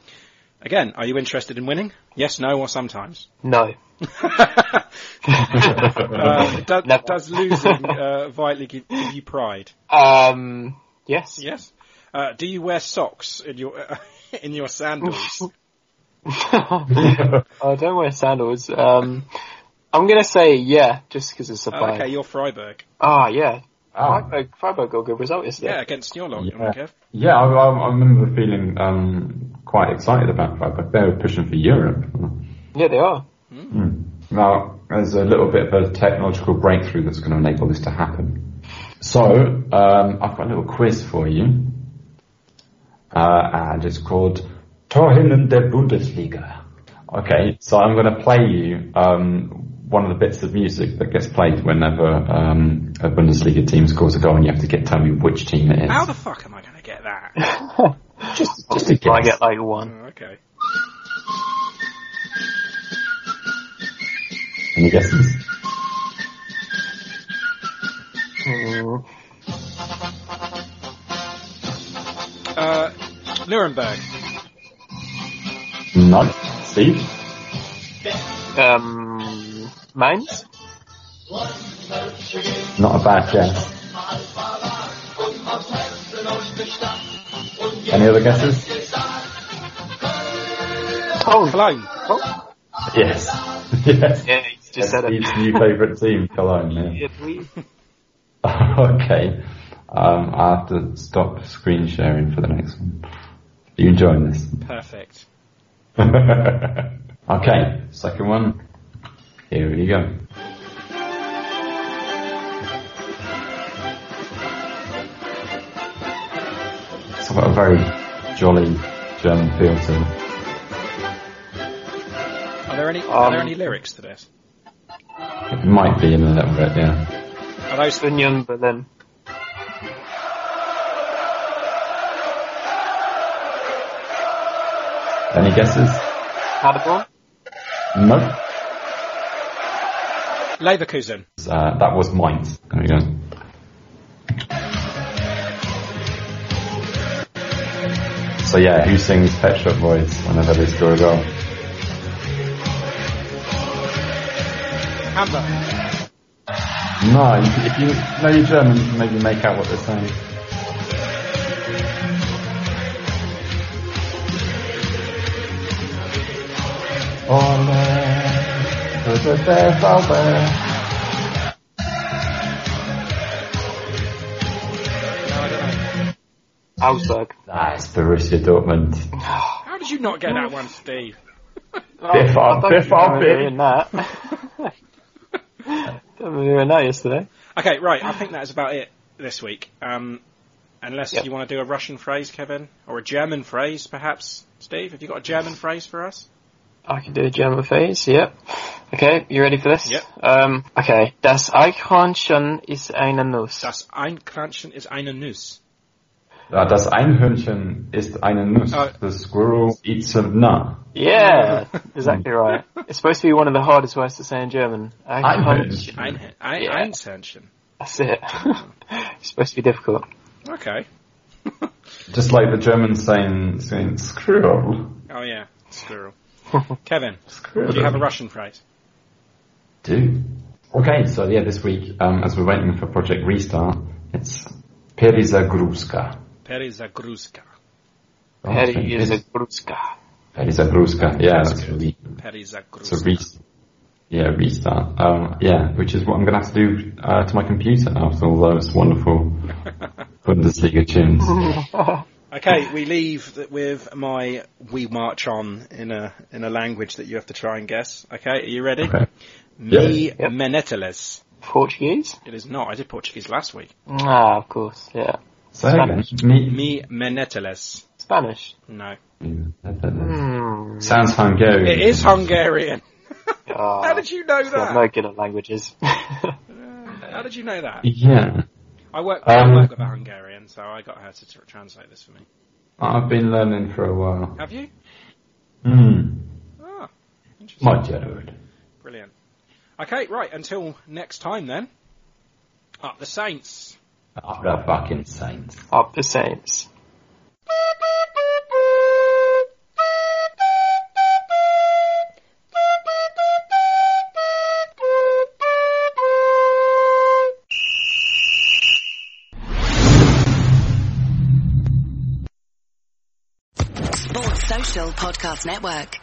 Speaker 4: Again, are you interested in winning? Yes, no, or sometimes?
Speaker 6: No.
Speaker 4: uh, does,
Speaker 6: Never.
Speaker 4: does losing uh, vitally give, give you pride?
Speaker 6: Um, yes.
Speaker 4: Yes. Uh, do you wear socks in your in your sandals?
Speaker 6: I don't wear sandals. Um, I'm gonna say yeah, just because it's a
Speaker 4: Oh, okay, you're Freiburg.
Speaker 6: Ah, yeah.
Speaker 5: Oh.
Speaker 6: Freiburg, Freiburg got a good result yesterday.
Speaker 4: Yeah, against your lot,
Speaker 5: Yeah.
Speaker 4: Kev.
Speaker 5: Yeah, I, I, I remember feeling um, quite excited about Freiburg. They were pushing for Europe.
Speaker 6: Yeah, they are.
Speaker 5: Now, there's a little bit of a technological breakthrough that's going to enable this to happen. So, um, I've got a little quiz for you. Uh, and it's called Torhymnen der Bundesliga. Okay, so I'm going to play you um, one of the bits of music that gets played whenever um, a Bundesliga team scores a goal, and you have to get tell me which team it is.
Speaker 4: How the fuck am I going to get that?
Speaker 5: just, just a guess.
Speaker 6: I get like one.
Speaker 4: Oh, okay.
Speaker 5: Any guesses?
Speaker 6: Mm,
Speaker 4: Uh, Nuremberg.
Speaker 5: No. Steve?
Speaker 6: um, Mainz?
Speaker 5: Not a bad guess. Any other guesses?
Speaker 6: Oh,
Speaker 4: Cologne.
Speaker 5: Yes. yes.
Speaker 6: yeah, you just said it.
Speaker 5: New favourite team, Cologne. Yeah.
Speaker 6: Yeah,
Speaker 5: okay. Um, I have to stop screen sharing for the next one. Are you enjoying this?
Speaker 4: Perfect.
Speaker 5: okay, second one. Here we go. It's got a very jolly German feel to it.
Speaker 4: Are there any Are there
Speaker 6: Um,
Speaker 4: any lyrics to this?
Speaker 5: It might be in a little bit, yeah.
Speaker 4: Are those
Speaker 6: Union Berlin.
Speaker 5: Any guesses?
Speaker 6: Paderborn?
Speaker 5: No.
Speaker 4: Leverkusen?
Speaker 5: Uh, that was Mainz. There we go. So yeah, who sings Pet Shop Boys whenever they score a goal?
Speaker 4: Amber.
Speaker 5: No, if if you know your German, you can maybe make out what they're saying. Ole, the BVB.
Speaker 4: No, I don't.
Speaker 6: Augsburg.
Speaker 5: That's Borussia Dortmund.
Speaker 4: How did you not get that one, Steve?
Speaker 5: Biff
Speaker 6: I
Speaker 5: up,
Speaker 6: don't
Speaker 5: biff
Speaker 6: think I
Speaker 5: up,
Speaker 6: remember
Speaker 5: biff.
Speaker 6: hearing that. don't remember hearing that yesterday.
Speaker 4: Okay, right. I think that's about it this week. Um, unless
Speaker 6: Yep.
Speaker 4: you want to do a Russian phrase, Kevin, or a German phrase, perhaps. Steve, have you got a German phrase for us?
Speaker 6: I can do a German phase, yep. Okay, you ready for this?
Speaker 4: Yep.
Speaker 6: Um, okay. Das Eichhörnchen ist eine Nuss.
Speaker 4: Das Einkranchen ist eine Nuss.
Speaker 5: Ja, Das Einhörnchen ist eine Nuss.
Speaker 4: Oh.
Speaker 5: The squirrel eats a nut.
Speaker 6: Yeah, exactly right. It's supposed to be one of the hardest words to say in German.
Speaker 5: Eichhörnchen.
Speaker 4: Ein, ein,
Speaker 6: Yeah.
Speaker 4: Einshörnchen.
Speaker 6: That's it. it's supposed to be difficult.
Speaker 4: Okay.
Speaker 5: Just like the Germans saying, saying squirrel.
Speaker 4: Oh yeah, squirrel. Kevin,
Speaker 5: Squirrel.
Speaker 4: do you have a Russian phrase?
Speaker 5: Do. Okay, so yeah, this week, um, as we're waiting for Project Restart, it's Perizagruska.
Speaker 4: Perizagruska.
Speaker 5: Oh,
Speaker 6: Peri is a
Speaker 5: it's-
Speaker 6: gruska.
Speaker 5: Perizagruska, yeah, that's
Speaker 4: good.
Speaker 5: really, it's a
Speaker 4: Perizagruska.
Speaker 5: re- yeah, restart. Um, yeah, which is what I'm gonna have to do, uh, to my computer after all those wonderful Bundesliga tunes.
Speaker 4: Okay, we leave with my "We March On" in a in a language that you have to try and guess. Okay, are you ready?
Speaker 5: Okay.
Speaker 4: Me
Speaker 6: Yep.
Speaker 4: meneteles.
Speaker 6: Portuguese?
Speaker 4: It is not. I did Portuguese last week.
Speaker 6: Ah, of course, yeah.
Speaker 5: Say again. Me,
Speaker 4: Me meneteles.
Speaker 6: Spanish?
Speaker 4: No,
Speaker 6: Hmm.
Speaker 5: Sounds Hungarian.
Speaker 4: it is Hungarian.
Speaker 6: Oh,
Speaker 4: How did you know that?
Speaker 6: I'm
Speaker 4: that?
Speaker 6: no good at languages.
Speaker 4: How did you know that?
Speaker 5: Yeah.
Speaker 4: I work, I
Speaker 5: Um,
Speaker 4: work with a Hungarian, so I got her to tr- translate this for me.
Speaker 5: I've been learning for a while.
Speaker 4: Have you?
Speaker 5: Hmm.
Speaker 4: Ah, interesting.
Speaker 5: My Gerard.
Speaker 4: Brilliant. Okay, right. Until next time, then. Up the Saints.
Speaker 5: Up the fucking Saints.
Speaker 6: Up the Saints.
Speaker 9: Podcast Network.